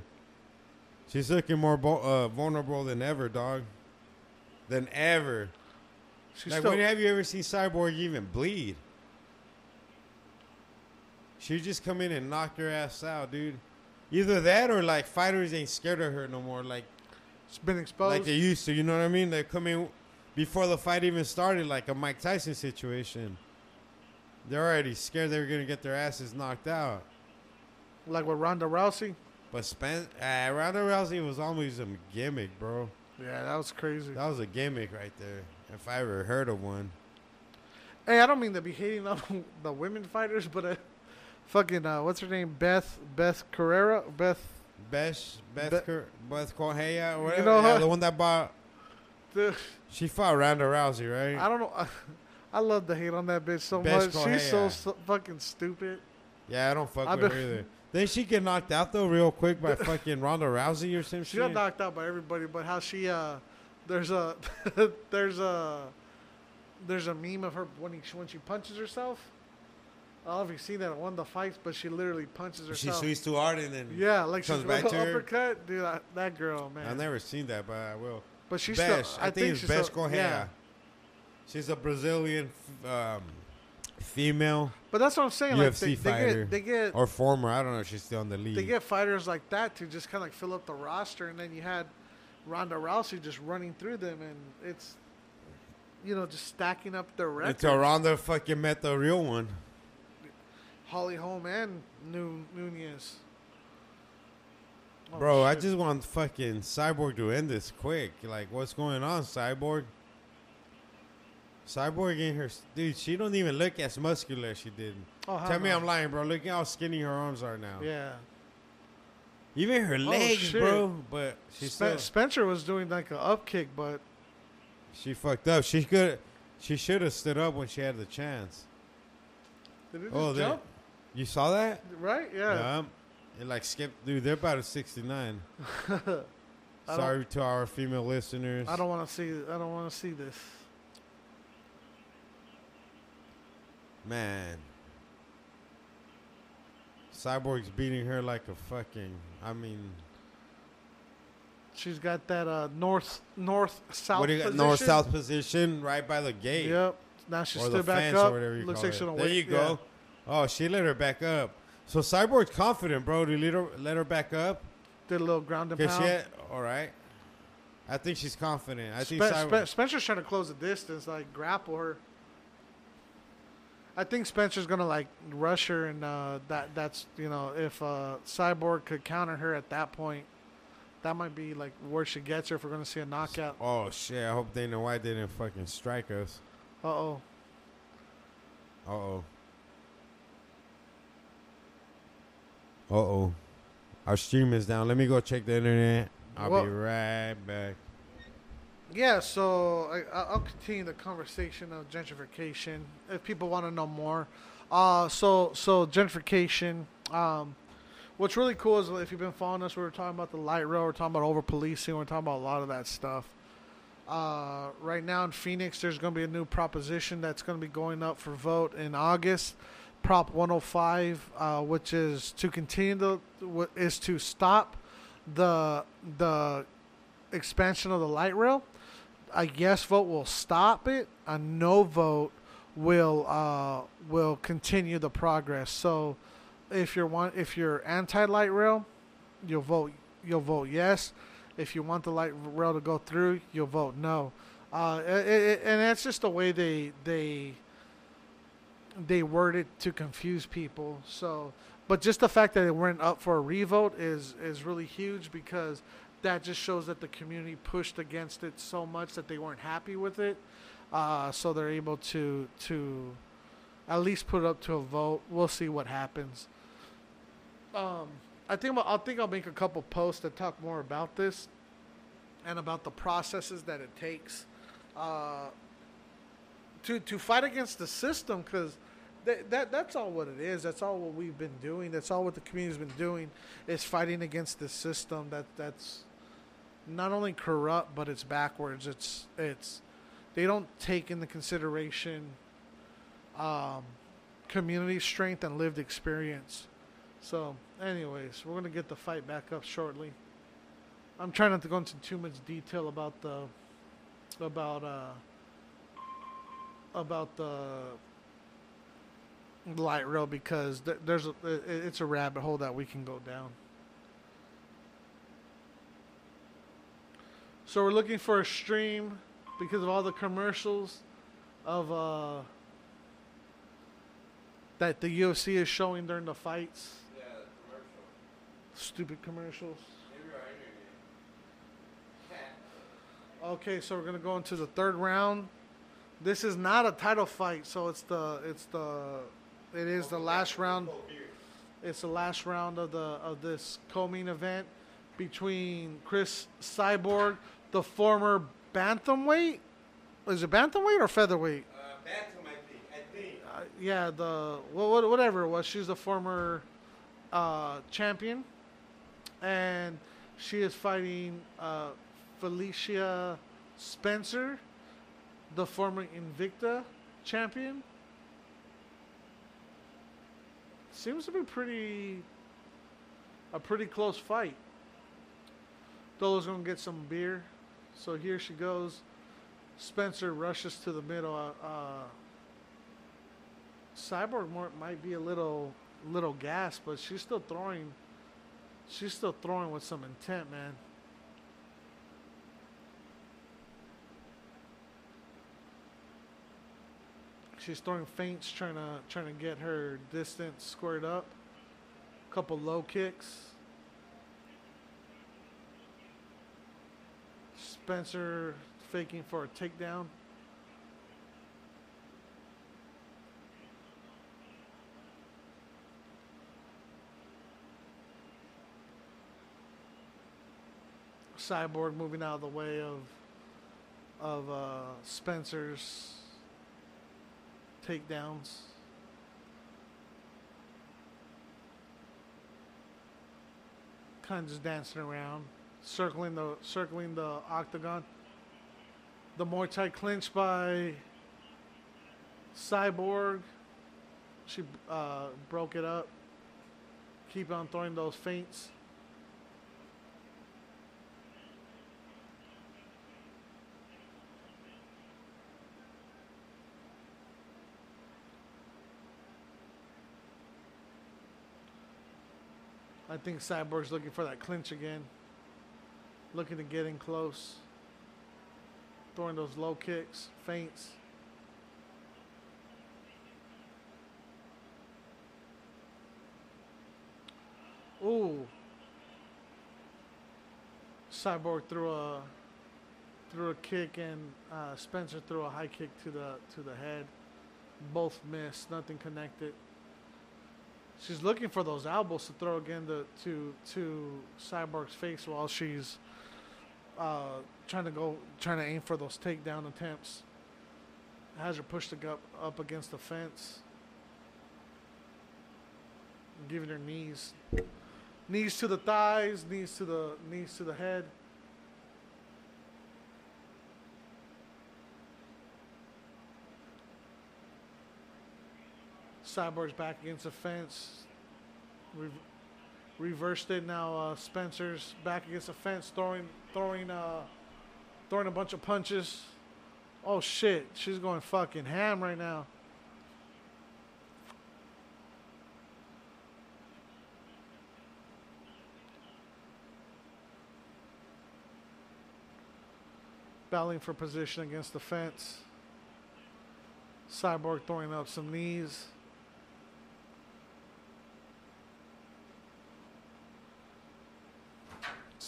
She's looking more bo- uh, vulnerable than ever, dog. Than ever. She's like, still, when have you ever seen Cyborg even bleed? She just come in and knock your ass out, dude. Either that or like fighters ain't scared of her no more, like it's been exposed. like they used to. You know what I mean? They come in before the fight even started, like a Mike Tyson situation. They're already scared they were gonna get their asses knocked out. Like with Ronda Rousey. But Spence, uh, Ronda Rousey was always a gimmick, bro. Yeah, that was crazy. That was a gimmick right there. If I ever heard of one. Hey, I don't mean to be hating on [laughs] the women fighters, but uh, fucking uh, what's her name? Beth Beth Carrera. Beth. Beth, Beth, Beth Correia, or whatever. know yeah, the one that bought. [laughs] The, She fought Ronda Rousey, right? I don't know. [laughs] I love to hate on that bitch so Beth much. She's so, so fucking stupid. yeah, I don't fuck I with her either. Then she get knocked out though, real quick by fucking Ronda Rousey or some She shit. got knocked out by everybody, but how she uh, there's a [laughs] there's a there's a meme of her when he, when she punches herself. I don't know if you've seen that at one of the fights, but she literally punches herself. she swings too hard and then. yeah, like comes she's back to her. uppercut, dude. That, that girl, man. I've never seen that, but I will. but she's Besh, still. I, think, it's she's Besh still- Yeah, She's a Brazilian um, female but that's what I'm saying. like UFC they, they fighter. get they get or former. I don't know if she's still in the league. they get fighters like that to just kind of like fill up the roster, and then you had Ronda Rousey just running through them, and it's you know just stacking up their records. Until Ronda fucking met the real one. Holly Holm and Nu- Nunes. Oh, Bro, I just want fucking Cyborg to end this quick. Like, what's going on, Cyborg? Cyborg in her, dude. She don't even look as muscular as she did. Oh, Tell me. I'm lying, bro. Look at how skinny her arms are now. Yeah. Even her oh, legs, shit. bro. But she still, Spencer was doing like an up kick, but she fucked up. She could, she should have stood up when she had the chance. did it Oh, jump? You saw that? Right? Yeah. It like skipped, dude. They're about a 69. [laughs] Sorry to our female listeners. I don't want to see. I don't want to see this. Man. Cyborg's beating her like a fucking. I mean, She's got that uh, north north south. what do you got? North south position right by the gate. Yep. Now she Or stood back up. or whatever you Looks call like it. she don't There wait. you go. Oh, she let her back up. So Cyborg's confident, bro. To let her, let her back up. Did a little ground and pound. she had, all right. I think she's confident. I think Cyborg, Spe- Spencer's trying to close the distance, like grapple her. I think Spencer's gonna like rush her, and uh, that that's you know if uh, Cyborg could counter her at that point, that might be like where she gets her if we're gonna see a knockout. Oh shit! I hope Dana White didn't fucking strike us. Uh oh. Uh oh. Uh oh. Our stream is down. Let me go check the internet. I'll Well- be right back. Yeah, so I, I- I'll continue the conversation of gentrification if people want to know more. Uh, so so gentrification. Um, what's really cool is if you've been following us, we were talking about the light rail, we're talking about over policing, we're talking about a lot of that stuff. Uh, right now in Phoenix, there's going to be a new proposition that's going to be going up for vote in August. Prop 105, uh, which is to continue the is to stop the the expansion of the light rail. A yes vote will stop it. A no vote will uh, will continue the progress. So, if you're one, if you're anti light rail, you'll vote you'll vote yes. If you want the light rail to go through, you'll vote no. Uh, it, it, and that's just the way they they they word it to confuse people. So, but just the fact that it went up for a revote is is really huge because that just shows that the community pushed against it so much that they weren't happy with it. Uh, so they're able to to at least put it up to a vote. We'll see what happens. Um, I think I'll, think I'll make a couple posts that talk more about this and about the processes that it takes uh, to to fight against the system because that, that that's all what it is. That's all what we've been doing. That's all what the community's been doing is fighting against the system that that's not only corrupt but it's backwards. It's it's they don't take into consideration um, community strength and lived experience. So, anyways, we're gonna get the fight back up shortly. I'm trying not to go into too much detail about the about uh about the light rail because th- there's a it's a rabbit hole that we can go down. So we're looking for a stream because of all the commercials of uh that the UFC is showing during the fights. Yeah, commercial. Stupid commercials. Okay, so we're gonna go into the third round. This is not a title fight, so it's the it's the it is the last round. It's the last round of the of this co-main event between Cris Cyborg, the former bantamweight. Is it bantamweight or featherweight? Uh, Bantam, I think. I think. Uh, yeah, the wha- whatever it was. She's the former uh, champion, and she is fighting uh, Felicia Spencer, the former Invicta champion. Seems to be pretty a pretty close fight. Dolo's gonna get some beer, so here she goes. Spencer rushes to the middle. Uh, uh, Cyborg might be a little little gas, but she's still throwing. She's still throwing with some intent, man. She's throwing feints, trying to trying to get her distance squared up. A Couple low kicks. Spencer faking for a takedown. Cyborg moving out of the way of of uh, Spencer's takedowns. Kind of just dancing around, circling the circling the octagon. The Muay Thai clinch by Cyborg. She uh, broke it up. Keep on throwing those feints. I think Cyborg's looking for that clinch again. Looking to get in close. Throwing those low kicks, feints. Ooh. Cyborg threw a threw a kick and uh, Spencer threw a high kick to the to the head. Both missed, nothing connected. She's looking for those elbows to throw again to to, to Cyborg's face while she's uh, trying to go trying to aim for those takedown attempts. Has her the up up against the fence. Giving her knees. Knees to the thighs, knees to the knees to the head. Cyborg's back against the fence. Re- reversed it now. Uh, Spencer's back against the fence, throwing, throwing, uh, throwing a bunch of punches. Oh shit, she's going fucking ham right now. Battling for position against the fence. Cyborg throwing up some knees.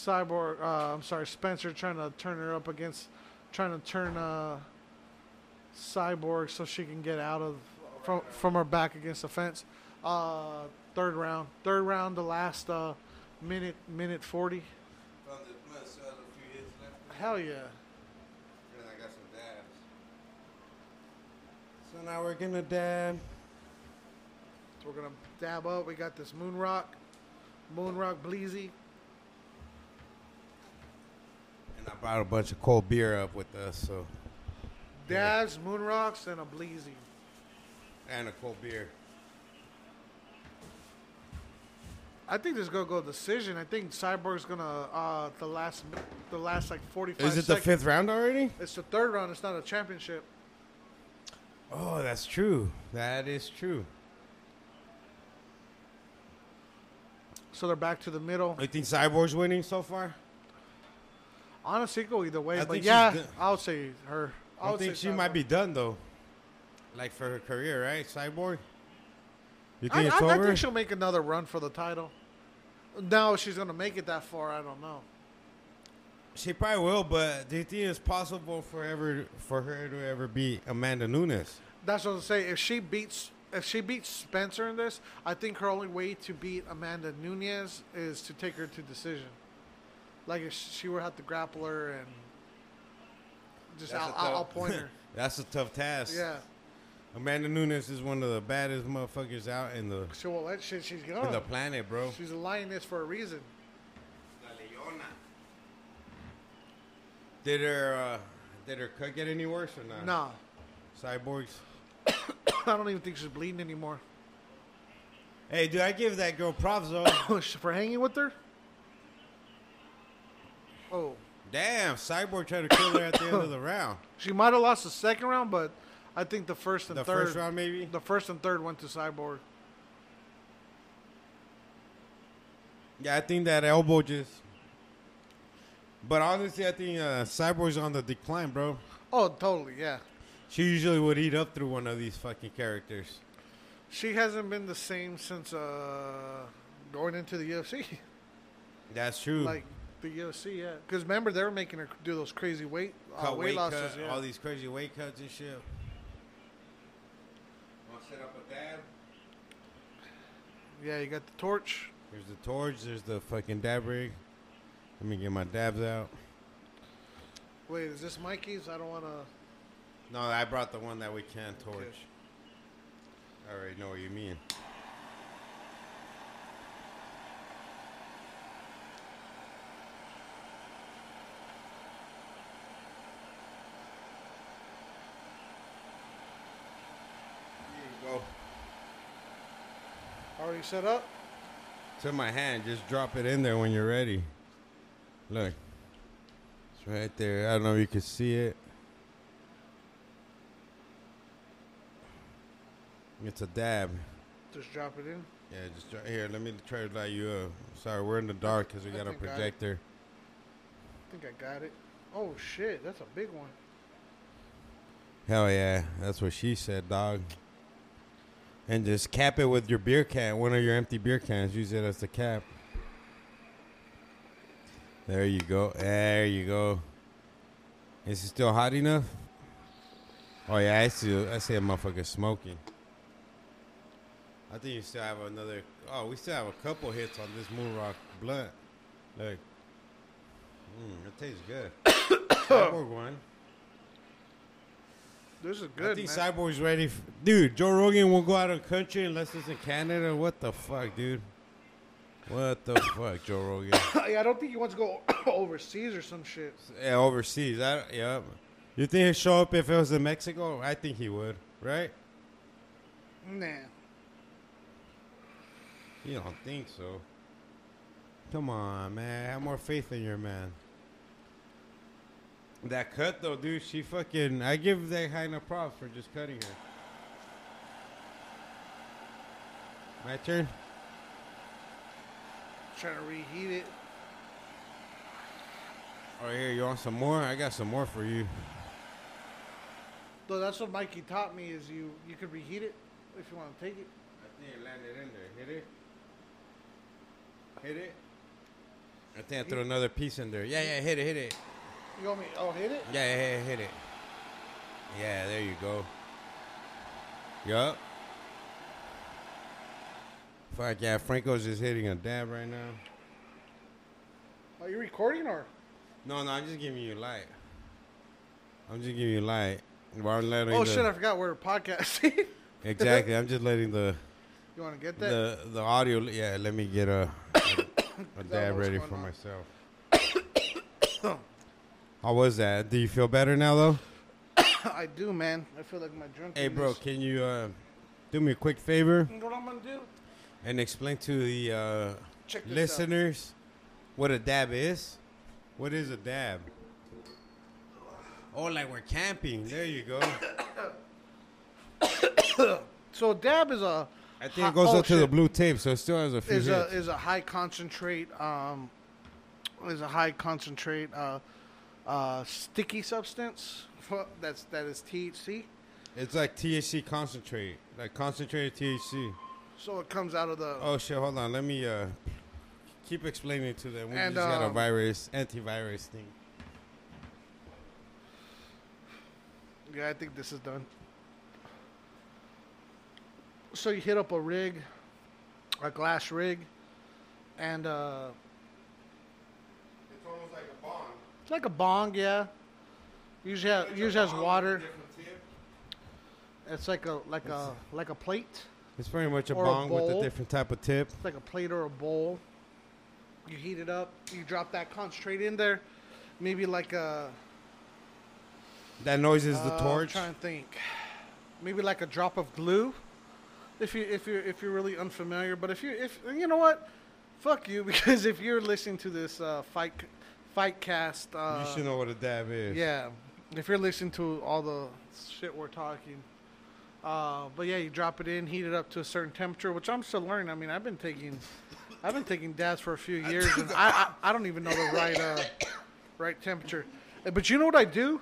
Cyborg, uh, I'm sorry, Spencer trying to turn her up against, trying to turn uh, Cyborg so she can get out of from from her back against the fence. Uh, third round, third round, the last uh, minute, minute forty. Found this blood, still has a few hits left. Hell yeah! And I got some dabs. So now we're gonna dab. So We're gonna dab up. We got this Moon Rock, Moon Rock Bleezy. Brought a bunch of cold beer up with us, so. Dabs, Moon Rocks, and a Bleezy. And a cold beer. I think this is gonna go decision. I think Cyborg's gonna uh the last the last like forty five. Is it the fifth round already? It's the third round. It's not a championship. Oh, that's true. That is true. So they're back to the middle. You think Cyborg's winning so far? Honestly, go either way. I but think she's yeah, I would say her. I I would think say she might Cyborg. be done though. Like for her career, right? Cyborg. You think I, it's I, I over? think she'll make another run for the title. Now, if she's gonna make it that far, I don't know. She probably will, but do you think it's possible for ever for her to ever beat Amanda Nunes? That's what I'm saying. If she beats, if she beats Spencer in this, I think her only way to beat Amanda Nunes is to take her to decision. Like if she would have to grapple her and just That's out, a out, tough- outpoint her. [laughs] That's a tough task. yeah, Amanda Nunes is one of the baddest motherfuckers out in the she will let shit. She's in gone. the planet, bro. She's a lioness for a reason. Did her uh, did her cut get any worse or not? Nah, Cyborgs. [coughs] I don't even think she's bleeding anymore. Hey, dude, I give that girl props though. [coughs] for hanging with her. Oh, Damn, Cyborg tried to kill her at the end of the [coughs] round. she might have lost the second round, but I think the first and The third, first round, maybe. the first and third went to Cyborg. Yeah, I think that elbow just. But honestly, I think uh, Cyborg's on the decline, bro. Oh, totally, yeah. She usually would eat up through one of these fucking characters. She hasn't been the same since uh, going into the UFC. That's true. like the UFC, yeah. Because remember, they were making her do those crazy weight uh, weight, weight losses. cut, yeah. all these crazy weight cuts and shit. Want to set up a dab? yeah, you got the torch. There's the torch. There's the fucking dab rig. Let me get my dabs out. Wait, is this Mikey's? I don't want to. No, I brought the one that we can torch. Okay. I already know what you mean. Already set up? To my hand, just drop it in there when you're ready. Look. It's right there. I don't know if you can see it. It's a dab. Just drop it in. Yeah, just try, here. Let me try to light you up. Sorry, we're in the dark because we I got a I- projector. I think I got it. Oh, shit. That's a big one. Hell yeah, that's what she said, dog. And just cap it with your beer can, one of your empty beer cans. Use it as the cap. There you go. There you go. Is it still hot enough? Oh yeah, I see. I see a motherfucker smoking. I think you still have another. Oh, we still have a couple hits on this Moon Rock blunt. Look, mm, it tastes good. [coughs] One. This is I think man. Cyborg's ready. F- dude, Joe Rogan won't go out of the country unless it's in Canada. What the fuck, dude? What the [coughs] fuck, Joe Rogan? [coughs] yeah, I don't think he wants to go [coughs] overseas or some shit. Yeah, overseas. I, yeah. You think he'd show up if it was in Mexico? I think he would, right? Nah. You don't think so. Come on, man. Have more faith in your man. That cut, though, dude, she fucking. I give that of props for just cutting her. My turn? Trying to reheat it. Oh, here, you want some more? I got some more for you. Though that's what Mikey taught me is you you could reheat it if you want to take it. I think it landed in there. Hit it. Hit it. I think I threw another piece in there. Yeah, yeah, hit it, hit it. You want me? Oh, hit it. Yeah, yeah, hit it. Yeah, there you go. Yup. Fuck yeah, Franco's just hitting a dab right now. Are you recording or? No, no, I'm just giving you light. I'm just giving you light. While I'm letting Oh the- shit! I forgot we're podcasting. [laughs] exactly. I'm just letting the you want to get that? the the audio. Yeah, let me get a [coughs] a, a dab ready for on? myself. [coughs] [coughs] How was that? Do you feel better now, though? [coughs] I do, man. I feel like my drunk. Hey, bro, can you uh, do me a quick favor You know what I'm gonna do? and explain to the uh, listeners what a dab is? What is a dab? Oh, like we're camping. There you go. [coughs] So dab is a I think it goes oh, up to the blue tape, so it still has a few is a is a high concentrate um is a high concentrate uh uh sticky substance [laughs] that's that is THC. It's like THC concentrate, like concentrated THC. So it comes out of the Oh shit! Hold on. Let me uh keep explaining to them. We And, just got a um, virus, antivirus thing. Yeah, I think this is done. So you hit up a rig, a glass rig, and uh, It's almost like a bong. it's like a bong, yeah. Usually, ha- usually has water. It's like a like a like a plate. It's very much a Or a bong with bowl. a different type of tip. It's like a plate or a bowl. You heat it up. You drop that concentrate in there. Maybe like a. That noise is the uh, torch. I'm trying to think. Maybe like a drop of glue. If you if you if you're really unfamiliar, but if you if you know what, fuck you [laughs] because if you're listening to this uh, fight fight cast, uh, you should know what a dab is. yeah, if you're listening to all the shit we're talking. Uh, but yeah, you drop it in, heat it up to a certain temperature, which I'm still learning. I mean, I've been taking, I've been taking dabs for a few years, and I, I, I don't even know the right, uh, right temperature. But you know what I do?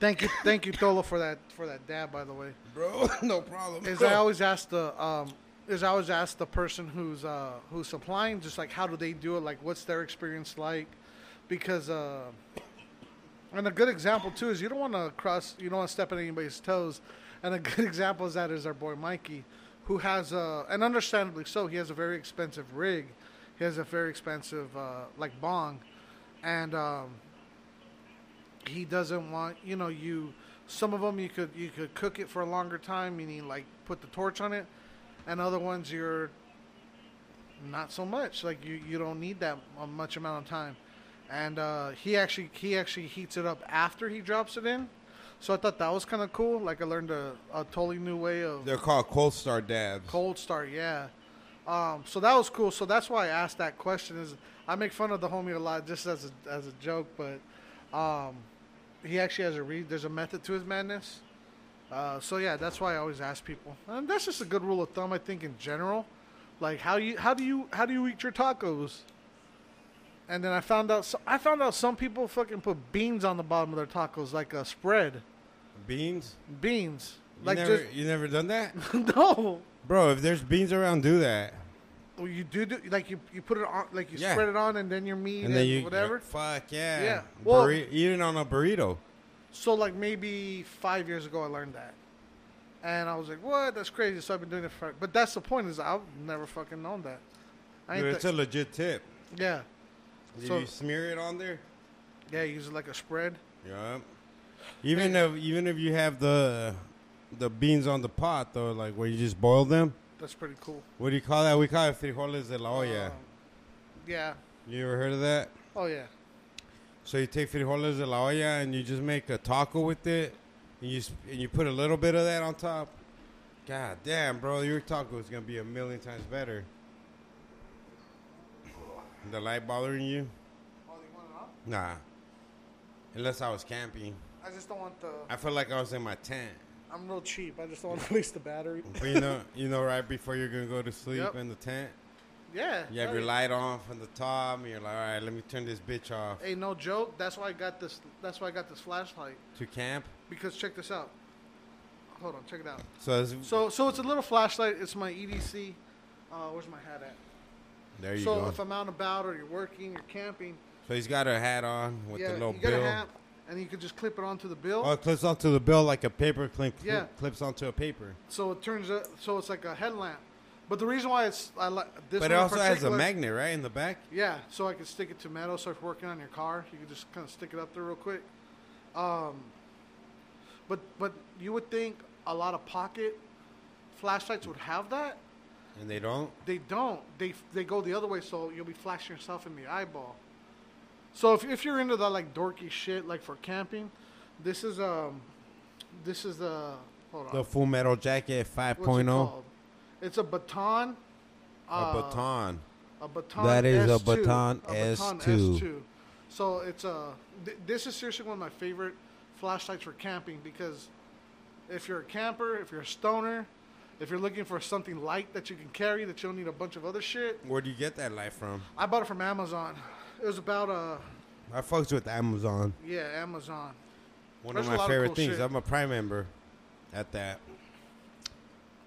Thank you, thank you, Dolo, for that for that dab. By the way, bro. [laughs] no problem. is [laughs] I always ask the um, is I always ask the person who's uh, who's supplying, just like how do they do it? Like, what's their experience like? Because uh, and a good example too is you don't want to cross, you don't want to step on anybody's toes. And a [laughs] good example of that is our boy Mikey, who has a, and understandably so, he has a very expensive rig. He has a very expensive uh, like bong, and um, he doesn't want you know you. Some of them you could you could cook it for a longer time, meaning like put the torch on it, and other ones you're not so much. Like you you don't need that uh, much amount of time and uh, he actually he actually heats it up after he drops it in. So I thought that was kind of cool. Like I learned a, a totally new way of They're called cold start dabs. cold start. Yeah. Um, so that was cool. So that's why I asked that question. Is I make fun of the homie a lot just as a, as a joke, but um, he actually has a re- there's a method to his madness. Uh, so yeah, that's why I always ask people, and that's just a good rule of thumb I think in general. Like how you how do you how do you eat your tacos? And then I found out so, I found out some people fucking put beans on the bottom of their tacos like a spread. Beans. Beans. You Like never, you never done that, [laughs] no. bro? If there's beans around, do that. Well, you do, do like you you put it on like you Yeah. spread it on and then your meat And and, then you whatever. Fuck yeah. Yeah. Well- Burri- eat it on a burrito. So like maybe five years ago I learned that, and I was like, what? That's crazy. So I've been doing it for. But that's the point is I've never fucking known that. I ain't Dude, it's a legit tip. yeah, Did So- you smear it on there? yeah. Use it like a spread. Yup. Even if even if you have the the beans on the pot though, like where you just boil them. That's pretty cool. What do you call that? We call it frijoles de la olla. Um, yeah. You ever heard of that? Oh yeah. So you take frijoles de la olla and you just make a taco with it, and you and you put a little bit of that on top. God damn, bro, your taco is gonna be a million times better. The light bothering you? Oh, you want it off? Nah. Unless I was camping. I just don't want the. I feel like I was in my tent. I'm real cheap. I just don't want to [laughs] waste the battery. But you know, you know, right before you're gonna go to sleep Yep. in the tent, Yeah. you have your light on from the top, and you're like, all right, let me turn this bitch off Hey, no joke. That's why I got this. That's why I got this flashlight. to camp. Because check this out. Hold on, check it out. So, it's, So, so it's a little flashlight. It's my EDC. Uh, where's my hat at? there you so go. So if I'm out and about or you're working, you're camping, So he's got a hat on with yeah, the little you got bill. a hat, and you could just clip it onto the bill. Oh, it clips onto the bill like a paper clip. Yeah. clips onto a paper. so it turns out, so it's like a headlamp. But the reason why it's I like this but it also has a magnet, right, in the back. Yeah, so I can stick it to metal. So if you're working on your car, you can just kind of stick it up there real quick. Um, but but you would think a lot of pocket flashlights would have that. And they don't. They don't. They they go the other way, so you'll be flashing yourself in the eyeball. So if if you're into that like dorky shit, like for camping, this is um, this is the hold on. The Full Metal Jacket What's it 5.0. It's a baton. a baton. A baton. That is a S2, Baton Baton S2. S2. So it's a. Th- this is seriously one of my favorite flashlights for camping because if you're a camper, if you're a stoner, if you're looking for something light that you can carry that you don't need a bunch of other shit, Where do you get that light from? I bought it from Amazon. It was about uh I fucks with Amazon. yeah Amazon. One There's of my favorite cool things. shit. I'm a Prime member at that.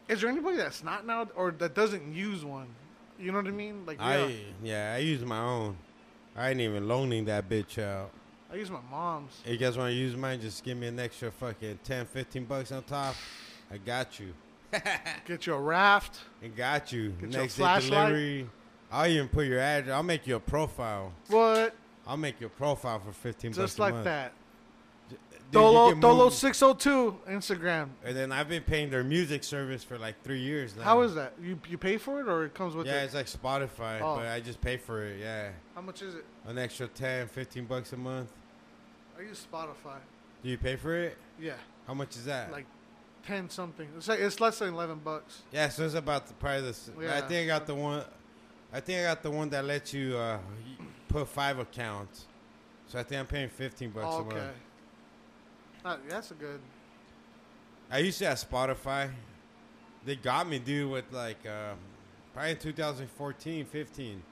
Is there anybody that's not now or that doesn't use one? You know what I mean? Like yeah, I yeah, I use my own. I ain't even loaning that bitch out. I use my mom's. You guys want to use mine, just give me an extra fucking 10, 15 bucks on top. I got you. [laughs] Get you a raft. I got you. Get you a flashlight. delivery. I'll even put your address. I'll make you a profile. What? I'll make you a profile for 15 bucks Just a like that. Dolo Dolo six oh two Instagram. And then I've been paying their music service for like three years now. How is that? You you pay for it or it comes with Yeah, it? it's like Spotify, Oh. but I just pay for it. Yeah, How much is it? an extra 10, 15 bucks a month. I use Spotify. Do you pay for it? Yeah, How much is that? like ten something. It's like it's less than eleven bucks. yeah, so it's about the price. Of, s- I Yeah. think I got the one. I think I got the one that lets you uh, put five accounts. So I think I'm paying 15 bucks Oh, a okay. month. Uh, that's a good. I used to have Spotify. They got me, dude, with like uh, probably in 2014, 15.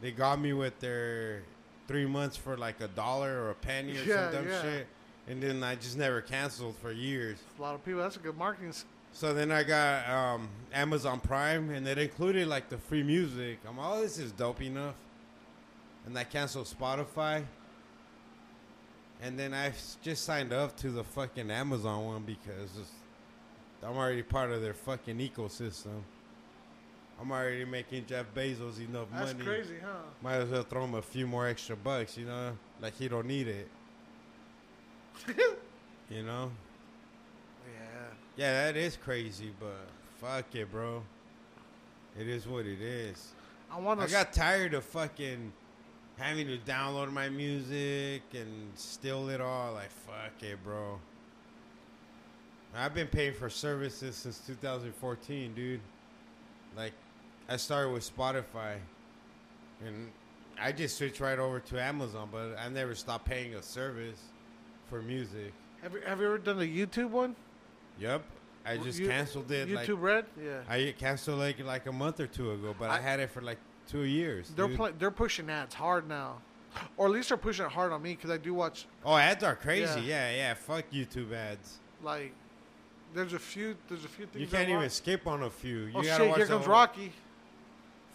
They got me with their three months for like a dollar or a penny or [laughs] Yeah, some dumb yeah. shit. And then I just never canceled for years. A lot of people. That's a good marketing. So then I got um, Amazon Prime, and it included like the free music. I'm like, oh, this is dope enough. And I canceled Spotify. And then I just signed up to the fucking Amazon one because I'm already part of their fucking ecosystem. I'm already making Jeff Bezos enough That's money. crazy, huh? Might as well throw him a few more extra bucks, you know? Like he don't need it. [laughs] you know? Yeah. Yeah, that is crazy, but fuck it, bro. It is what it is. I want I got tired of fucking having to download my music and steal it all. Like, fuck it, bro. I've been paying for services since 2014, dude. Like, I started with Spotify, and I just switched right over to Amazon, but I never stopped paying a service for music. Have you, have you ever done a YouTube one? Yep. I just You- canceled it. YouTube like, Red? Yeah. I canceled like like a month or two ago, but I, I- had it for like two years. They're dude. pl- they're pushing ads hard now, or at least they're pushing it hard on me because I do watch oh, ads are crazy. Yeah. Yeah. yeah, Fuck YouTube ads. like. There's a few. There's a few things. You can't even skip on a few. You Oh gotta shit! watch Here comes whole- Rocky.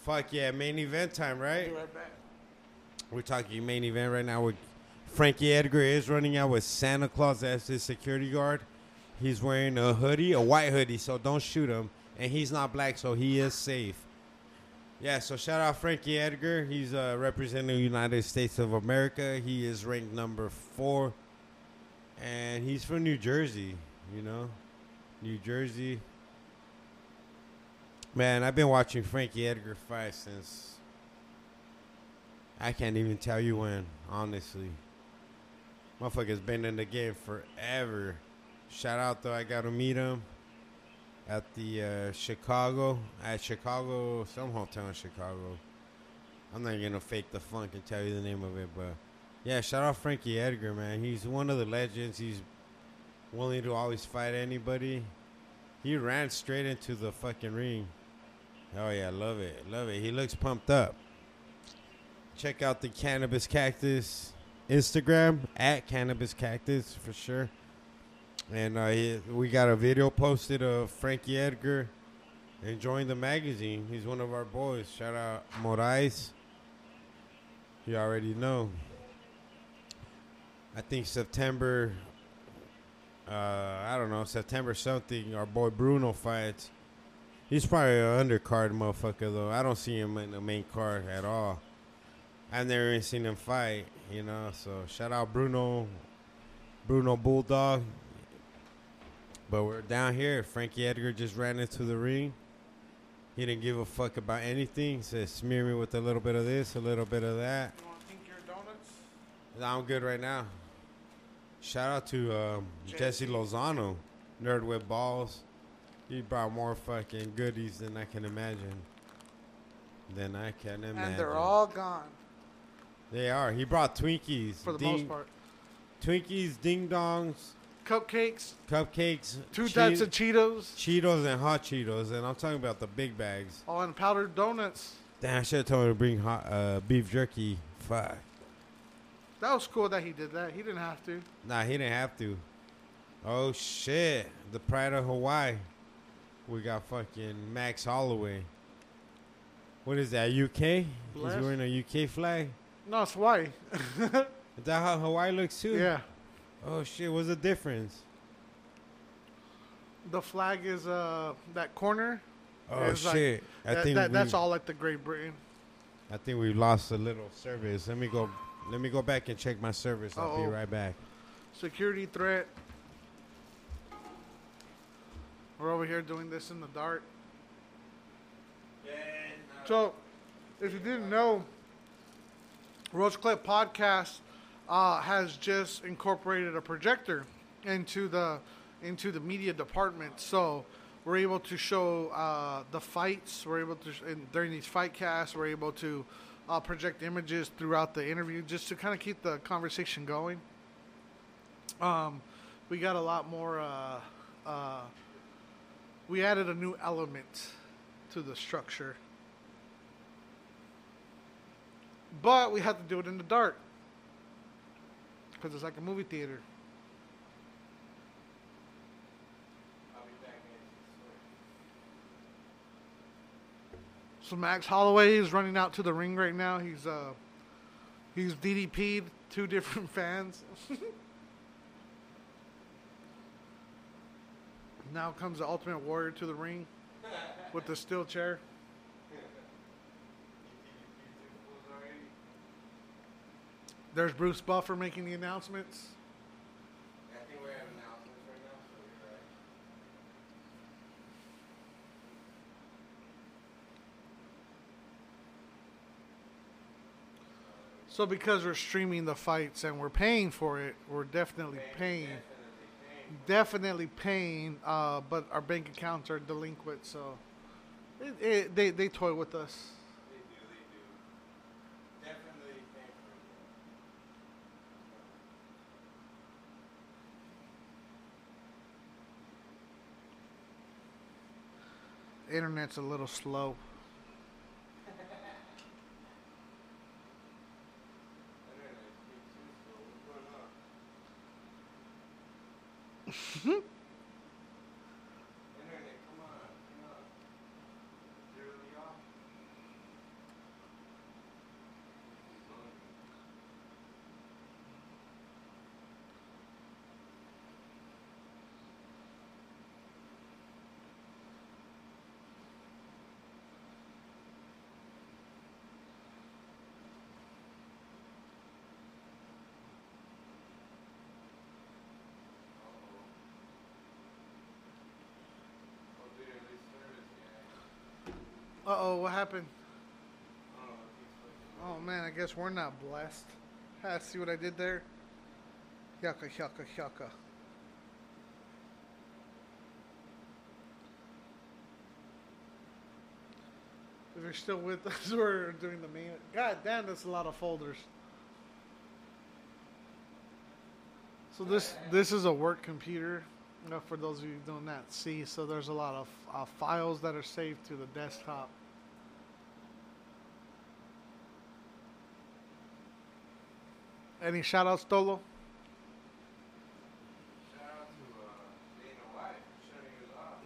Fuck yeah, main event time, right? Right. We're talking main event right now. With Frankie Edgar is running out with Santa Claus as his security guard. He's wearing a hoodie, a white hoodie, so don't shoot him. And he's not black, so he is safe. Yeah, so shout out Frankie Edgar. He's uh, representing the United States of America. He is ranked number four, and he's from New Jersey. You know, New Jersey. Man, I've been watching Frankie Edgar fight since I can't even tell you when, honestly. Motherfucker's been in the game forever. Shout out though, I got to meet him at the uh, Chicago, at Chicago, some hotel in Chicago. I'm not gonna fake the funk and tell you the name of it, but yeah, shout out Frankie Edgar, man. He's one of the legends. He's willing to always fight anybody. He ran straight into the fucking ring. Oh yeah, love it, love it. He looks pumped up. Check out the Cannabis Cactus Instagram at Cannabis Cactus for sure. And uh, he, we got a video posted of Frankie Edgar enjoying the magazine. He's one of our boys. Shout out Morais. You already know. I think September, uh, I don't know, September something, our boy Bruno fights. He's probably an undercard motherfucker, though. I don't see him in the main card at all. I've never even seen him fight, you know. So shout out Bruno, Bruno Bulldog. But we're down here. Frankie Edgar just ran into the ring. He didn't give a fuck about anything. He said, smear me with a little bit of this, a little bit of that. You want donuts? I'm good right now. Shout out to um, Jesse Lozano, Nerd with Balls. He brought more fucking goodies than I can imagine. Than I can imagine. and they're all gone They are. He brought Twinkies. for the ding, most part. Twinkies, ding dongs, Cupcakes, cupcakes, two types of Cheetos, Cheetos and hot Cheetos, and I'm talking about the big bags. all in powdered donuts. Damn, I should have told him to bring hot uh, beef jerky. Fuck. That was cool that he did that. He didn't have to. Nah, he didn't have to. Oh shit! The pride of Hawaii. We got fucking Max Holloway. What is that? UK? Bless. He's wearing a UK flag. No, it's Hawaii. [laughs] Is that how Hawaii looks too? yeah. Oh shit! What's the difference? The flag is uh that corner. Oh It's like- shit! I that, think that, that's all like the Great Britain. I think we lost a little service. Let me go. Let me go back and check my service. I'll be Uh-oh. right back. Security threat. We're over here doing this in the dark. So, if you didn't know, Roach Clip Podcast uh, has just incorporated a projector into the into the media department. So we're able to show uh, the fights. We're able to during these fight casts, we're able to uh, project images throughout the interview just to kind of keep the conversation going. Um, we got a lot more. Uh, uh, we added a new element to the structure. But we had to do it in the dark. Because it's like a movie theater. So Max Holloway is running out to the ring right now. He's uh he's DDP'd two different [laughs] fans. [laughs] now comes the Ultimate Warrior to the ring with the steel chair. There's Bruce Buffer making the announcements. I think we have announcements right now, so you're right. So because we're streaming the fights and we're paying for it, we're definitely paying, definitely paying. Uh, but our bank accounts are delinquent, so it, it, they they toy with us. They do, they do. Definitely paying for it. Internet's a little slow. [laughs] Uh oh, what happened? Oh man, I guess we're not blessed. Ha, see what I did there? Yucca, yucca, yucca. If you're still with us, [laughs] we're doing the main. God damn, that's a lot of folders. So this this is a work computer. You know, for those of you who do not that see, so there's a lot of uh, files that are saved to the desktop. Any shout outs, Dolo?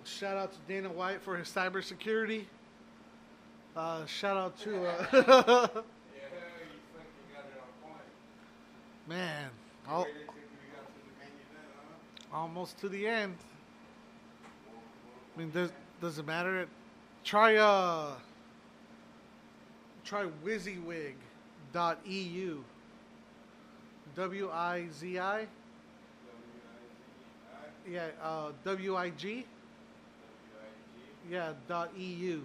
Shout out to Dana White for his cybersecurity. Uh, shout out to uh, [laughs] man, al- almost to the end. I mean, does does it matter? Try uh, try WYSIWYG.eu. W I Z I. Yeah, uh, W I G. Yeah, dot EU.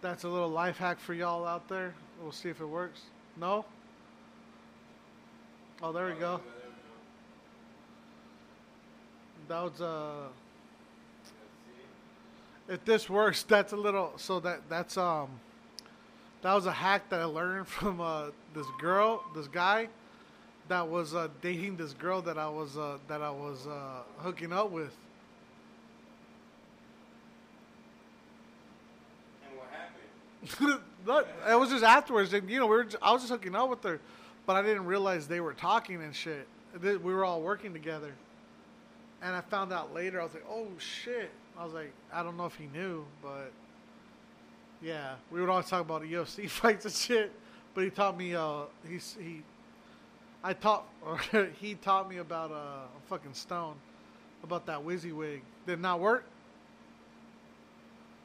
That's a little life hack for y'all out there. We'll see if it works. No? Oh, there we go. That was uh if this works, that's a little. So that that's um, that was a hack that I learned [laughs] from uh, this girl, this guy, that was uh, dating this girl that I was uh, that I was uh, hooking up with. And what happened? [laughs] Look, it was just afterwards. And, you know, we were. Just, I was just hooking up with her, but I didn't realize they were talking and shit. We were all working together, and I found out later. I was like, "Oh shit!" I was like, "I don't know if he knew, but yeah, we would always talk about the UFC [laughs] fights and shit." But he taught me. Uh, he's he. I taught, or [laughs] he taught me about uh, a fucking stone, about that WYSIWYG. Did not work?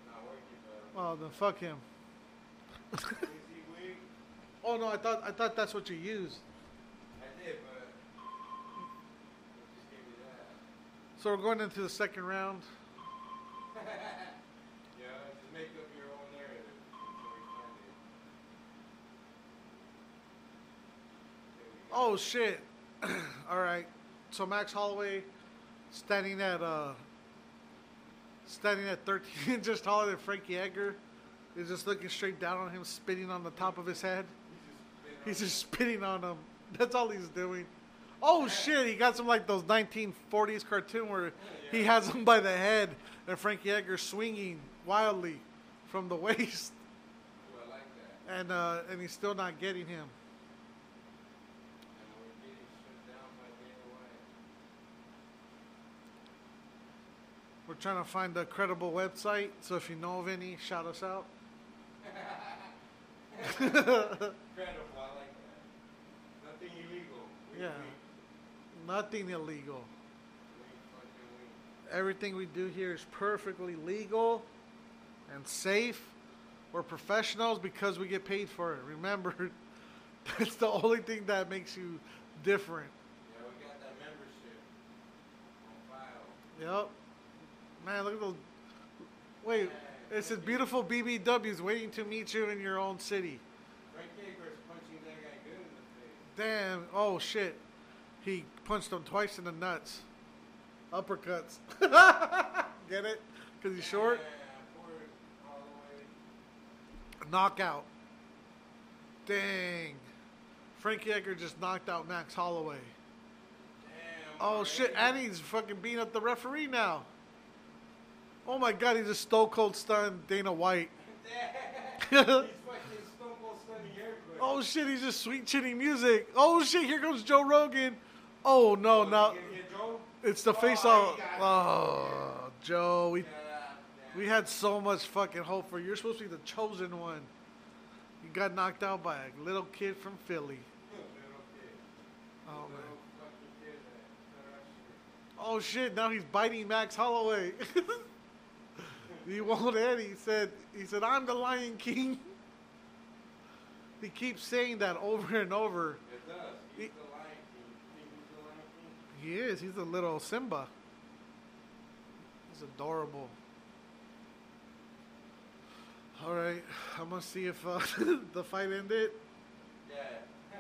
Not working, Well, then fuck him. wig. [laughs] Oh no, I thought I thought that's what you used. I did, but it just gave me that. So we're going into the second round. [laughs] Yeah, just make up your own narrative until we find it. There we go. Oh shit! [clears throat] All right. So Max Holloway, standing at uh, standing at 13 [laughs] inches taller than Frankie Edgar, is just looking straight down on him, spitting on the top of his head. He's just spitting on him. That's all he's doing. Oh shit! He got some like those 1940s cartoon where he has him by the head and Frankie Edgar swinging wildly from the [laughs] waist, Ooh, like and uh, and he's still not getting him. We're getting shut down by Dana White. We're trying to find a credible website, so if you know of any, shout us out. [laughs] Incredible, I like that. Nothing illegal. We, Yeah. We, Nothing illegal. we fucking we. Everything we do here is perfectly legal and safe. We're professionals because we get paid for it. Remember, [laughs] that's the only thing that makes you different. Yeah, we got that membership on file. Yep. Man, look at those. Wait, it says beautiful BBWs waiting to meet you in your own city. Frank punching that guy good in the face. Damn. Oh, shit. He punched him twice in the nuts. Uppercuts. [laughs] Get it? Because he's short? Yeah, poor Holloway. Knockout. Dang. Frankie Edgar just knocked out Max Holloway. Damn. Oh shit, and he's fucking beating up the referee now. Oh my god, he's just stone cold stunned Dana White. [laughs] [laughs] He's fucking Stone Cold stunning. Oh shit, he's just sweet chin music. Oh shit, here comes Joe Rogan. Oh no, now you gonna get Joe? it's the Oh, face off. Oh, Joe, we we had so much fucking hope for you. You're supposed to be the chosen one. You got knocked out by a little kid from Philly. [laughs] Oh man. fucking kid that cut our shit. Oh shit! Now he's biting Max Holloway. [laughs] he won't end. He said, "He said I'm the Lion King." [laughs] He keeps saying that over and over. It does. He's He- the Lion King. Think he's the Lion King? He is. He's a little Simba. He's adorable. All right, I'm gonna see if uh, [laughs] the fight ended. Yeah. [laughs]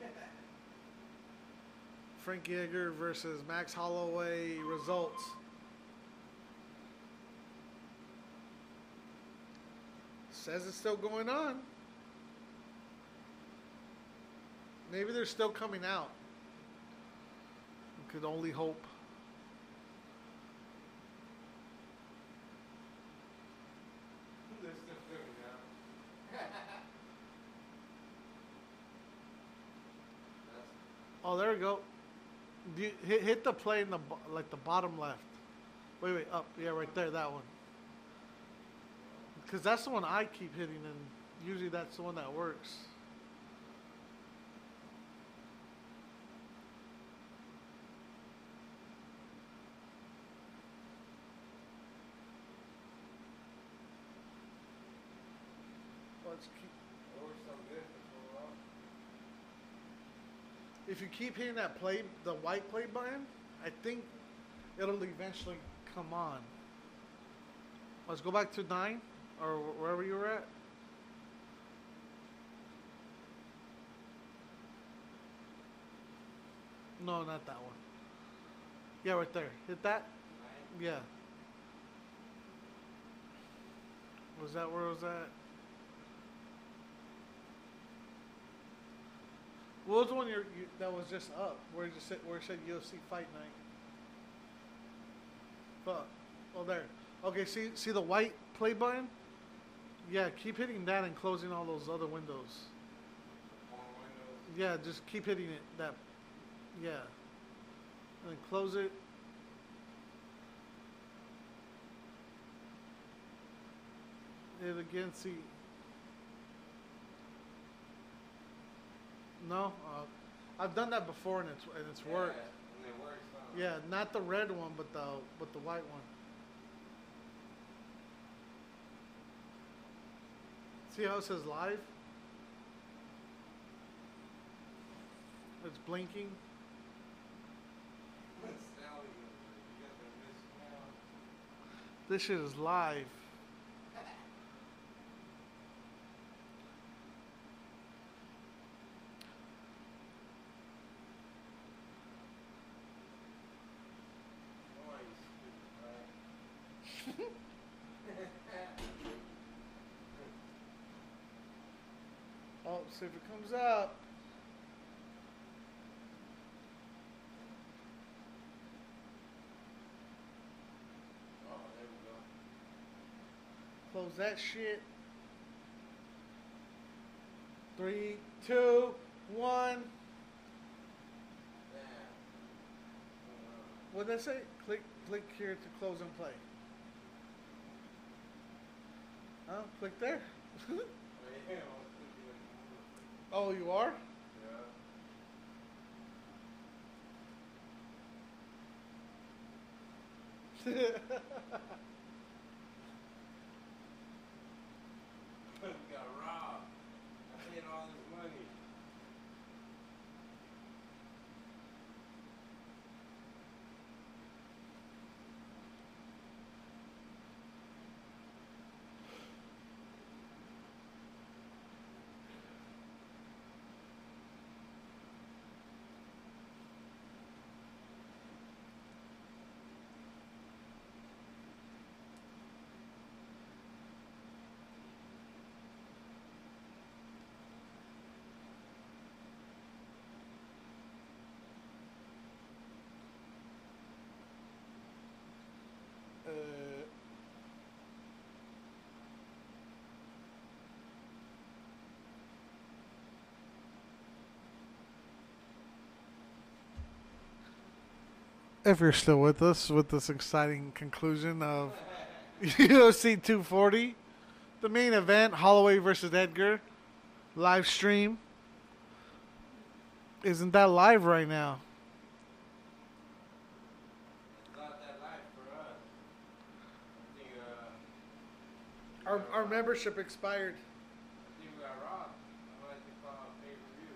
[laughs] Frankie Edgar versus Max Holloway results. Says it's still going on. Maybe they're still coming out. Could only hope. They're still filming now. That's Oh, there we go. You, hit, hit the play in the like the bottom left. Wait, wait, up. Yeah, right there, that one. Because that's the one I keep hitting, and usually that's the one that works. Let's keep, oh, it works so good for so long. if you keep hitting that play, the white play button, I think it'll eventually come on. Let's go back to nine, or wherever you were at. No, not that one. Yeah, right there. Hit that. Yeah. Was that where it was at? What was the one you're, you, that was just up? Where you just said, where it said UFC Fight Night? Fuck. Oh, there. Okay, see, see the white play button? Yeah, keep hitting that and closing all those other windows. Yeah, just keep hitting it. That, yeah. And then close it. Hit again. See. No, uh, I've done that before and it's and it's worked. And it works, huh? Yeah, not the red one, but the but the white one. See how it says live? It's blinking. What's Sally gonna do? You got the missed now. This shit is live. See if it comes up. Oh, there we go. Close that shit. Three, two, one. What did I say? Click, click here to close and play. Oh, click there. [laughs] Oh, yeah, I was thinking of- oh, you are? Yeah. [laughs] if you're still with us with this exciting conclusion of [laughs] UFC 240, the main event, Holloway versus Edgar, live stream. Isn't that live right now? Our, our membership expired. I think we got robbed. I like to call it pay per view.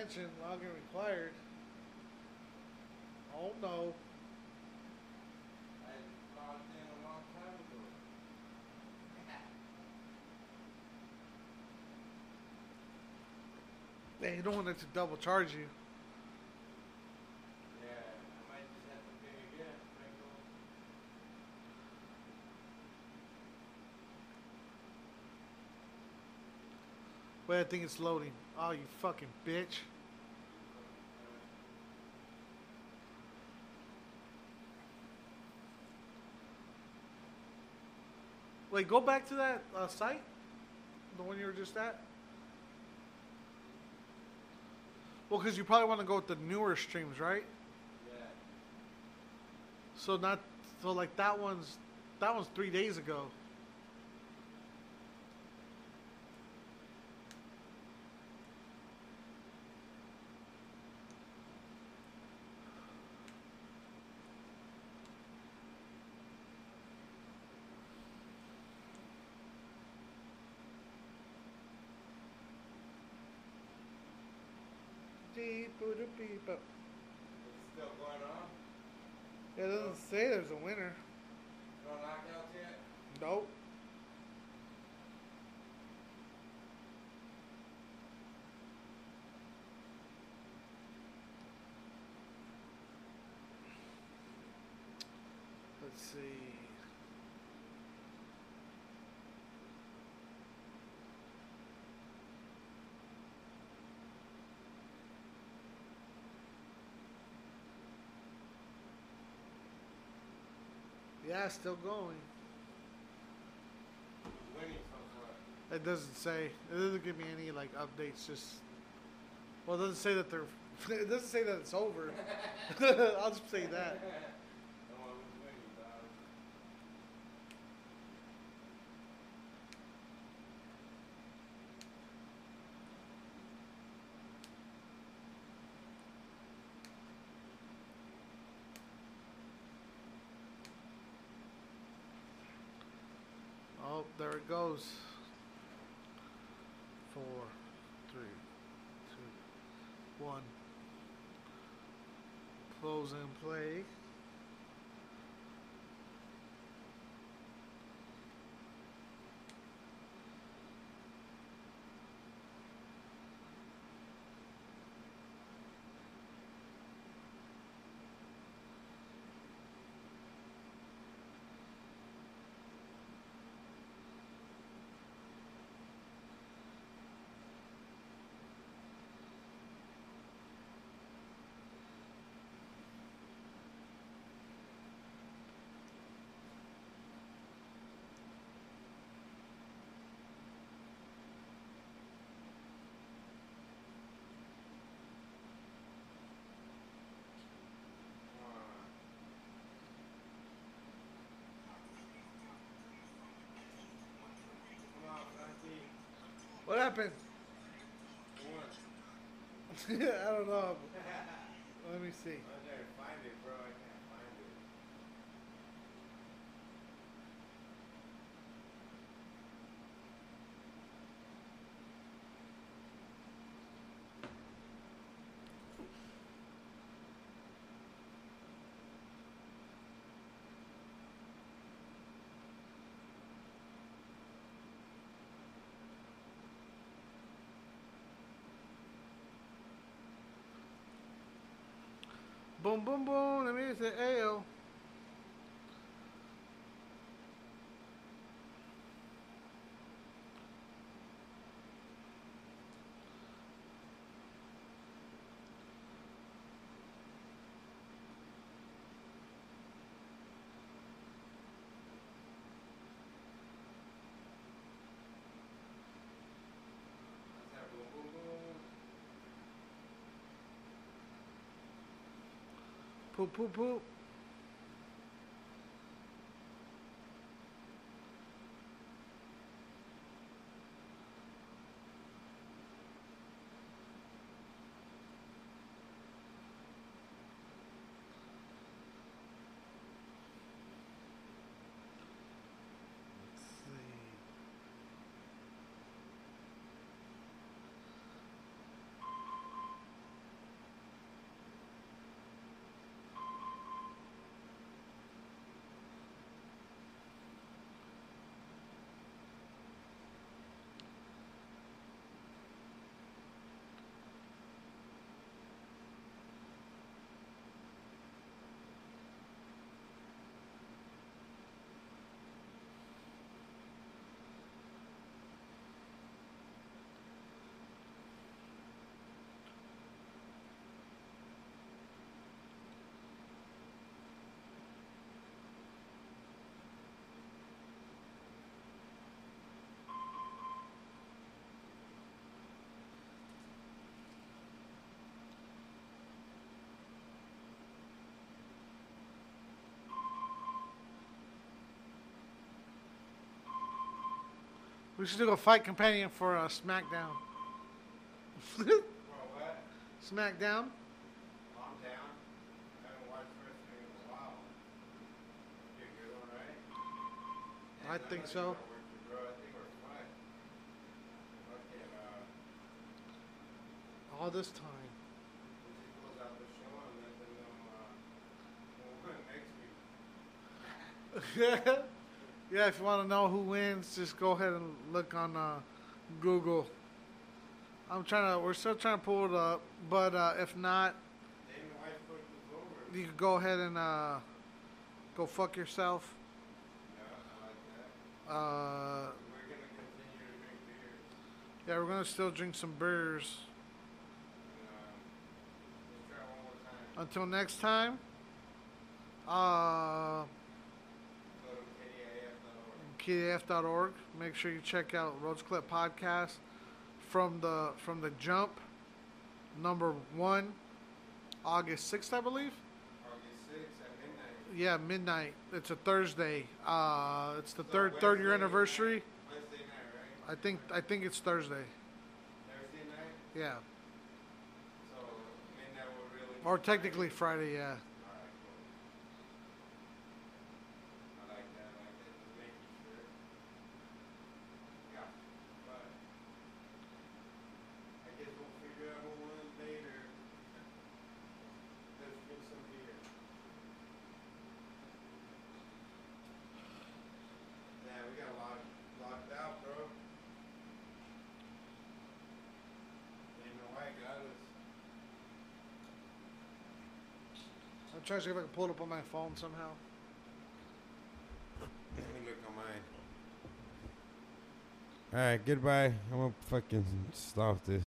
Attention, login required. Oh no. I logged in a long time ago. Hey, you don't want it to double charge you. Yeah, I might just have to pay again. Might go. Wait, I think it's loading. Oh, you fucking bitch. Wait, go back to that uh, site? The one you were just at? Well, because you probably want to go with the newer streams, right? Yeah. So not so like that one's that one's three days ago. Beep, boop. It's still going on? It doesn't say there's a winner. No knockouts yet? Nope. Let's see. Yeah, still going. It doesn't say. It doesn't give me any like updates. Just well, it doesn't say that they're. [laughs] It doesn't say that it's over. [laughs] I'll just say that. No one was winning, dog. Oh, goes. Four, three, two, one. Close and play. Happened? Won? [laughs] I don't know. Let me see. Find it, bro. Boom, boom, boom. Let me say, ayo. Poop, poop, poop. Let's see. We should do a fight companion for uh, SmackDown. What? [laughs] SmackDown? I haven't watched wrestling in a while. You a good one, right? I And think so. you are working, Bro, I think we're fine. Fucking, uh, All this time. we [laughs] [laughs] yeah, if you want to know who wins, just go ahead and look on uh, Google. I'm trying to. We're still trying to pull it up, but uh, if not, you can go ahead and uh, go fuck yourself. Yeah. Uh, We're gonna yeah, we're gonna still drink some beers. Until next time. Uh, to KDF.org. Make sure you check out Roach Clip Podcast from the from the jump. Number one, August sixth, I believe. August 6th at midnight. Yeah, midnight. It's a Thursday. Uh, it's the So third third year anniversary. Wednesday night, right? I think I think it's Thursday. Thursday night? Yeah, So midnight will really. or technically Friday. Yeah. Alright, cool. I like that, I like that. Just making sure. Yeah, but I guess we'll figure out who won later. Let's drink some beer. Yeah, we got locked, locked out, bro. Dana White got us. I'm trying to see if I can pull it up on my phone somehow. Let me look on mine. Alright, goodbye. I'm gonna fucking stop this.